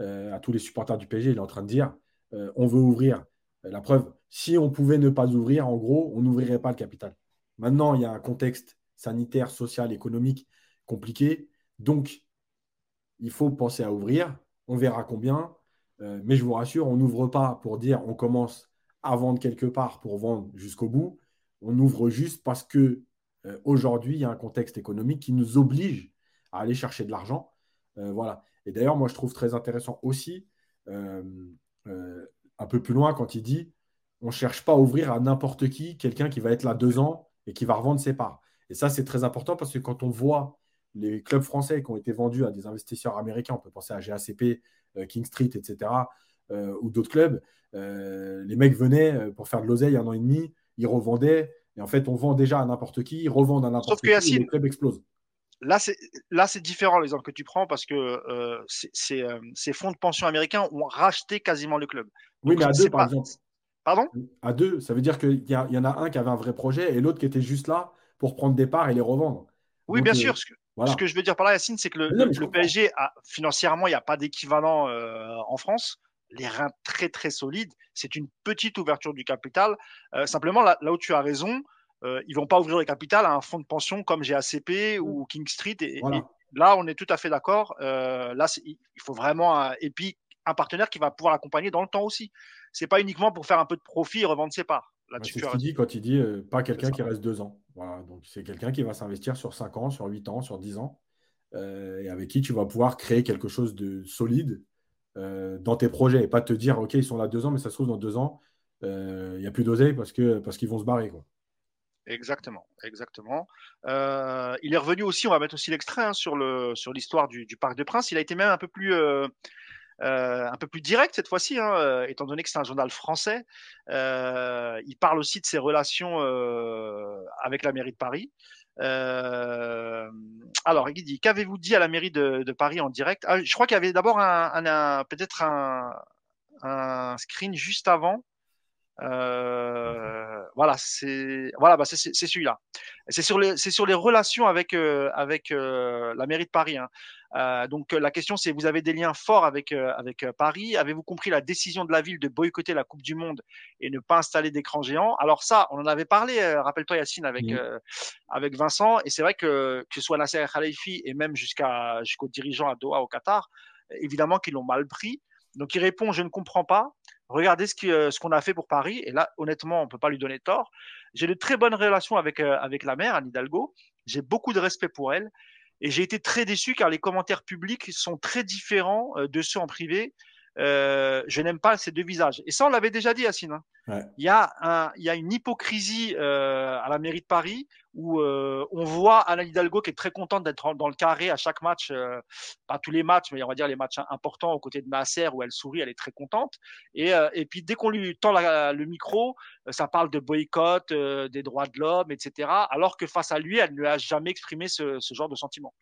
euh, à tous les supporters du PSG. Il est en train de dire euh, on veut ouvrir. Euh, la preuve, si on pouvait ne pas ouvrir, en gros, on n'ouvrirait pas le capital. Maintenant, il y a un contexte sanitaire, social, économique compliqué. Donc, il faut penser à ouvrir. On verra combien. mais je vous rassure, on n'ouvre pas pour dire on commence à vendre quelque part pour vendre jusqu'au bout on ouvre juste parce que euh, aujourd'hui, il y a un contexte économique qui nous oblige à aller chercher de l'argent. Euh, voilà. Et d'ailleurs, moi, je trouve très intéressant aussi, euh, un peu plus loin, quand il dit on ne cherche pas à ouvrir à n'importe qui, quelqu'un qui va être là deux ans et qui va revendre ses parts. Et ça, c'est très important parce que quand on voit les clubs français qui ont été vendus à des investisseurs américains, on peut penser à GACP, King Street, etc., ou d'autres clubs, les mecs venaient pour faire de l'oseille un an et demi, ils revendaient. Et en fait, on vend déjà à n'importe qui, ils revendent à n'importe qui, et les clubs explosent. Là, c'est là, c'est différent l'exemple que tu prends parce que euh, euh, ces fonds de pension américains ont racheté quasiment le club. oui, mais à deux, par exemple. Pardon? À deux, ça veut dire qu'il y, y, en a un qui avait un vrai projet et l'autre qui était juste là pour prendre des parts et les revendre. Oui, bien euh, sûr. Ce que, ce que, je veux dire par là, Yacine, c'est que le, PSG, a, financièrement, il n'y a pas d'équivalent en France les reins très très solides. C'est une petite ouverture du capital. Euh, simplement, là, où tu as raison, euh, ils vont pas ouvrir le capital à un fonds de pension comme GACP ou mmh. King Street. Et, là, on est tout à fait d'accord. Euh, là, il faut vraiment un, et puis un partenaire qui va pouvoir l'accompagner dans le temps aussi. C'est pas uniquement pour faire un peu de profit et revendre ses parts. c'est ce qu'il dit quand il dit pas quelqu'un qui reste deux ans. Voilà, donc c'est quelqu'un qui va s'investir sur cinq ans, sur huit ans, sur dix ans, et avec qui tu vas pouvoir créer quelque chose de solide euh, dans tes projets et pas te dire, OK, ils sont là deux ans, mais ça se trouve, dans deux ans, euh, il n'y a plus d'oseille parce qu'ils parce qu'ils vont se barrer. Quoi. Exactement, exactement. Euh, il est revenu aussi, on va mettre aussi l'extrait hein, sur l'histoire sur du, du, Parc des Princes. Il a été même un peu plus, un peu plus direct cette fois-ci, hein, étant donné que c'est un journal français. il parle aussi de ses relations avec la mairie de Paris. Euh, alors, il dit Qu'avez-vous dit à la mairie de, Paris en direct? Ah, Je crois qu'il y avait d'abord un, peut-être un, screen juste avant. Euh, voilà, c'est voilà, bah c'est celui-là. C'est sur les c'est sur les relations avec euh, avec euh, la mairie de Paris. Hein. Donc la question c'est vous avez des liens forts avec avec Paris. Avez-vous compris la décision de la ville de boycotter la Coupe du Monde et ne pas installer d'écran géant? Alors ça, on en avait parlé. Rappelle-toi Yacine avec avec Vincent. Et c'est vrai que que ce soit Nasser Khalifi et même jusqu'à jusqu'aux dirigeants à Doha au Qatar, évidemment qu'ils l'ont mal pris. Donc il répond je ne comprends pas. Regardez ce qu'on a fait pour Paris. Et là, honnêtement, on ne peut pas lui donner tort. J'ai de très bonnes relations avec, avec la mère, Anne Hidalgo. J'ai beaucoup de respect pour elle. Et j'ai été très déçu car les commentaires publics sont très différents de ceux en privé. Euh, je n'aime pas ces deux visages. Et ça, on l'avait déjà dit, Yacine. Hein. Il, y a un, il y a une hypocrisie euh, à la mairie de Paris où euh, on voit Anna Hidalgo qui est très contente d'être dans le carré à chaque match, pas tous les matchs, mais on va dire les matchs importants aux côtés de Nasser où elle sourit, elle est très contente. Et, et puis dès qu'on lui tend la, le micro, ça parle de boycott, des droits de l'homme, etc. Alors que face à lui, elle ne lui a jamais exprimé ce, ce genre de sentiment.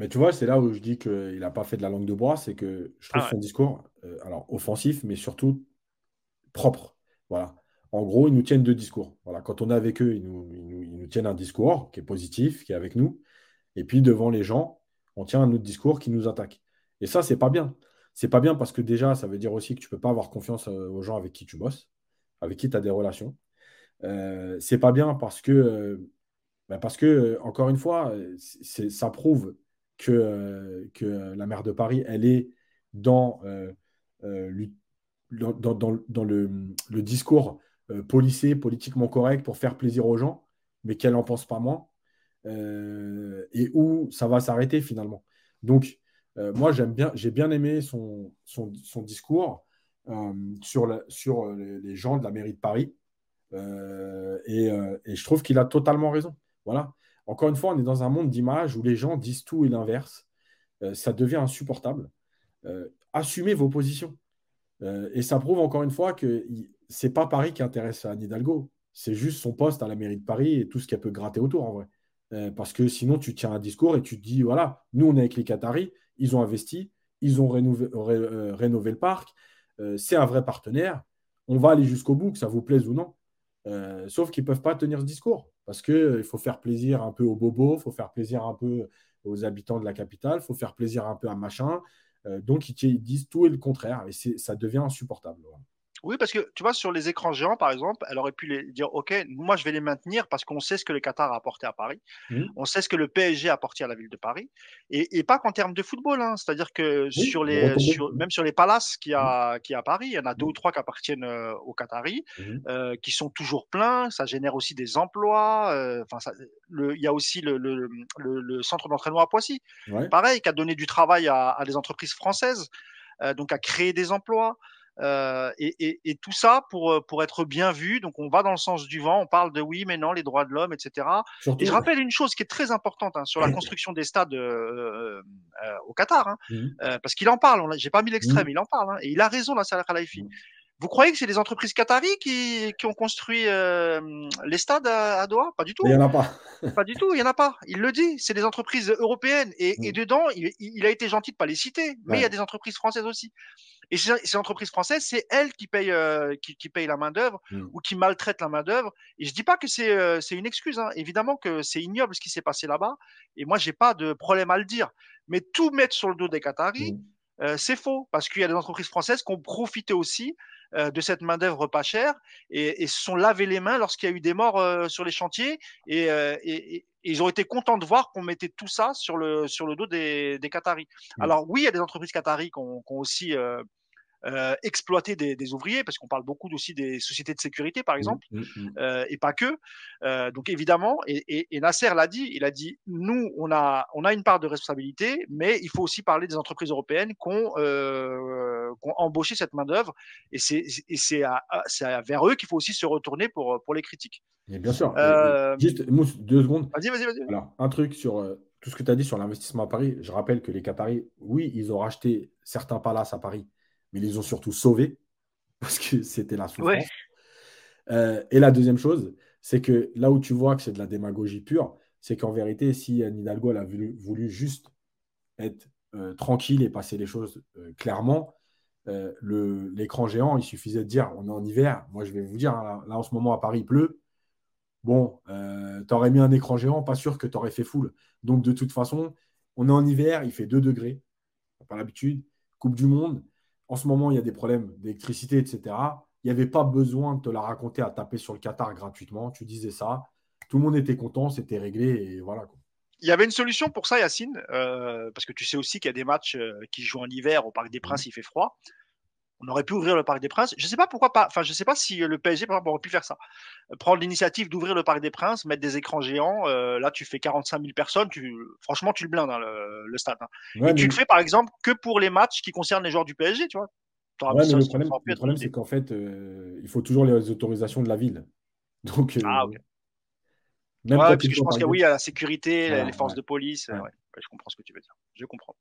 Mais tu vois, c'est là où je dis qu'il n'a pas fait de la langue de bois, c'est que je trouve ah son discours alors offensif, mais surtout propre. Voilà. En gros, ils nous tiennent deux discours. Voilà. Quand on est avec eux, ils nous, tiennent un discours qui est positif, qui est avec nous. Et puis devant les gens, on tient un autre discours qui nous attaque. Et ça, c'est pas bien. C'est pas bien parce que déjà, ça veut dire aussi que tu peux pas avoir confiance euh, aux gens avec qui tu bosses, avec qui tu as des relations. Euh, c'est pas bien parce que euh, bah, Parce que, encore une fois, ça prouve que, que la maire de Paris, elle est dans, dans, le, le, discours policé, politiquement correct pour faire plaisir aux gens, mais qu'elle n'en pense pas moins. et où ça va s'arrêter finalement. Donc, moi, j'aime bien, j'ai bien aimé son, discours. Euh, sur, euh, les, gens de la mairie de Paris. Euh, et, je trouve qu'il a totalement raison. Voilà. Encore une fois, on est dans un monde d'images où les gens disent tout et l'inverse. ça devient insupportable. assumez vos positions. et ça prouve encore une fois que c'est pas Paris qui intéresse Anne Hidalgo. C'est juste son poste à la mairie de Paris et tout ce qu'elle peut gratter autour en vrai. parce que sinon, tu tiens un discours et tu te dis voilà, nous, on est avec les Qataris, ils ont investi, ils ont rénové, rénové le parc, euh, c'est un vrai partenaire. On va aller jusqu'au bout, que ça vous plaise ou non. Euh, sauf qu'ils ne peuvent pas tenir ce discours parce qu'il euh, faut faire plaisir un peu aux bobos, il faut faire plaisir un peu aux habitants de la capitale, il faut faire plaisir un peu à machin. donc, ils, disent tout et le contraire et ça devient insupportable. Oui, parce que tu vois, sur les écrans géants, par exemple, elle aurait pu les dire OK, moi je vais les maintenir parce qu'on sait ce que le Qatar a apporté à Paris, mmh. on sait ce que le PSG a apporté à la ville de Paris, et, pas qu'en termes de football, hein. c'est-à-dire que sur les, même sur les palaces qu'il y, a, mmh. qui à Paris, il y en a deux ou mmh. trois qui appartiennent euh, aux Qataris, euh, qui sont toujours pleins, ça génère aussi des emplois, euh, enfin, il y a aussi le, le, le, centre d'entraînement à Poissy, pareil, qui a donné du travail à, à des entreprises françaises, donc à créer des emplois. Euh, et, tout ça pour, euh, pour être bien vu. Donc on va dans le sens du vent, on parle de oui, mais non, les droits de l'homme, etc. et je rappelle une chose qui est très importante hein, sur la construction des stades euh, au Qatar, hein, mmh parce qu'il en parle. J'ai pas mis l'extrême, mmh il en parle, hein, et il a raison, la Salah Khalifi. Mmh. Vous croyez que c'est les entreprises qataries qui, qui ont construit les stades à, Doha? Pas du tout. Il n'y en a pas. pas du tout, il n'y en a pas. Il le dit, c'est des entreprises européennes. Et, dedans, il, a été gentil de ne pas les citer, mais il y a des entreprises françaises aussi. Et ces, entreprises françaises, c'est elles qui payent, euh, qui, qui, payent la main-d'œuvre mmh. ou qui maltraitent la main-d'œuvre. Et je ne dis pas que c'est euh, une excuse. Hein. Évidemment que c'est ignoble ce qui s'est passé là-bas. Et moi, je n'ai pas de problème à le dire. Mais tout mettre sur le dos des Qataris, mmh. euh, c'est faux. Parce qu'il y a des entreprises françaises qui ont profité aussi de cette main-d'œuvre pas chère et, se sont lavé les mains lorsqu'il y a eu des morts sur les chantiers. Et, et, ils ont été contents de voir qu'on mettait tout ça sur le, sur le dos des, des Qataris. Mmh. Alors oui, il y a des entreprises qui ont, qui ont aussi euh, exploiter des, des, ouvriers, parce qu'on parle beaucoup aussi des sociétés de sécurité, par mmh, exemple, mmh, mmh. euh, et pas que. Euh, donc évidemment, et, et, et Nasser l'a dit, il a dit, nous, on a, on a une part de responsabilité, mais il faut aussi parler des entreprises européennes qui ont, euh, embauché cette main-d'œuvre, et c'est vers eux qu'il faut aussi se retourner pour, pour les critiques. Et bien sûr. Euh, juste deux secondes. Vas-y, vas-y, vas-y. Alors, un truc sur euh, tout ce que tu as dit sur l'investissement à Paris. Je rappelle que les Qataris, oui, ils ont racheté certains palaces à Paris mais ils les ont surtout sauvés parce que c'était la souffrance. Euh, et la deuxième chose, c'est que là où tu vois que c'est de la démagogie pure, c'est qu'en vérité, si Anne Hidalgo a voulu, juste être euh, tranquille et passer les choses euh, clairement, l'écran géant, il suffisait de dire on est en hiver. Moi, je vais vous dire, hein, là, en ce moment à Paris, il pleut. Bon, tu aurais mis un écran géant, pas sûr que tu aurais fait foule. Donc, de toute façon, on est en hiver, il fait 2 degrés. Pas l'habitude. Coupe du Monde, en ce moment, il y a des problèmes d'électricité, etc. Il n'y avait pas besoin de te la raconter à taper sur le Qatar gratuitement. Tu disais ça. Tout le monde était content, c'était réglé et voilà. Il y avait une solution pour ça, Yacine, euh, parce que tu sais aussi qu'il y a des matchs euh, qui jouent en hiver au Parc des Princes, mmh. il fait froid on aurait pu ouvrir le Parc des Princes. Je ne sais pas pourquoi pas. Enfin, je sais pas si le PSG, par exemple, aurait pu faire ça. Prendre l'initiative d'ouvrir le Parc des Princes, mettre des écrans géants. Euh, là, tu fais 45 000 personnes. Tu, franchement, tu le blindes hein, le, stade. Hein. Et tu le fais, par exemple, que pour les matchs qui concernent les joueurs du PSG, tu vois. le problème, c'est qu'en fait, euh, il faut toujours les autorisations de la ville. Donc, euh, ah, ok. ouais, parce que je pense qu'il y a la sécurité, les forces de police. Je comprends ce que tu veux dire. Je comprends.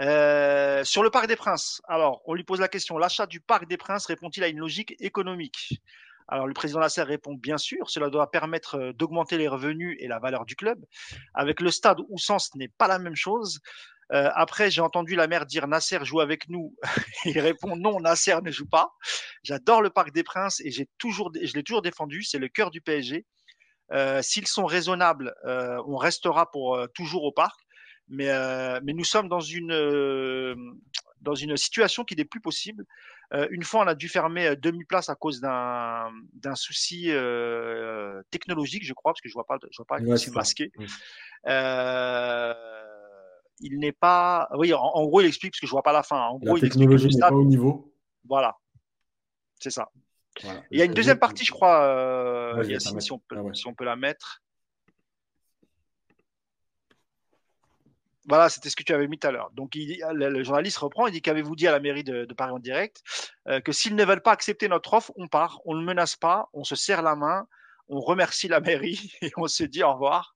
Euh, sur le Parc des Princes, alors on lui pose la question l'achat du Parc des Princes répond-il à une logique économique? Alors le président Nasser répond bien sûr, cela doit permettre euh, d'augmenter les revenus et la valeur du club. Avec le stade où ce n'est pas la même chose. Euh, après, j'ai entendu la mère dire Nasser joue avec nous. Il répond non, Nasser ne joue pas. J'adore le Parc des Princes et j'ai toujours, je l'ai toujours défendu. C'est le cœur du PSG. S'ils sont raisonnables, on restera pour toujours au parc mais, euh, mais nous sommes dans une, euh, dans une situation qui n'est plus possible. Euh, une fois, on a dû fermer demi-place à cause d'un souci euh, technologique, je crois, parce que je vois pas, je vois pas ouais, c'est masqué. Il n'est pas. Oui, en, gros, il explique parce que je vois pas la fin. En la technologie n'est pas au niveau. Voilà, c'est ça. Voilà. Il y a une deuxième partie, je crois, ouais, Yacine, si on, peut, ah ouais. si on peut la mettre. Voilà, c'était ce que tu avais mis tout à l'heure. Donc, le, journaliste reprend, il dit qu'avez-vous dit à la mairie de, de Paris en direct? Euh, que s'ils ne veulent pas accepter notre offre, on part, on ne menace pas, on se serre la main, on remercie la mairie et on se dit au revoir.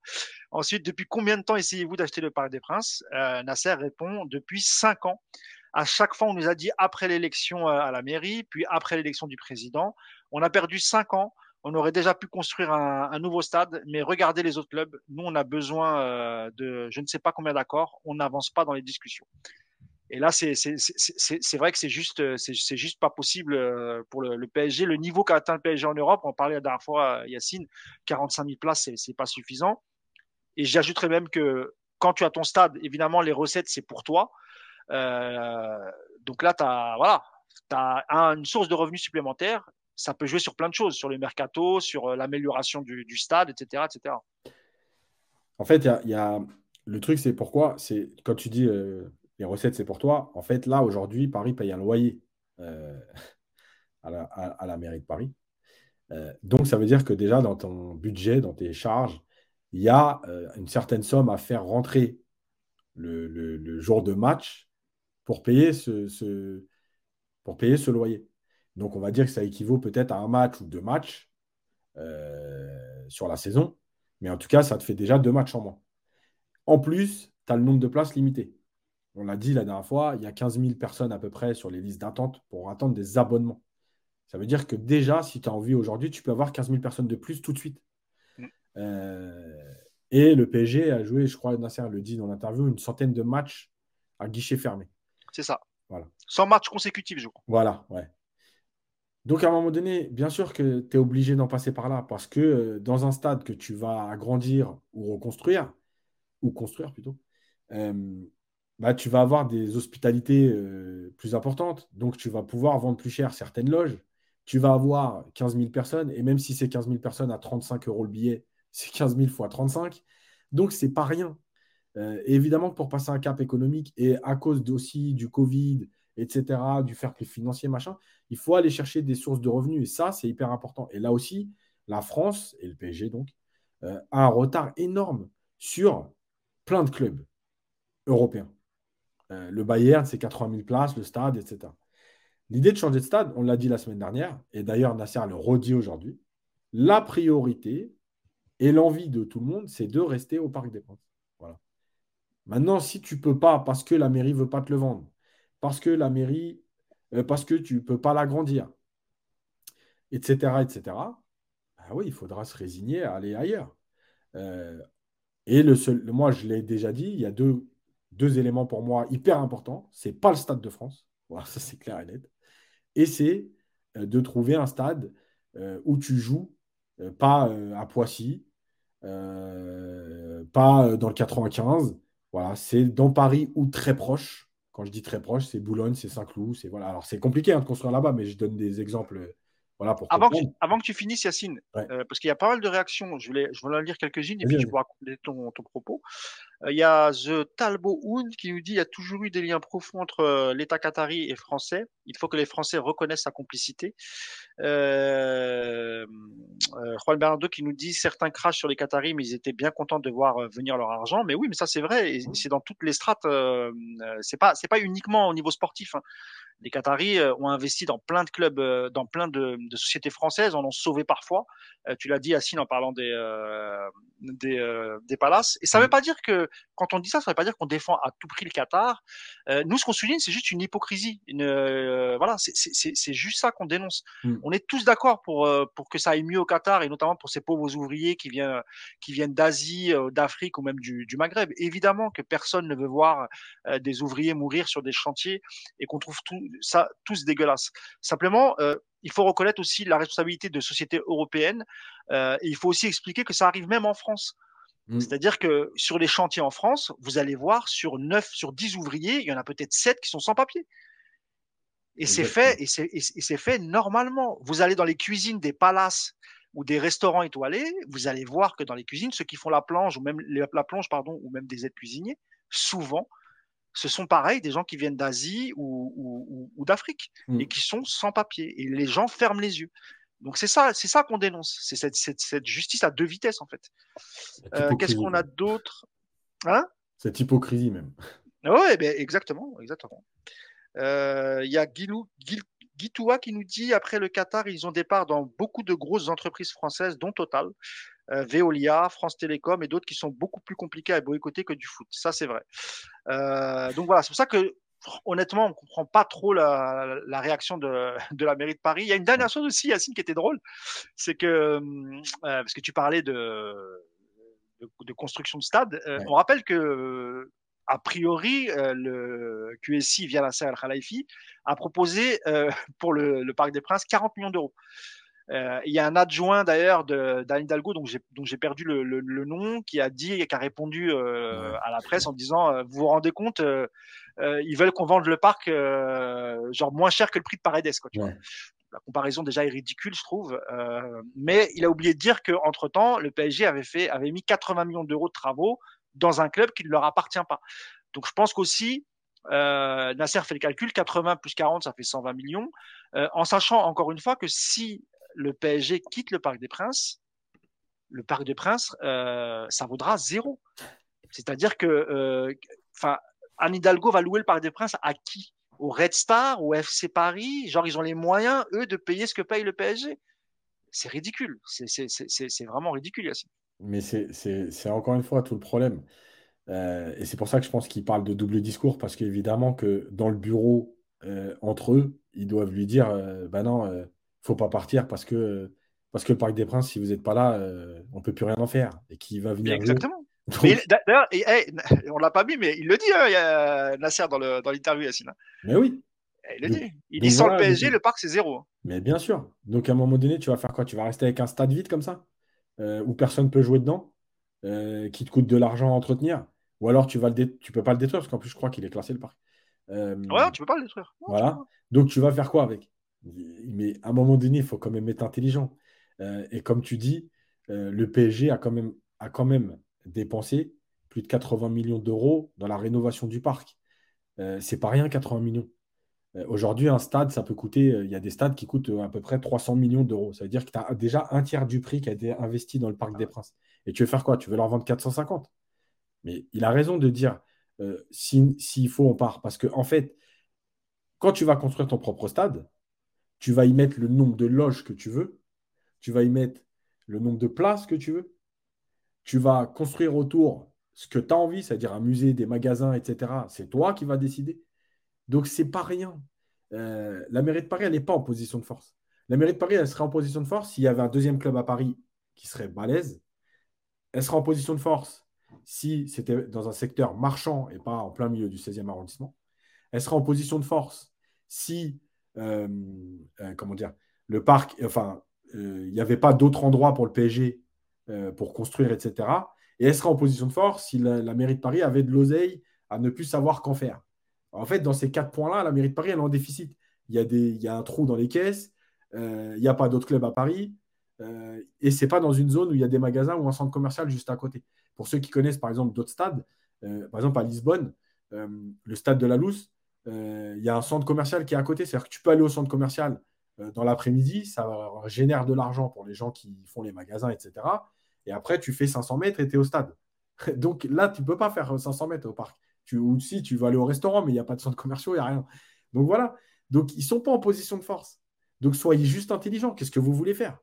Ensuite, depuis combien de temps essayez-vous d'acheter le Parc des Princes? Euh, Nasser répond depuis cinq ans. À chaque fois, on nous a dit après l'élection euh, à la mairie, puis après l'élection du président. On a perdu cinq ans on aurait déjà pu construire un, un, nouveau stade, mais regardez les autres clubs. Nous, on a besoin euh, de je ne sais pas combien d'accords. On n'avance pas dans les discussions. Et là, c'est vrai que c'est juste, c'est juste pas possible euh, pour le, le PSG. Le niveau qu'a atteint le PSG en Europe, on parlait la dernière fois, Yacine, 45 000 places, c'est pas suffisant. Et j'ajouterais même que quand tu as ton stade, évidemment, les recettes, c'est pour toi. Euh, donc là, tu as, voilà, as un, une source de revenus supplémentaire ça peut jouer sur plein de choses, sur le mercato, sur euh, l'amélioration du, stade, etc., etc. En fait, il y, a, le truc, c'est pourquoi, c'est quand tu dis euh, les recettes, c'est pour toi. En fait, là, aujourd'hui, Paris paye un loyer euh, à, la, mairie de Paris. Donc, ça veut dire que déjà, dans ton budget, dans tes charges, il y a une certaine somme à faire rentrer le, jour de match pour payer ce, pour payer ce loyer. Donc, on va dire que ça équivaut peut-être à un match ou deux matchs euh, sur la saison. Mais en tout cas, ça te fait déjà deux matchs en moins. En plus, tu as le nombre de places limité. On l'a dit la dernière fois, il y a 15 000 personnes à peu près sur les listes d'attente pour attendre des abonnements. Ça veut dire que déjà, si tu as envie aujourd'hui, tu peux avoir 15 000 personnes de plus tout de suite. Mm. Euh, et le PSG a joué, je crois, Nasser le dit dans l'interview, une centaine de matchs à guichet fermé. C'est ça. Voilà. 100 matchs consécutifs, je crois. Voilà, ouais. Donc, à un moment donné, bien sûr que tu es obligé d'en passer par là parce que euh, dans un stade que tu vas agrandir ou reconstruire, ou construire plutôt, euh, bah, tu vas avoir des hospitalités euh, plus importantes. Donc, tu vas pouvoir vendre plus cher certaines loges. Tu vas avoir 15 000 personnes. Et même si c'est 15 000 personnes à 35 euros le billet, c'est 15 000 fois 35. Donc, c'est pas rien. Évidemment pour passer un cap économique et à cause aussi du Covid, etc., du fair play financier, machin, il faut aller chercher des sources de revenus. Et ça, c'est hyper important. Et là aussi, la France, et le PSG donc, euh, a un retard énorme sur plein de clubs européens. Euh, le Bayern, c'est 80 000 places, le stade, etc. L'idée de changer de stade, on l'a dit la semaine dernière, et d'ailleurs Nasser le redit aujourd'hui, la priorité et l'envie de tout le monde, c'est de rester au Parc des Princes. Voilà. Maintenant, si tu ne peux pas, parce que la mairie ne veut pas te le vendre, parce que la mairie, euh, parce que tu ne peux pas l'agrandir, etc., etc., bah oui, il faudra se résigner à aller ailleurs. Euh, et le seul, moi, je l'ai déjà dit, il y a deux, éléments pour moi hyper importants. C'est pas le Stade de France, voilà, ça c'est clair et net. Et c'est euh, de trouver un stade où tu joues, pas à Poissy, pas dans le 95. Voilà, c'est dans Paris ou très proche. Quand je dis très proche, c'est Boulogne, c'est Saint-Cloud, c'est voilà. Alors c'est compliqué hein, de construire là-bas, mais je donne des exemples. Voilà pour avant, que, avant que tu finisses, Yacine, ouais. euh, parce qu'il y a pas mal de réactions, je voulais, je voulais en lire quelques-unes et puis je pourrais raconter ton, ton propos. Euh, il y a The Talbot Hound qui nous dit il y a toujours eu des liens profonds entre euh, l'État qatari et français. Il faut que les Français reconnaissent sa complicité. Juan Bernardo qui nous dit certains crachent sur les Qataris, mais ils étaient bien contents de voir venir leur argent. Mais oui, mais ça c'est vrai, c'est dans toutes les strates. c'est pas, c'est pas uniquement au niveau sportif. Hein les Qataris euh, ont investi dans plein de clubs, euh, dans plein de, de sociétés françaises, en ont sauvé parfois. Euh, tu l'as dit, Assine, en parlant des, des, des, palaces. Et ça ne veut mm. pas dire que, quand on dit ça, ça ne veut pas dire qu'on défend à tout prix le Qatar. nous, ce qu'on souligne, c'est juste une hypocrisie. Une, voilà, c'est juste ça qu'on dénonce. Mm. On est tous d'accord pour, pour que ça aille mieux au Qatar, et notamment pour ces pauvres ouvriers qui viennent, qui viennent d'Asie, d'Afrique ou même du, du, Maghreb. Évidemment que personne ne veut voir des ouvriers mourir sur des chantiers et qu'on trouve tout, ça tous dégueulasse. Simplement, euh, il faut reconnaître aussi la responsabilité de sociétés européennes euh, et il faut aussi expliquer que ça arrive même en France. Mm. C'est-à-dire que sur les chantiers en France, vous allez voir sur 9 sur 10 ouvriers, il y en a peut-être 7 qui sont sans papier. Et c'est fait, et c'est fait normalement. Vous allez dans les cuisines des palaces ou des restaurants étoilés, vous allez voir que dans les cuisines, ceux qui font la plonge ou même la plonge, pardon, ou même des aides cuisiniers, souvent, ce sont pareil des gens qui viennent d'Asie ou, d'Afrique et qui sont sans papier. Et les gens ferment les yeux. Donc c'est ça, c'est ça qu'on dénonce. C'est cette, justice à deux vitesses en fait. Euh, qu'est-ce qu'on a d'autre? Hein? Cette hypocrisie même. Oui, ben, exactement, exactement. Euh, il y a Guilou, Guitoua qui nous dit après le Qatar, ils ont des parts dans beaucoup de grosses entreprises françaises, dont Total, Veolia, France Télécom et d'autres qui sont beaucoup plus compliquées à boycotter que du foot. Ça, c'est vrai. donc voilà, c'est pour ça que honnêtement, on comprend pas trop la, réaction de, la mairie de Paris. Il y a une dernière chose aussi, Yacine, qui était drôle, c'est que euh, parce que tu parlais de, de, construction de stade, euh, on rappelle que a priori, euh, le QSI via la Al Khalifi a proposé pour le, Parc des Princes 40 millions d'euros. Euh, il y a un adjoint d'ailleurs d'Anne Hidalgo, dont j'ai perdu le, le, nom, qui a dit, qui a répondu euh, à la presse en disant euh, Vous vous rendez compte, ils veulent qu'on vende le parc genre moins cher que le prix de Paredes. Quoi, tu vois la comparaison déjà est ridicule, je trouve. mais il a oublié de dire qu'entre temps, le PSG avait fait, avait mis 80 millions d'euros de travaux dans un club qui ne leur appartient pas. Donc je pense qu'aussi, Nasser fait le calcul, 80 plus 40, ça fait 120 millions, en sachant encore une fois que si le PSG quitte le Parc des Princes, le Parc des Princes, euh, ça vaudra zéro. C'est-à-dire que, euh, enfin, Anne Hidalgo va louer le Parc des Princes à qui? Au Red Star, au FC Paris? Genre, ils ont les moyens, eux, de payer ce que paye le PSG C'est ridicule. C'est vraiment ridicule. Mais c'est encore une fois tout le problème. Euh, et c'est pour ça que je pense qu'ils parlent de double discours, parce qu'évidemment que dans le bureau, entre eux, ils doivent lui dire, bah non, faut pas partir parce que, parce que le Parc des Princes, si vous n'êtes pas là, euh, on peut plus rien en faire. Et qui va venir. exactement. D'ailleurs, on l'a pas mis, mais il le dit, hein, il y a Nasser dans l'interview, Yassine. Hein. Mais oui. Il le dit. Il dit sans le PSG, le parc, c'est zéro. Hein. Mais bien sûr. Donc à un moment donné, tu vas faire quoi? Tu vas rester avec un stade vide comme ça euh, Où personne ne peut jouer dedans euh, Qui te coûte de l'argent à entretenir? Ou alors tu vas le tu peux pas le détruire, parce qu'en plus, je crois qu'il est classé le parc. ouais, tu peux pas le détruire. voilà. Donc tu vas faire quoi avec? Mais à un moment donné, il faut quand même être intelligent. Euh, et comme tu dis, euh, le PSG a quand, même, dépensé plus de 80 millions d'euros dans la rénovation du parc. Euh, c'est pas rien, 80 millions. Aujourd'hui, un stade, ça peut coûter, il y a des stades qui coûtent à peu près 300 millions d'euros. Ça veut dire que tu as déjà un tiers du prix qui a été investi dans le Parc des Princes. Et tu veux faire quoi? Tu veux leur vendre 450 Mais il a raison de dire, s'il faut, on part. Parce que, en fait, quand tu vas construire ton propre stade, tu vas y mettre le nombre de loges que tu veux. Tu vas y mettre le nombre de places que tu veux. Tu vas construire autour ce que tu as envie, c'est-à-dire un musée, des magasins, etc. C'est toi qui vas décider. Donc, c'est pas rien. Euh, la mairie de Paris, elle n'est pas en position de force. La mairie de Paris, elle serait en position de force s'il y avait un deuxième club à Paris qui serait balèze. Elle serait en position de force si c'était dans un secteur marchand et pas en plein milieu du 16e arrondissement. Elle serait en position de force si comment dire, le parc, enfin, euh, il n'y avait pas d'autre endroit pour le PSG pour construire, etc. Et elle serait en position de force si la, mairie de Paris avait de l'oseille à ne plus savoir qu'en faire. En fait, dans ces quatre points-là, la mairie de Paris, elle est en déficit. Il y a, des, il y a un trou dans les caisses, il n'y a pas d'autres clubs à Paris, euh, et c'est pas dans une zone où il y a des magasins ou un centre commercial juste à côté. Pour ceux qui connaissent par exemple d'autres stades, par exemple à Lisbonne, le stade de la Lousse, euh, il y a un centre commercial qui est à côté. C'est-à-dire que tu peux aller au centre commercial euh, dans l'après-midi, ça génère de l'argent pour les gens qui font les magasins, etc. Et après, tu fais 500 mètres et tu es au stade. Donc là, tu ne peux pas faire 500 mètres au parc. Ou si, tu vas aller au restaurant, mais il n'y a pas de centre commercial, il n'y a rien. Donc voilà. Donc ils ne sont pas en position de force. Donc soyez juste intelligents. Qu'est-ce que vous voulez faire?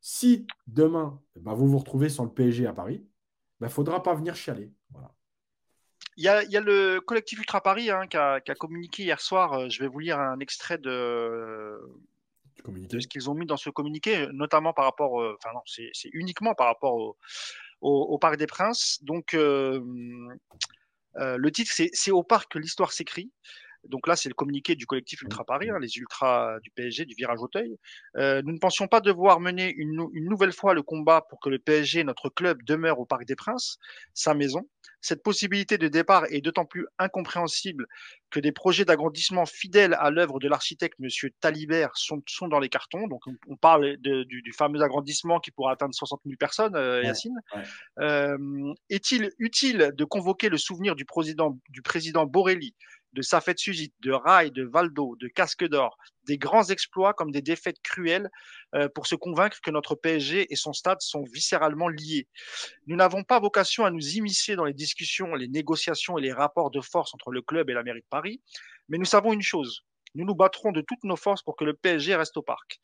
Si demain, bah, vous vous retrouvez sans le PSG à Paris, il bah, ne faudra pas venir chialer. Il y, a, le collectif Ultra Paris hein, qui, a, communiqué hier soir. Euh, je vais vous lire un extrait de, ce qu'ils ont mis dans ce communiqué, notamment par rapport, euh, enfin non, c'est uniquement par rapport au, Parc des Princes. Donc, euh, le titre, c'est au parc que l'histoire s'écrit. Donc là, c'est le communiqué du collectif Ultra Paris, hein, les ultras du PSG, du virage Auteuil. Euh, nous ne pensions pas devoir mener une, une, nouvelle fois le combat pour que le PSG, notre club, demeure au Parc des Princes, sa maison. Cette possibilité de départ est d'autant plus incompréhensible que des projets d'agrandissement fidèles à l'œuvre de l'architecte Monsieur Talibert sont, sont, dans les cartons. Donc, on, parle de, du, du, fameux agrandissement qui pourra atteindre 60 000 personnes, euh, Yacine. Ouais, ouais. Euh, Est-il utile de convoquer le souvenir du président, du président Borelli de Safet Suzit, de Rai, de Valdo, de Casque d'Or, des grands exploits comme des défaites cruelles euh, pour se convaincre que notre PSG et son stade sont viscéralement liés. Nous n'avons pas vocation à nous immiscer dans les discussions, les négociations et les rapports de force entre le club et la mairie de Paris, mais nous savons une chose. Nous nous battrons de toutes nos forces pour que le PSG reste au parc.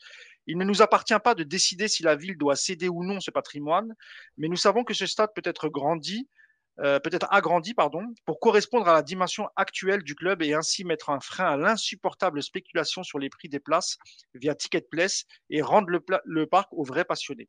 Il ne nous appartient pas de décider si la ville doit céder ou non ce patrimoine, mais nous savons que ce stade peut être grandi, euh, peut-être agrandi pardon, pour correspondre à la dimension actuelle du club et ainsi mettre un frein à l'insupportable spéculation sur les prix des places via Ticket Place et rendre le, le parc aux vrais passionnés.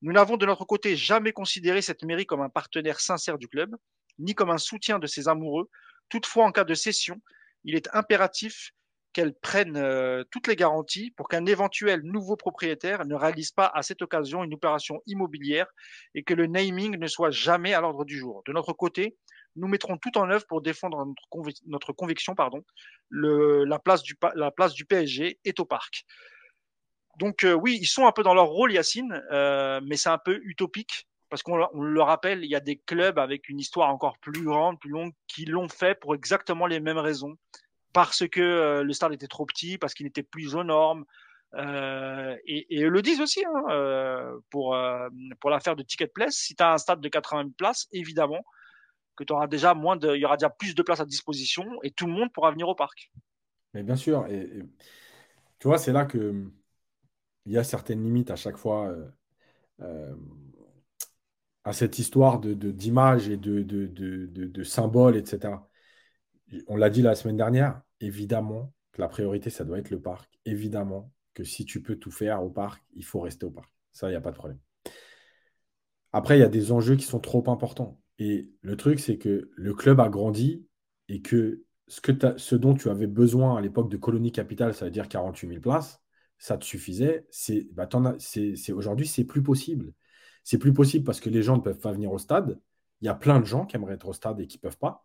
Nous n'avons de notre côté jamais considéré cette mairie comme un partenaire sincère du club, ni comme un soutien de ses amoureux. Toutefois, en cas de cession, il est impératif qu'elle prenne euh, toutes les garanties pour qu'un éventuel nouveau propriétaire ne réalise pas à cette occasion une opération immobilière et que le naming ne soit jamais à l'ordre du jour. De notre côté, nous mettrons tout en œuvre pour défendre notre, convic notre conviction. Pardon. Le, la, place du, la place du PSG est au parc. Donc euh, oui, ils sont un peu dans leur rôle, Yacine, euh, mais c'est un peu utopique parce qu'on le rappelle, il y a des clubs avec une histoire encore plus grande, plus longue, qui l'ont fait pour exactement les mêmes raisons parce que euh, le stade était trop petit, parce qu'il n'était plus aux normes. Euh, et, eux le disent aussi hein, euh, pour, pour l'affaire de Ticket Place. Si tu as un stade de 80 000 places, évidemment que tu auras déjà moins de, il y aura déjà plus de places à disposition et tout le monde pourra venir au parc. Mais bien sûr, et, tu vois, c'est là que il y a certaines limites à chaque fois à cette histoire de d'image et de, de, de, de, symboles, etc on l'a dit la semaine dernière, évidemment que la priorité, ça doit être le parc. Évidemment que si tu peux tout faire au parc, il faut rester au parc. Ça, il n'y a pas de problème. Après, il y a des enjeux qui sont trop importants. Et le truc, c'est que le club a grandi et que ce, dont tu avais besoin à l'époque de Colonie Capitale, ça veut dire 48 000 places, ça te suffisait. C'est, bah, aujourd'hui, c'est plus possible. C'est plus possible parce que les gens ne peuvent pas venir au stade. Il y a plein de gens qui aimeraient être au stade et qui ne peuvent pas.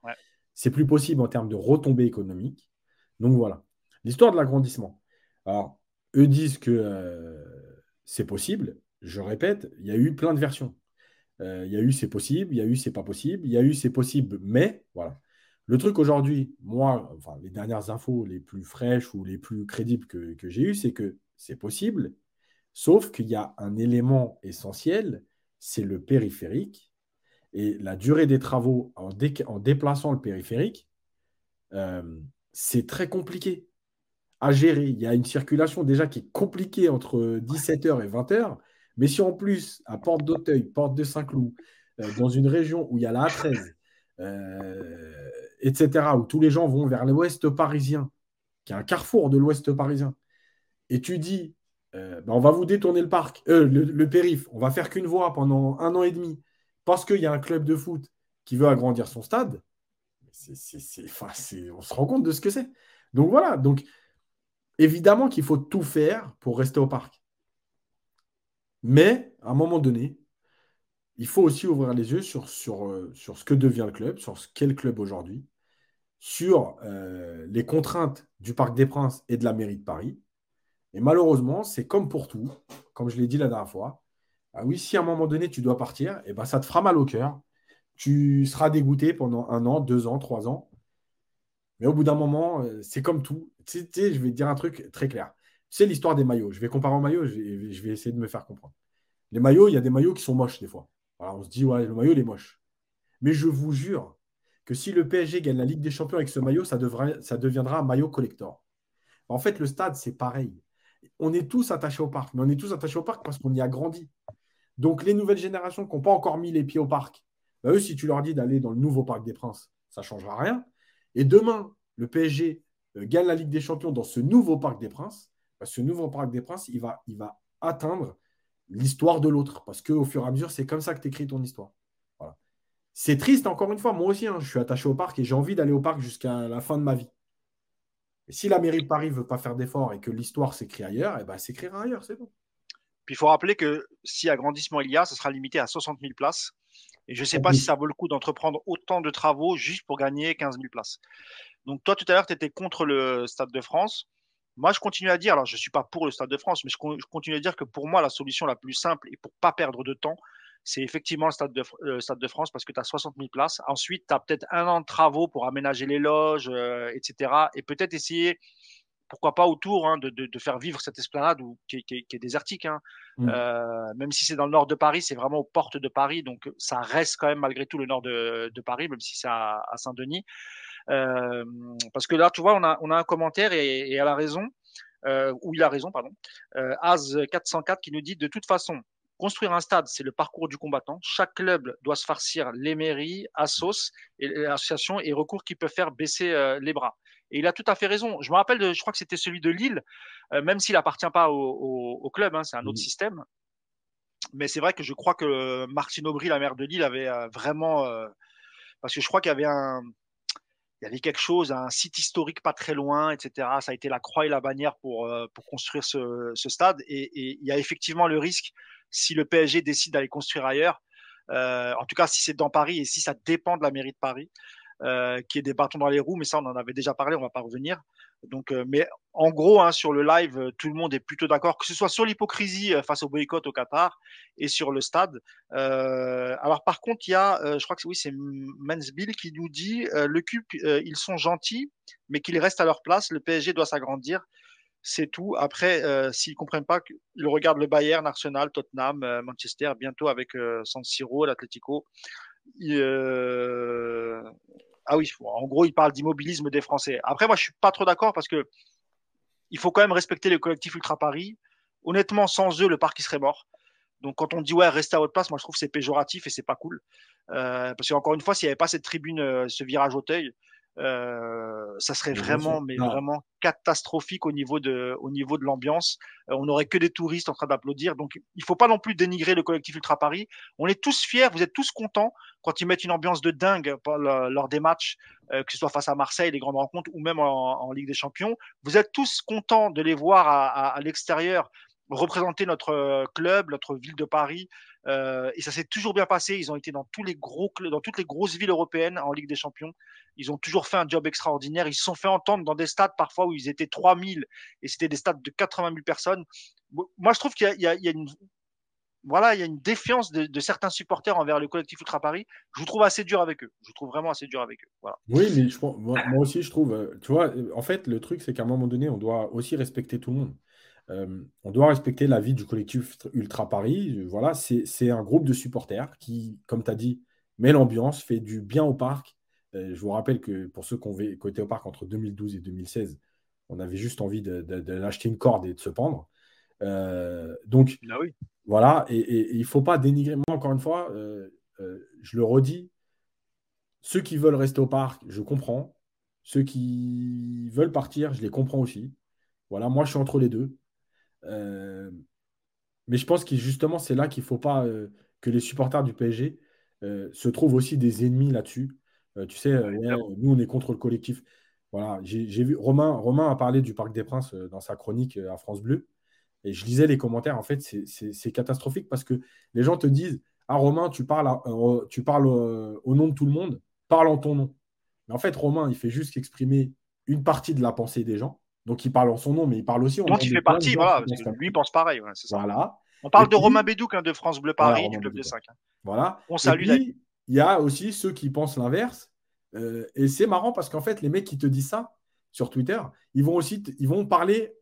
C'est plus possible en termes de retombées économiques. Donc voilà. L'histoire de l'agrandissement. Alors, eux disent que euh, c'est possible. Je répète, il y a eu plein de versions. Euh, il y a eu c'est possible, il y a eu c'est pas possible, il y a eu c'est possible, mais voilà. Le truc aujourd'hui, moi, les dernières infos les plus fraîches ou les plus crédibles que j'ai eues, c'est que c'est possible, sauf qu'il y a un élément essentiel, c'est le périphérique et la durée des travaux en, déplaçant le périphérique, euh, c'est très compliqué à gérer. Il y a une circulation déjà qui est compliquée entre 17h et 20h. Mais si en plus, à Porte d'Auteuil, Porte de Saint-Cloud, euh, dans une région où il y a la A13, euh, etc., où tous les gens vont vers l'ouest parisien, qui est un carrefour de l'ouest parisien, et tu dis, ben, on va vous détourner le parc, le, le, périph', on va faire qu'une voie pendant un an et demi, parce qu'il y a un club de foot qui veut agrandir son stade, on se rend compte de ce que c'est. Donc voilà, donc évidemment qu'il faut tout faire pour rester au parc. Mais à un moment donné, il faut aussi ouvrir les yeux sur, sur, euh, sur ce que devient le club, sur ce qu'est le club aujourd'hui, sur euh, les contraintes du Parc des Princes et de la mairie de Paris. Et malheureusement, c'est comme pour tout, comme je l'ai dit la dernière fois, ah oui, si à un moment donné tu dois partir, eh ben, ça te fera mal au cœur. Tu seras dégoûté pendant un an, deux ans, trois ans. Mais au bout d'un moment, euh, c'est comme tout. Je vais te dire un truc très clair. C'est l'histoire des maillots. Je vais comparer aux maillots, je vais, je vais, essayer de me faire comprendre. Les maillots, il y a des maillots qui sont moches des fois. On se dit, ouais, le maillot, il est moche. Mais je vous jure que si le PSG gagne la Ligue des Champions avec ce maillot, ça, ça deviendra un maillot collector. En fait, le stade, c'est pareil. On est tous attachés au parc, mais on est tous attachés au parc parce qu'on y a grandi. Donc, les nouvelles générations qui n'ont pas encore mis les pieds au parc, bah, eux, si tu leur dis d'aller dans le nouveau Parc des Princes, ça ne changera rien. Et demain, le PSG euh, gagne la Ligue des Champions dans ce nouveau Parc des Princes. Bah, ce nouveau Parc des Princes, il va, atteindre l'histoire de l'autre. Parce qu'au fur et à mesure, c'est comme ça que tu écris ton histoire. C'est triste, encore une fois. Moi aussi, hein, je suis attaché au parc et j'ai envie d'aller au parc jusqu'à la fin de ma vie. Et si la mairie de Paris ne veut pas faire d'efforts et que l'histoire s'écrit ailleurs, eh ben, s'écrira ailleurs, c'est bon. Puis il faut rappeler que si agrandissement il y a, ce sera limité à 60 000 places. Et je ne sais pas si ça vaut le coup d'entreprendre autant de travaux juste pour gagner 15 000 places. Donc toi, tout à l'heure, tu étais contre le Stade de France. Moi, je continue à dire, alors je ne suis pas pour le Stade de France, mais je, continue à dire que pour moi, la solution la plus simple et pour pas perdre de temps, c'est effectivement le Stade de, euh, France parce que tu as 60 000 places. Ensuite, tu as peut-être un an de travaux pour aménager les loges, euh, etc. Et peut-être essayer pourquoi pas autour hein, de, de, de, faire vivre cette esplanade où, qui, qui, qui est désertique. Hein. Mmh. Euh, même si c'est dans le nord de Paris, c'est vraiment aux portes de Paris, donc ça reste quand même malgré tout le nord de, de Paris, même si c'est à, à Saint-Denis. Euh, parce que là, tu vois, on a, on a un commentaire et, et à la raison, euh, ou il a raison, pardon, euh, Az404 qui nous dit de toute façon, Construire un stade, c'est le parcours du combattant. Chaque club doit se farcir les mairies, assos et l'association et recours qui peuvent faire baisser euh, les bras. Et il a tout à fait raison. Je me rappelle, de, je crois que c'était celui de Lille, euh, même s'il appartient pas au, au, au club, hein, c'est un autre mmh. système. Mais c'est vrai que je crois que Martine Aubry, la maire de Lille, avait euh, vraiment, parce que je crois qu'il y avait un, il y avait quelque chose, un site historique pas très loin, etc. Ça a été la croix et la bannière pour, euh, pour construire ce, ce stade. Et, et, il y a effectivement le risque, si le PSG décide d'aller construire ailleurs, euh, en tout cas si c'est dans Paris et si ça dépend de la mairie de Paris, euh, qui est des bâtons dans les roues, mais ça on en avait déjà parlé, on va pas revenir. Donc, euh, mais en gros, hein, sur le live, tout le monde est plutôt d'accord, que ce soit sur l'hypocrisie face au boycott au Qatar et sur le stade. Alors par contre, il y a, je crois que oui, c'est Mansbill qui nous dit, le cube, ils sont gentils, mais qu'ils restent à leur place. Le PSG doit s'agrandir. C'est tout. Après, s'ils comprennent pas, ils regardent le Bayern, Arsenal, Tottenham, Manchester, bientôt avec San Siro, l'Atlético. Euh, ah oui, en gros, il parle d'immobilisme des Français. Après, moi, je suis pas trop d'accord parce que il faut quand même respecter le collectif Ultra Paris. Honnêtement, sans eux, le parc il serait mort. Donc, quand on dit ouais, restez à votre place, moi je trouve c'est péjoratif et c'est pas cool. Euh, parce qu'encore une fois, s'il n'y avait pas cette tribune, euh, ce virage Auteuil, euh, ça serait vraiment, mais non. vraiment catastrophique au niveau de, au niveau de l'ambiance. Euh, on n'aurait que des touristes en train d'applaudir. Donc, il faut pas non plus dénigrer le collectif Ultra Paris. On est tous fiers, vous êtes tous contents quand ils mettent une ambiance de dingue lors des matchs, euh, que ce soit face à Marseille, les grandes rencontres ou même en, en, Ligue des Champions. Vous êtes tous contents de les voir à, à, à l'extérieur représenter notre euh, club, notre ville de Paris. Euh, et ça s'est toujours bien passé. Ils ont été dans tous les gros dans toutes les grosses villes européennes en Ligue des Champions. Ils ont toujours fait un job extraordinaire. Ils se sont fait entendre dans des stades parfois où ils étaient 3000 et c'était des stades de 80 000 personnes. Moi, je trouve qu'il y, a, une voilà, il y a une défiance de, certains supporters envers le collectif Ultra Paris. Je vous trouve assez dur avec eux. Je vous trouve vraiment assez dur avec eux. Voilà. Oui, mais moi, moi aussi, je trouve. Euh, tu vois, en fait, le truc, c'est qu'à un moment donné, on doit aussi respecter tout le monde. Euh, on doit respecter l'avis du collectif Ultra Paris. Voilà, c'est un groupe de supporters qui, comme tu as dit, met l'ambiance, fait du bien au parc. Euh, je vous rappelle que pour ceux qui ont été au parc entre 2012 et 2016, on avait juste envie d'acheter une corde et de se pendre. Euh, donc, ah oui. voilà, et, et, et il ne faut pas dénigrer. Moi, encore une fois, je le redis, ceux qui veulent rester au parc, je comprends. Ceux qui veulent partir, je les comprends aussi. Voilà, moi, je suis entre les deux. Euh, mais je pense que justement, c'est là qu'il ne faut pas euh, que les supporters du PSG euh, se trouvent aussi des ennemis là-dessus. tu sais, nous, on est contre le collectif. Voilà, j'ai vu Romain, Romain a parlé du Parc des Princes dans sa chronique à France Bleu. Et je lisais les commentaires. En fait, c'est catastrophique parce que les gens te disent Ah, Romain, tu parles, à, tu parles au nom de tout le monde, parle en ton nom. Mais en fait, Romain, il fait juste exprimer une partie de la pensée des gens. Donc il parle en son nom, mais il parle aussi en nom. Il fait partie, voilà, parce que lui il pense pareil. Ouais, ça. Voilà. On parle et de puis, Romain Bédouc, hein, de France Bleu Paris, voilà, du Club des 5. Hein. Voilà. On salue. Il y a aussi ceux qui pensent l'inverse. Euh, et c'est marrant parce qu'en fait, les mecs qui te disent ça sur Twitter, ils vont aussi ils vont parler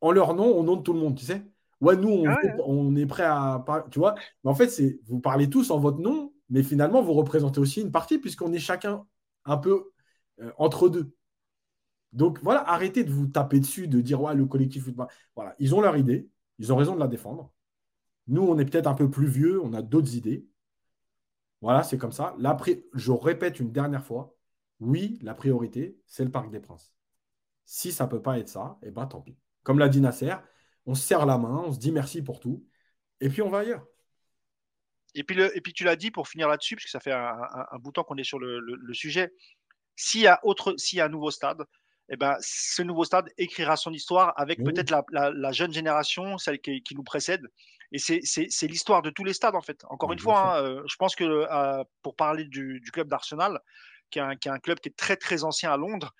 en leur nom, au nom de tout le monde, tu sais. Ouais, nous, on, ah ouais. on est prêt à. Tu vois Mais en fait, c'est vous parlez tous en votre nom, mais finalement, vous représentez aussi une partie puisqu'on est chacun un peu euh, entre deux. Donc voilà, arrêtez de vous taper dessus, de dire ouais, le collectif football. Voilà, ils ont leur idée, ils ont raison de la défendre. Nous, on est peut-être un peu plus vieux, on a d'autres idées. Voilà, c'est comme ça. Là, je répète une dernière fois, oui, la priorité, c'est le Parc des Princes. Si ça ne peut pas être ça, eh ben tant pis. Comme l'a dit Nasser, on se serre la main, on se dit merci pour tout, et puis on va ailleurs. Et puis, et puis tu l'as dit pour finir là-dessus, parce que ça fait un, bout de temps qu'on est sur le, le, le sujet. S'il y a autre, s'il y a un nouveau stade, eh ben, ce nouveau stade écrira son histoire avec peut-être la, jeune génération, celle qui, nous précède. Et c'est l'histoire de tous les stades, en fait. Encore une fois, hein, je pense que pour parler du, club d'Arsenal, qui, est un club qui est très très ancien à Londres,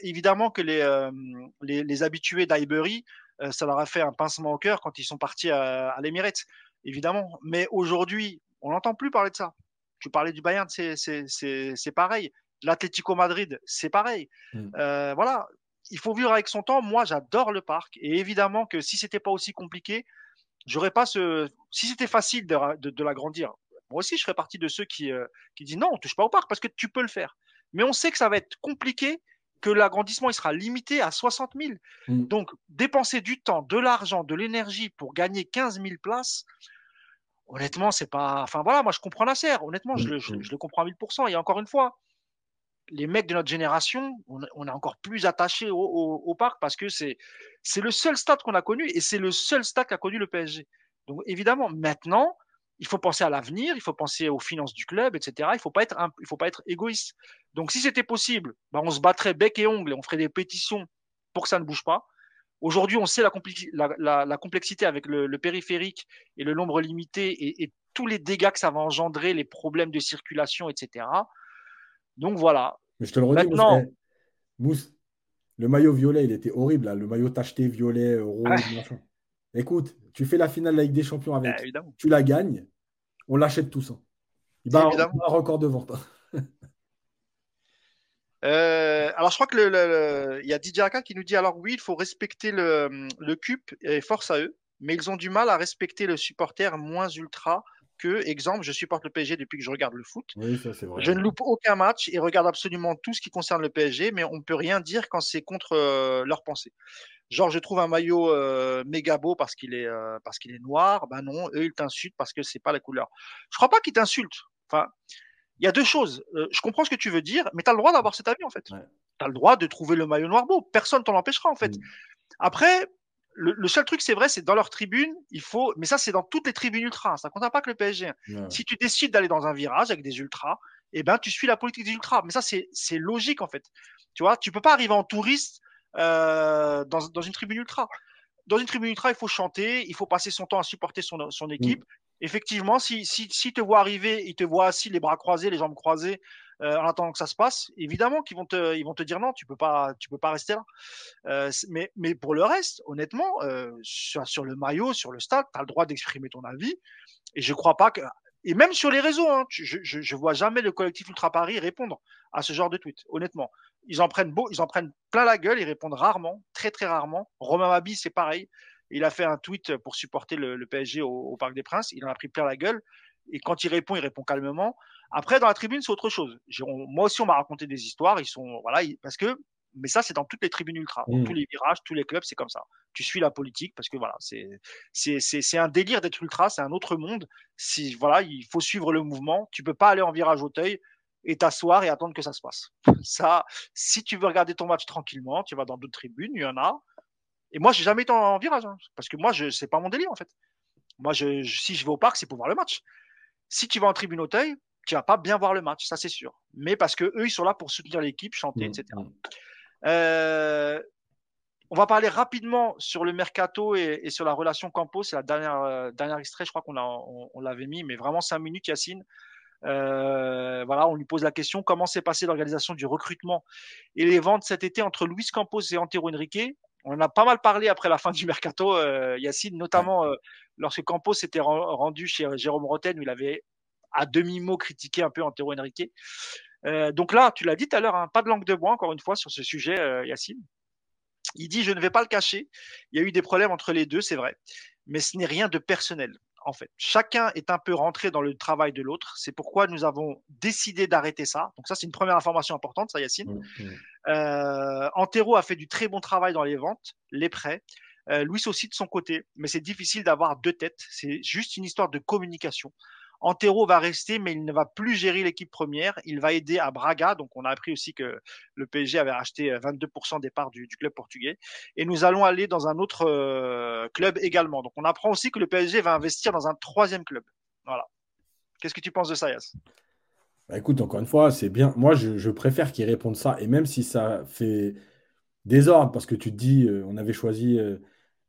évidemment que les, les, habitués d'Highbury, ça leur a fait un pincement au cœur quand ils sont partis à, à l'Emirates, évidemment. Mais aujourd'hui, on n'entend plus parler de ça. Tu parlais du Bayern, c'est pareil. L'Atlético Madrid, c'est pareil. Mm. Euh, voilà, il faut vivre avec son temps. Moi, j'adore le parc. Et évidemment que si c'était pas aussi compliqué, j'aurais pas ce. Si c'était facile de, l'agrandir, moi aussi, je ferais partie de ceux qui, euh, qui disent non, on touche pas au parc parce que tu peux le faire. Mais on sait que ça va être compliqué, que l'agrandissement il sera limité à 60 000. Mm. Donc, dépenser du temps, de l'argent, de l'énergie pour gagner 15 000 places, honnêtement, c'est pas. Enfin voilà, moi je comprends la serre. Honnêtement, je, mmh, mmh. le, comprends à 1000%. Et encore une fois, les mecs de notre génération, on, est encore plus attachés au, parc parce que c'est le seul stade qu'on a connu et c'est le seul stade qu'a connu le PSG. Donc évidemment, maintenant, il faut penser à l'avenir, il faut penser aux finances du club, etc. Il faut être faut pas être égoïste. Donc si c'était possible, bah, on se battrait bec et ongle et on ferait des pétitions pour que ça ne bouge pas. Aujourd'hui, on sait la, complexité avec le, périphérique et le nombre limité et, tous les dégâts que ça va engendrer, les problèmes de circulation, etc. Donc voilà. Mais je te le redis, Maintenant, Mousse, le maillot violet, il était horrible. Le maillot tacheté violet, rose, machin. Écoute, tu fais la finale avec des champions avec. Bah, tu la gagnes, on l'achète tous. Hein. Il avoir un record de vente. Hein. Euh, alors, je crois que le, il y a Didier Aka qui nous dit alors oui, il faut respecter le, le CUP et force à eux, mais ils ont du mal à respecter le supporter moins ultra que, exemple, je supporte le PSG depuis que je regarde le foot. Oui, ça, vrai. Je ne loupe aucun match et regarde absolument tout ce qui concerne le PSG, mais on ne peut rien dire quand c'est contre euh, leur pensée. Genre, je trouve un maillot euh, méga beau parce qu'il est, parce qu'il est noir. Ben non, eux, ils t'insultent parce que c'est pas la couleur. Je crois pas qu'ils t'insultent. Enfin, il y a deux choses. Euh, je comprends ce que tu veux dire, mais tu as le droit d'avoir cet avis, en fait. Tu as le droit de trouver le maillot noir beau. Personne t'en empêchera, en fait. Mm. Après, le, seul truc, c'est vrai, c'est dans leur tribune, il faut. Mais ça, c'est dans toutes les tribunes ultras. Ça ne compte pas que le PSG. Si tu décides d'aller dans un virage avec des ultras, eh ben, tu suis la politique des ultras. Mais ça, c'est logique, en fait. Tu vois, tu peux pas arriver en touriste euh, dans, dans, une tribune ultra. Dans une tribune ultra, il faut chanter, il faut passer son temps à supporter son, son équipe. Mm effectivement, si, si, si te voient arriver, ils te voient assis, les bras croisés, les jambes croisées, euh, en attendant que ça se passe, évidemment qu'ils vont te, ils vont te dire non, tu peux pas, tu peux pas rester là. Euh, mais, pour le reste, honnêtement, euh, sur, le maillot, sur le stade, tu as le droit d'exprimer ton avis. Et je crois pas que, et même sur les réseaux, hein, je, je, je, vois jamais le collectif Ultra Paris répondre à ce genre de tweet. Honnêtement, ils en prennent ils en prennent plein la gueule, ils répondent rarement, très très rarement. Romain Mabi, c'est pareil. Il a fait un tweet pour supporter le, PSG au, Parc des Princes. Il en a pris plein la gueule. Et quand il répond, il répond calmement. Après, dans la tribune, c'est autre chose. moi aussi, on m'a raconté des histoires. Ils sont, voilà, parce que, mais ça, c'est dans toutes les tribunes ultra, dans mmh. tous les virages, tous les clubs, c'est comme ça. Tu suis la politique parce que voilà, c'est, un délire d'être ultra, c'est un autre monde. Si, voilà, il faut suivre le mouvement. Tu peux pas aller en virage Auteuil et t'asseoir et attendre que ça se passe. Ça, si tu veux regarder ton match tranquillement, tu vas dans d'autres tribunes, il y en a. Et moi, j'ai jamais été en virage, hein, parce que moi, je c'est pas mon délire en fait. Moi, je, si je vais au parc, c'est pour voir le match. Si tu vas en tribune Auteuil, tu vas pas bien voir le match, ça c'est sûr. Mais parce que eux, ils sont là pour soutenir l'équipe, chanter, mmh, etc. Mmh. Euh, on va parler rapidement sur le mercato et, sur la relation Campos. C'est la dernière, euh, dernière extrait, je crois qu'on on, l'avait mis, mais vraiment cinq minutes, Yacine. Euh, voilà, on lui pose la question comment s'est passée l'organisation du recrutement et les ventes cet été entre Luis Campos et Antero Henrique? On en a pas mal parlé après la fin du mercato, Yacine, notamment lorsque Campos s'était rendu chez Jérôme Roten, où il avait à demi-mot critiqué un peu Antero Henrique. Euh, donc là, tu l'as dit tout à l'heure, hein, pas de langue de bois, encore une fois, sur ce sujet, euh, Yacine. Il dit, je ne vais pas le cacher, il y a eu des problèmes entre les deux, c'est vrai, mais ce n'est rien de personnel en fait. Chacun est un peu rentré dans le travail de l'autre. C'est pourquoi nous avons décidé d'arrêter ça. Donc ça, c'est une première information importante, ça, Yacine. Mmh, mmh. Euh, Antero a fait du très bon travail dans les ventes, les prêts. Louis aussi de son côté, mais c'est difficile d'avoir deux têtes. C'est juste une histoire de communication. Antero va rester, mais il ne va plus gérer l'équipe première. Il va aider à Braga. Donc, on a appris aussi que le PSG avait racheté 22% des parts du, club portugais. Et nous allons aller dans un autre euh, club également. Donc, on apprend aussi que le PSG va investir dans un troisième club. Voilà. Qu'est-ce que tu penses de ça, Yass bah, Écoute, encore une fois, c'est bien. Moi, je, préfère qu'ils répondent ça. Et même si ça fait désordre parce que tu te dis, euh, on avait choisi euh,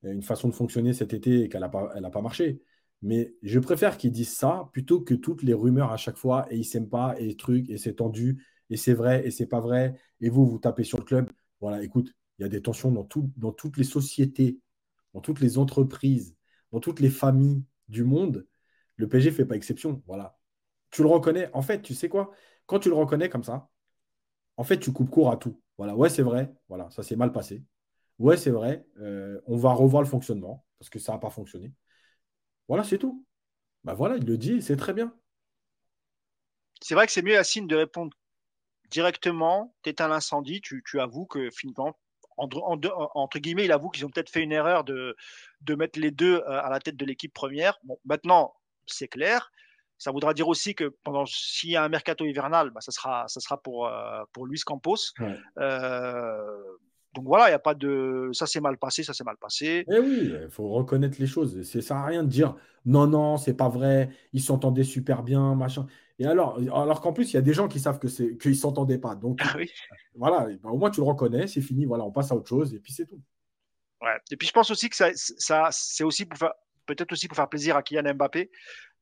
une façon de fonctionner cet été et qu'elle n'a pas marché. Mais je préfère qu'ils disent ça plutôt que toutes les rumeurs à chaque fois et ils s'aiment pas et trucs et c'est tendu et c'est vrai et c'est pas vrai et vous vous tapez sur le club. Voilà, écoute, il y a des tensions dans, tout, dans toutes les sociétés, dans toutes les entreprises, dans toutes les familles du monde. Le PSG fait pas exception. Voilà. Tu le reconnais. En fait, tu sais quoi? Quand tu le reconnais comme ça, en fait, tu coupes court à tout. Voilà, ouais, c'est vrai. Voilà, ça s'est mal passé. Ouais, c'est vrai. Euh, on va revoir le fonctionnement parce que ça n'a pas fonctionné. Voilà, c'est tout. Bah voilà, il le dit, c'est très bien. C'est vrai que c'est mieux, signe de répondre directement, tu éteins l'incendie, tu, tu avoues que finalement, entre, entre guillemets, il avoue qu'ils ont peut-être fait une erreur de, de mettre les deux euh, à la tête de l'équipe première. Bon, maintenant, c'est clair. Ça voudra dire aussi que pendant s'il y a un mercato hivernal, bah, ça sera ça sera pour euh, pour Luis Campos. Euh, donc voilà, il y a pas de ça s'est mal passé, ça s'est mal passé. Eh oui, il faut reconnaître les choses. Ça sert à rien de dire non non, c'est pas vrai, ils s'entendaient super bien, machin. Et alors, alors qu'en plus, il y a des gens qui savent que c'est qu'ils s'entendaient pas. Donc ah voilà, bah, au moins tu le reconnais, c'est fini, voilà, on passe à autre chose et puis c'est tout. Ouais. Et puis je pense aussi que ça, ça c'est aussi pour faire peut-être aussi pour faire plaisir à Kylian Mbappé,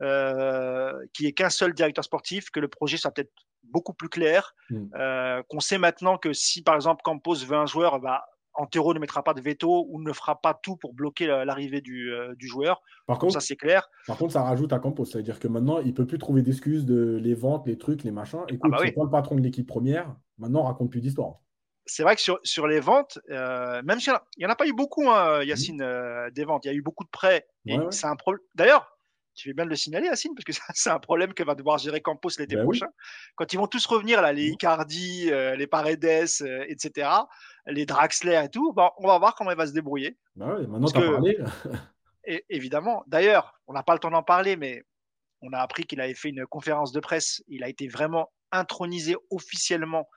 euh, qui est qu'un seul directeur sportif, que le projet soit peut-être beaucoup plus clair, mm. euh, qu'on sait maintenant que si par exemple Campos veut un joueur, bah, Antero ne mettra pas de veto ou ne fera pas tout pour bloquer l'arrivée du, euh, du, joueur. Par contre, ça c'est clair. Par contre, ça rajoute à Campos, c'est-à-dire que maintenant il peut plus trouver d'excuses de les ventes, les trucs, les machins. Écoute, ah bah c'est le patron de l'équipe première. Maintenant, on raconte plus d'histoire c'est vrai que sur, sur les ventes, euh, même s'il n'y en, a pas eu beaucoup, hein, Yacine, euh, des ventes, il y a eu beaucoup de prêts. c'est un problème. D'ailleurs, tu fais bien de le signaler, Yacine, parce que c'est un problème que va devoir gérer Campos l'été ben prochain. Quand ils vont tous revenir, là, les Icardi, euh, les Paredes, etc., les Draxler et tout, on va voir comment il va se débrouiller. Ben maintenant, parlé. et, évidemment. D'ailleurs, on n'a pas le temps d'en parler, mais on a appris qu'il avait fait une conférence de presse. Il a été vraiment intronisé officiellement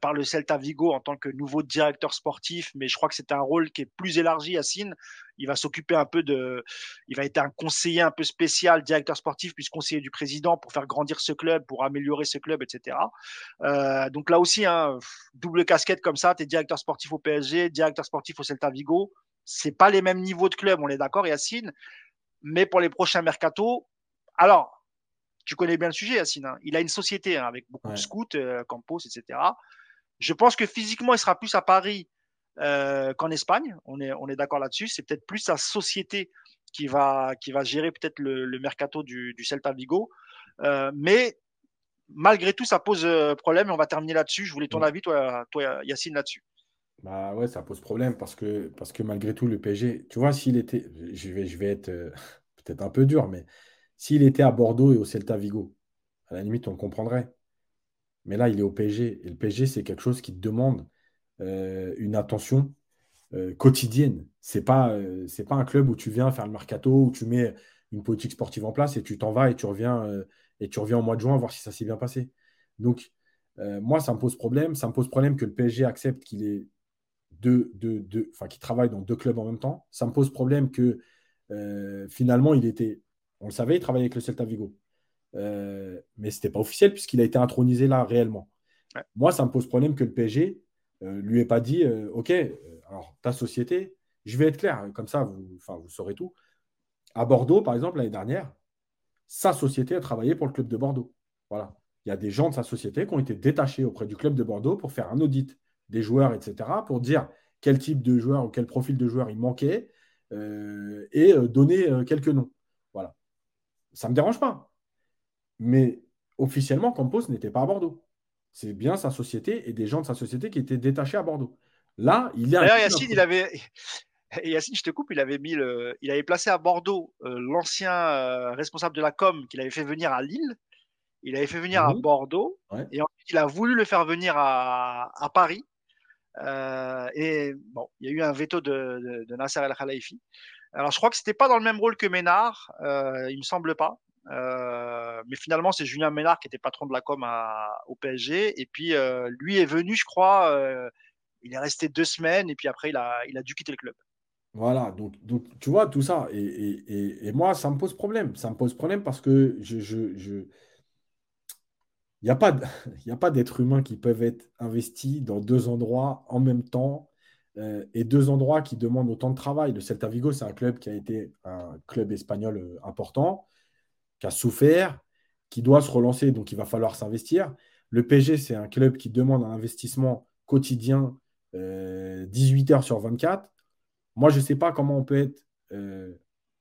par le Celta Vigo en tant que nouveau directeur sportif, mais je crois que c'est un rôle qui est plus élargi. Sine. il va s'occuper un peu de, il va être un conseiller un peu spécial, directeur sportif, puis conseiller du président pour faire grandir ce club, pour améliorer ce club, etc. Euh, donc là aussi, hein, double casquette comme ça, tu es directeur sportif au PSG, directeur sportif au Celta Vigo. C'est pas les mêmes niveaux de club, on est d'accord, Yacine. Mais pour les prochains mercato, alors tu connais bien le sujet, Yacine. Hein. Il a une société hein, avec beaucoup de scouts, euh, Campos, etc. Je pense que physiquement, il sera plus à Paris euh, qu'en Espagne. On est, on est d'accord là-dessus. C'est peut-être plus sa société qui va, qui va gérer peut-être le, mercato du, Celta Vigo. Euh, mais malgré tout, ça pose problème et on va terminer là-dessus. Je voulais ton avis, toi, toi Yacine, là-dessus. Bah ouais, ça pose problème parce que, parce que malgré tout, le PSG, tu vois, s'il était, je vais, je vais être peut-être un peu dur, mais s'il était à Bordeaux et au Celta Vigo, à la limite, on le comprendrait. Mais là, il est au PSG. Et le PSG, c'est quelque chose qui demande euh, une attention euh, quotidienne. Ce n'est pas, euh, pas un club où tu viens faire le mercato, où tu mets une politique sportive en place et tu t'en vas et tu reviens et tu reviens au mois de juin voir si ça s'est bien passé. Donc, moi, ça me pose problème. Ça me pose problème que le PSG accepte qu'il est deux, deux, enfin, qu'il travaille dans deux clubs en même temps. Ça me pose problème que finalement, il était on le savait, il travaillait avec le Celta Vigo. Euh, mais ce n'était pas officiel puisqu'il a été intronisé là réellement. Moi, ça me pose problème que le PSG euh, lui ait pas dit euh, Ok, alors ta société, je vais être clair, comme ça vous, vous saurez tout. À Bordeaux, par exemple, l'année dernière, sa société a travaillé pour le club de Bordeaux. Voilà. Il y a des gens de sa société qui ont été détachés auprès du club de Bordeaux pour faire un audit des joueurs, etc., pour dire quel type de joueur ou quel profil de joueur il manquait et donner quelques noms. Ça ne me dérange pas. Mais officiellement, Campos n'était pas à Bordeaux. C'est bien sa société et des gens de sa société qui étaient détachés à Bordeaux. Là, il y a. D'ailleurs, Yacine, il avait. Yacine, je te coupe, il avait mis le... il avait placé à Bordeaux euh, l'ancien euh, responsable de la com qu'il avait fait venir à Lille. Il avait fait venir à Bordeaux et ensuite il a voulu le faire venir à, à Paris. Euh, et bon, il y a eu un veto de, de, Nasser El Khalifi. Alors, je crois que c'était pas dans le même rôle que Ménard, euh, il me semble pas. Euh, mais finalement, c'est Julien Ménard qui était patron de la com au PSG. Et puis, euh, lui est venu, je crois, euh, il est resté deux semaines et puis après, il a, il a dû quitter le club. Voilà, donc, donc tu vois, tout ça. Et, et, et, moi, ça me pose problème. Ça me pose problème parce que je. je, je... N'y a pas d'êtres humains qui peuvent être investis dans deux endroits en même temps euh, et deux endroits qui demandent autant de travail. Le Celta Vigo, c'est un club qui a été un club espagnol euh, important, qui a souffert, qui doit se relancer, donc il va falloir s'investir. Le PSG, c'est un club qui demande un investissement quotidien 18 heures sur 24. Moi, je ne sais pas comment on peut être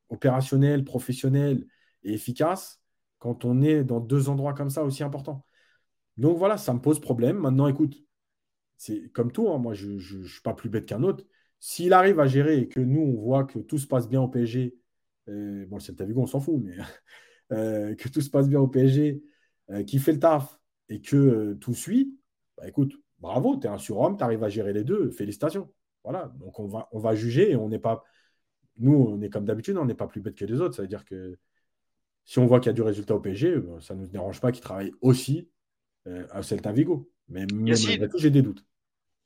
opérationnel, professionnel et efficace quand on est dans deux endroits comme ça aussi importants. Donc voilà, ça me pose problème. Maintenant, écoute, c'est comme tout, hein, moi je ne suis pas plus bête qu'un autre. S'il arrive à gérer et que nous, on voit que tout se passe bien au PSG, euh, bon, le Celta Vigo, on s'en fout, mais euh, que tout se passe bien au PSG, euh, qui fait le taf et que tout suit, bah, écoute, bravo, tu es un surhomme, tu arrives à gérer les deux, félicitations. Voilà, donc on va, on va juger et on n'est pas. Nous, on est comme d'habitude, on n'est pas plus bête que les autres. Ça veut dire que si on voit qu'il y a du résultat au PSG, ça ne nous dérange pas qu'ils travaillent aussi à Celta Vigo. Mais tout, j'ai des doutes.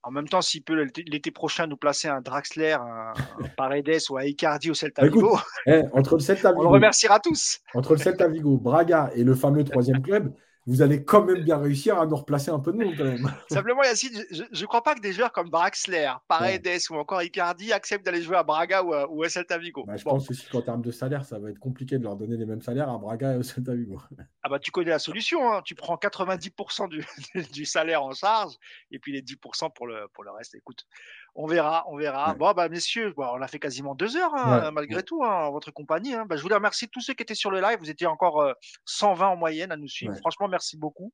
En même temps, s'il peut l'été prochain nous placer un Draxler, un, Paredes ou un Icardi au Celta bah, Vigo, eh, entre le Celta Vigo, on le remerciera tous. Entre le Celta Vigo, Braga et le fameux troisième club, vous allez quand même bien réussir à nous replacer un peu de monde quand même. Simplement, Yacine, je ne crois pas que des joueurs comme Draxler, Paredes ou encore Icardi acceptent d'aller jouer à Braga ou à, ou Celta Vigo. Bah, je pense aussi qu'en termes de salaire, ça va être compliqué de leur donner les mêmes salaires à Braga et au Celta Vigo. Ah bah tu connais la solution, hein. tu prends 90% du, du, salaire en charge et puis les 10% pour le, pour le reste. Écoute, on verra, on verra. Bon, bah, messieurs, on a fait quasiment deux heures, hein, malgré tout, hein, votre compagnie. Hein. Bah, je voulais remercier tous ceux qui étaient sur le live. Vous étiez encore 120 euh, en moyenne à nous suivre. Franchement, merci beaucoup.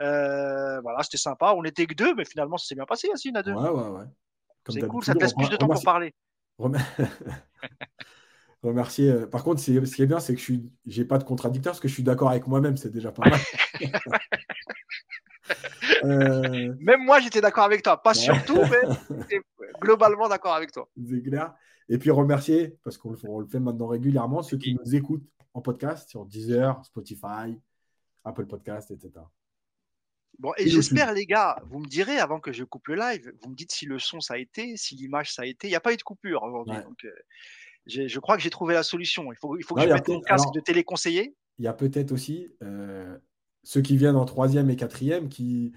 Euh, voilà, c'était sympa. On était que deux, mais finalement, ça s'est bien passé, Yacine, à deux. Ouais, ouais, ouais. C'est cool, ça te laisse plus de temps pour parler. remercier. Euh, par contre, ce qui est bien, c'est que je n'ai pas de contradicteur parce que je suis d'accord avec moi-même, c'est déjà pas mal. Euh, Même moi, j'étais d'accord avec toi. Pas surtout, mais globalement d'accord avec toi. C'est clair. Et puis remercier, parce qu'on le fait maintenant régulièrement, ceux qui nous écoutent en podcast sur Deezer, Spotify, Apple Podcast, etc. Bon, et, j'espère, les gars, vous me direz avant que je coupe le live, vous me dites si le son ça a été, si l'image ça a été. Il n'y a pas eu de coupure aujourd'hui. Donc, euh, je crois que j'ai trouvé la solution. Il faut, il faut que je mette mon casque de téléconseiller. Il y a peut-être aussi euh, ceux qui viennent en troisième et quatrième qui,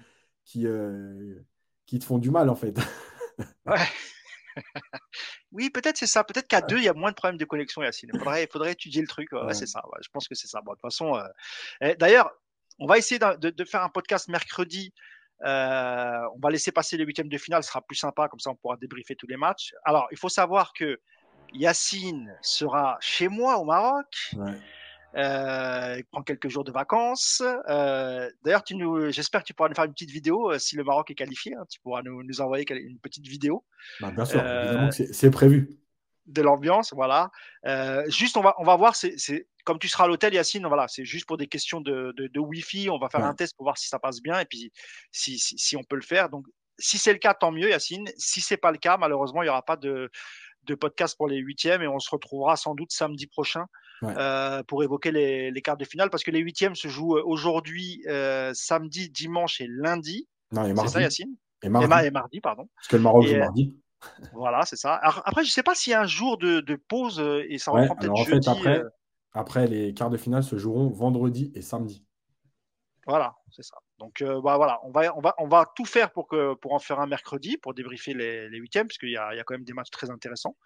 qui, euh, qui te font du mal, en fait. ouais. oui, peut-être c'est ça. Peut-être qu'à deux, il y a moins de problèmes de connexion, Yacine. Il faudrait, faudrait étudier le truc. Ouais, c'est ça. je pense que c'est ça. Bon, de toute façon, euh, d'ailleurs, on va essayer de, de, faire un podcast mercredi. Euh, on va laisser passer les huitièmes de finale, ce sera plus sympa, comme ça on pourra débriefer tous les matchs. Alors, il faut savoir que Yacine sera chez moi au Maroc. Ouais. Euh, il prend quelques jours de vacances. Euh, D'ailleurs, j'espère que tu pourras nous faire une petite vidéo euh, si le Maroc est qualifié. Hein, tu pourras nous, nous, envoyer une petite vidéo. Bah, bien sûr, évidemment c'est prévu. De l'ambiance, voilà. Juste, on va, on va voir. C'est comme tu seras à l'hôtel, Yacine. Voilà, c'est juste pour des questions de, de, de Wi-Fi. On va faire un test pour voir si ça passe bien et puis si, si, si on peut le faire. Donc, si c'est le cas, tant mieux, Yacine. Si c'est pas le cas, malheureusement, il n'y aura pas de, de podcast pour les huitièmes et on se retrouvera sans doute samedi prochain euh, pour évoquer les, les, quarts de finale parce que les huitièmes se jouent euh, aujourd'hui, euh, samedi, dimanche et lundi. Non, C'est ça, Yacine? Et mardi. Et, mardi, pardon. Parce que le Maroc joue mardi. Voilà, c'est ça. après, je ne sais pas s'il y a un jour de, de pause et ça reprend peut-être jeudi. après, après, les quarts de finale se joueront vendredi et samedi. Voilà, c'est ça. Donc euh, bah, voilà, on va, on, va, on va tout faire pour, que, pour en faire un mercredi, pour débriefer les, les huitièmes, parce qu'il y y a quand même des matchs très intéressants.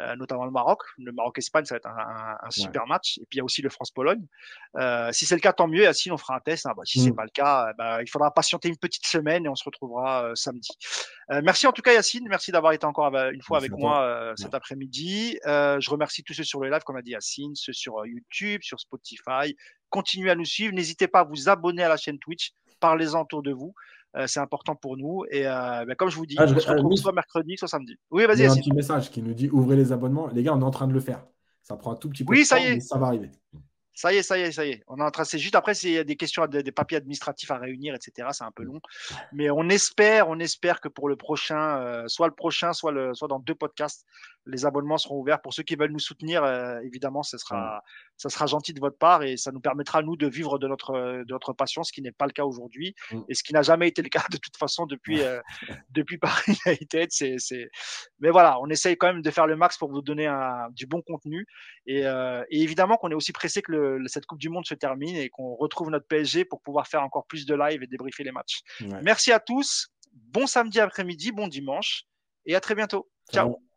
Euh, notamment le Maroc. Le Maroc-Espagne, ça va être un, un, super match. Et puis il y a aussi le France-Pologne. Euh, si c'est le cas, tant mieux. Et si on fera un test. Hein. Bah, si c'est mm. pas le cas, bah, il faudra patienter une petite semaine et on se retrouvera euh, samedi. Euh, merci en tout cas Yacine, merci d'avoir été encore une fois avec moi cet après-midi. je remercie tous ceux sur le live, comme a dit Yacine, ceux sur YouTube, sur Spotify. Continuez à nous suivre. N'hésitez pas à vous abonner à la chaîne Twitch. Parlez-en autour de vous. Euh, c'est important pour nous. Et euh, ben, comme je vous dis, ah, on se retrouve soit mercredi, soit samedi. Oui, vas-y. Il y a un petit message qui nous dit ouvrez les abonnements. Les gars, on est en train de le faire. Ça prend un tout petit peu oui, de ça temps, y est. mais ça va arriver. Ça y est, ça y est, ça y est. On est en train, c'est juste après, c'est des questions, des, papiers administratifs à réunir, etc. C'est un peu long, mais on espère, on espère que pour le prochain, euh, soit le prochain, soit le, soit dans deux podcasts, les abonnements seront ouverts pour ceux qui veulent nous soutenir. Euh, évidemment, ce sera, ça sera gentil de votre part et ça nous permettra nous de vivre de notre, de notre passion, ce qui n'est pas le cas aujourd'hui mm. et ce qui n'a jamais été le cas de toute façon depuis, euh, depuis Paris United. C'est, c'est, mais voilà, on essaye quand même de faire le max pour vous donner un, du bon contenu et, et évidemment qu'on est aussi pressé que le cette Coupe du Monde se termine et qu'on retrouve notre PSG pour pouvoir faire encore plus de live et débriefer les matchs. Merci à tous. Bon samedi après-midi, bon dimanche et à très bientôt. Ciao.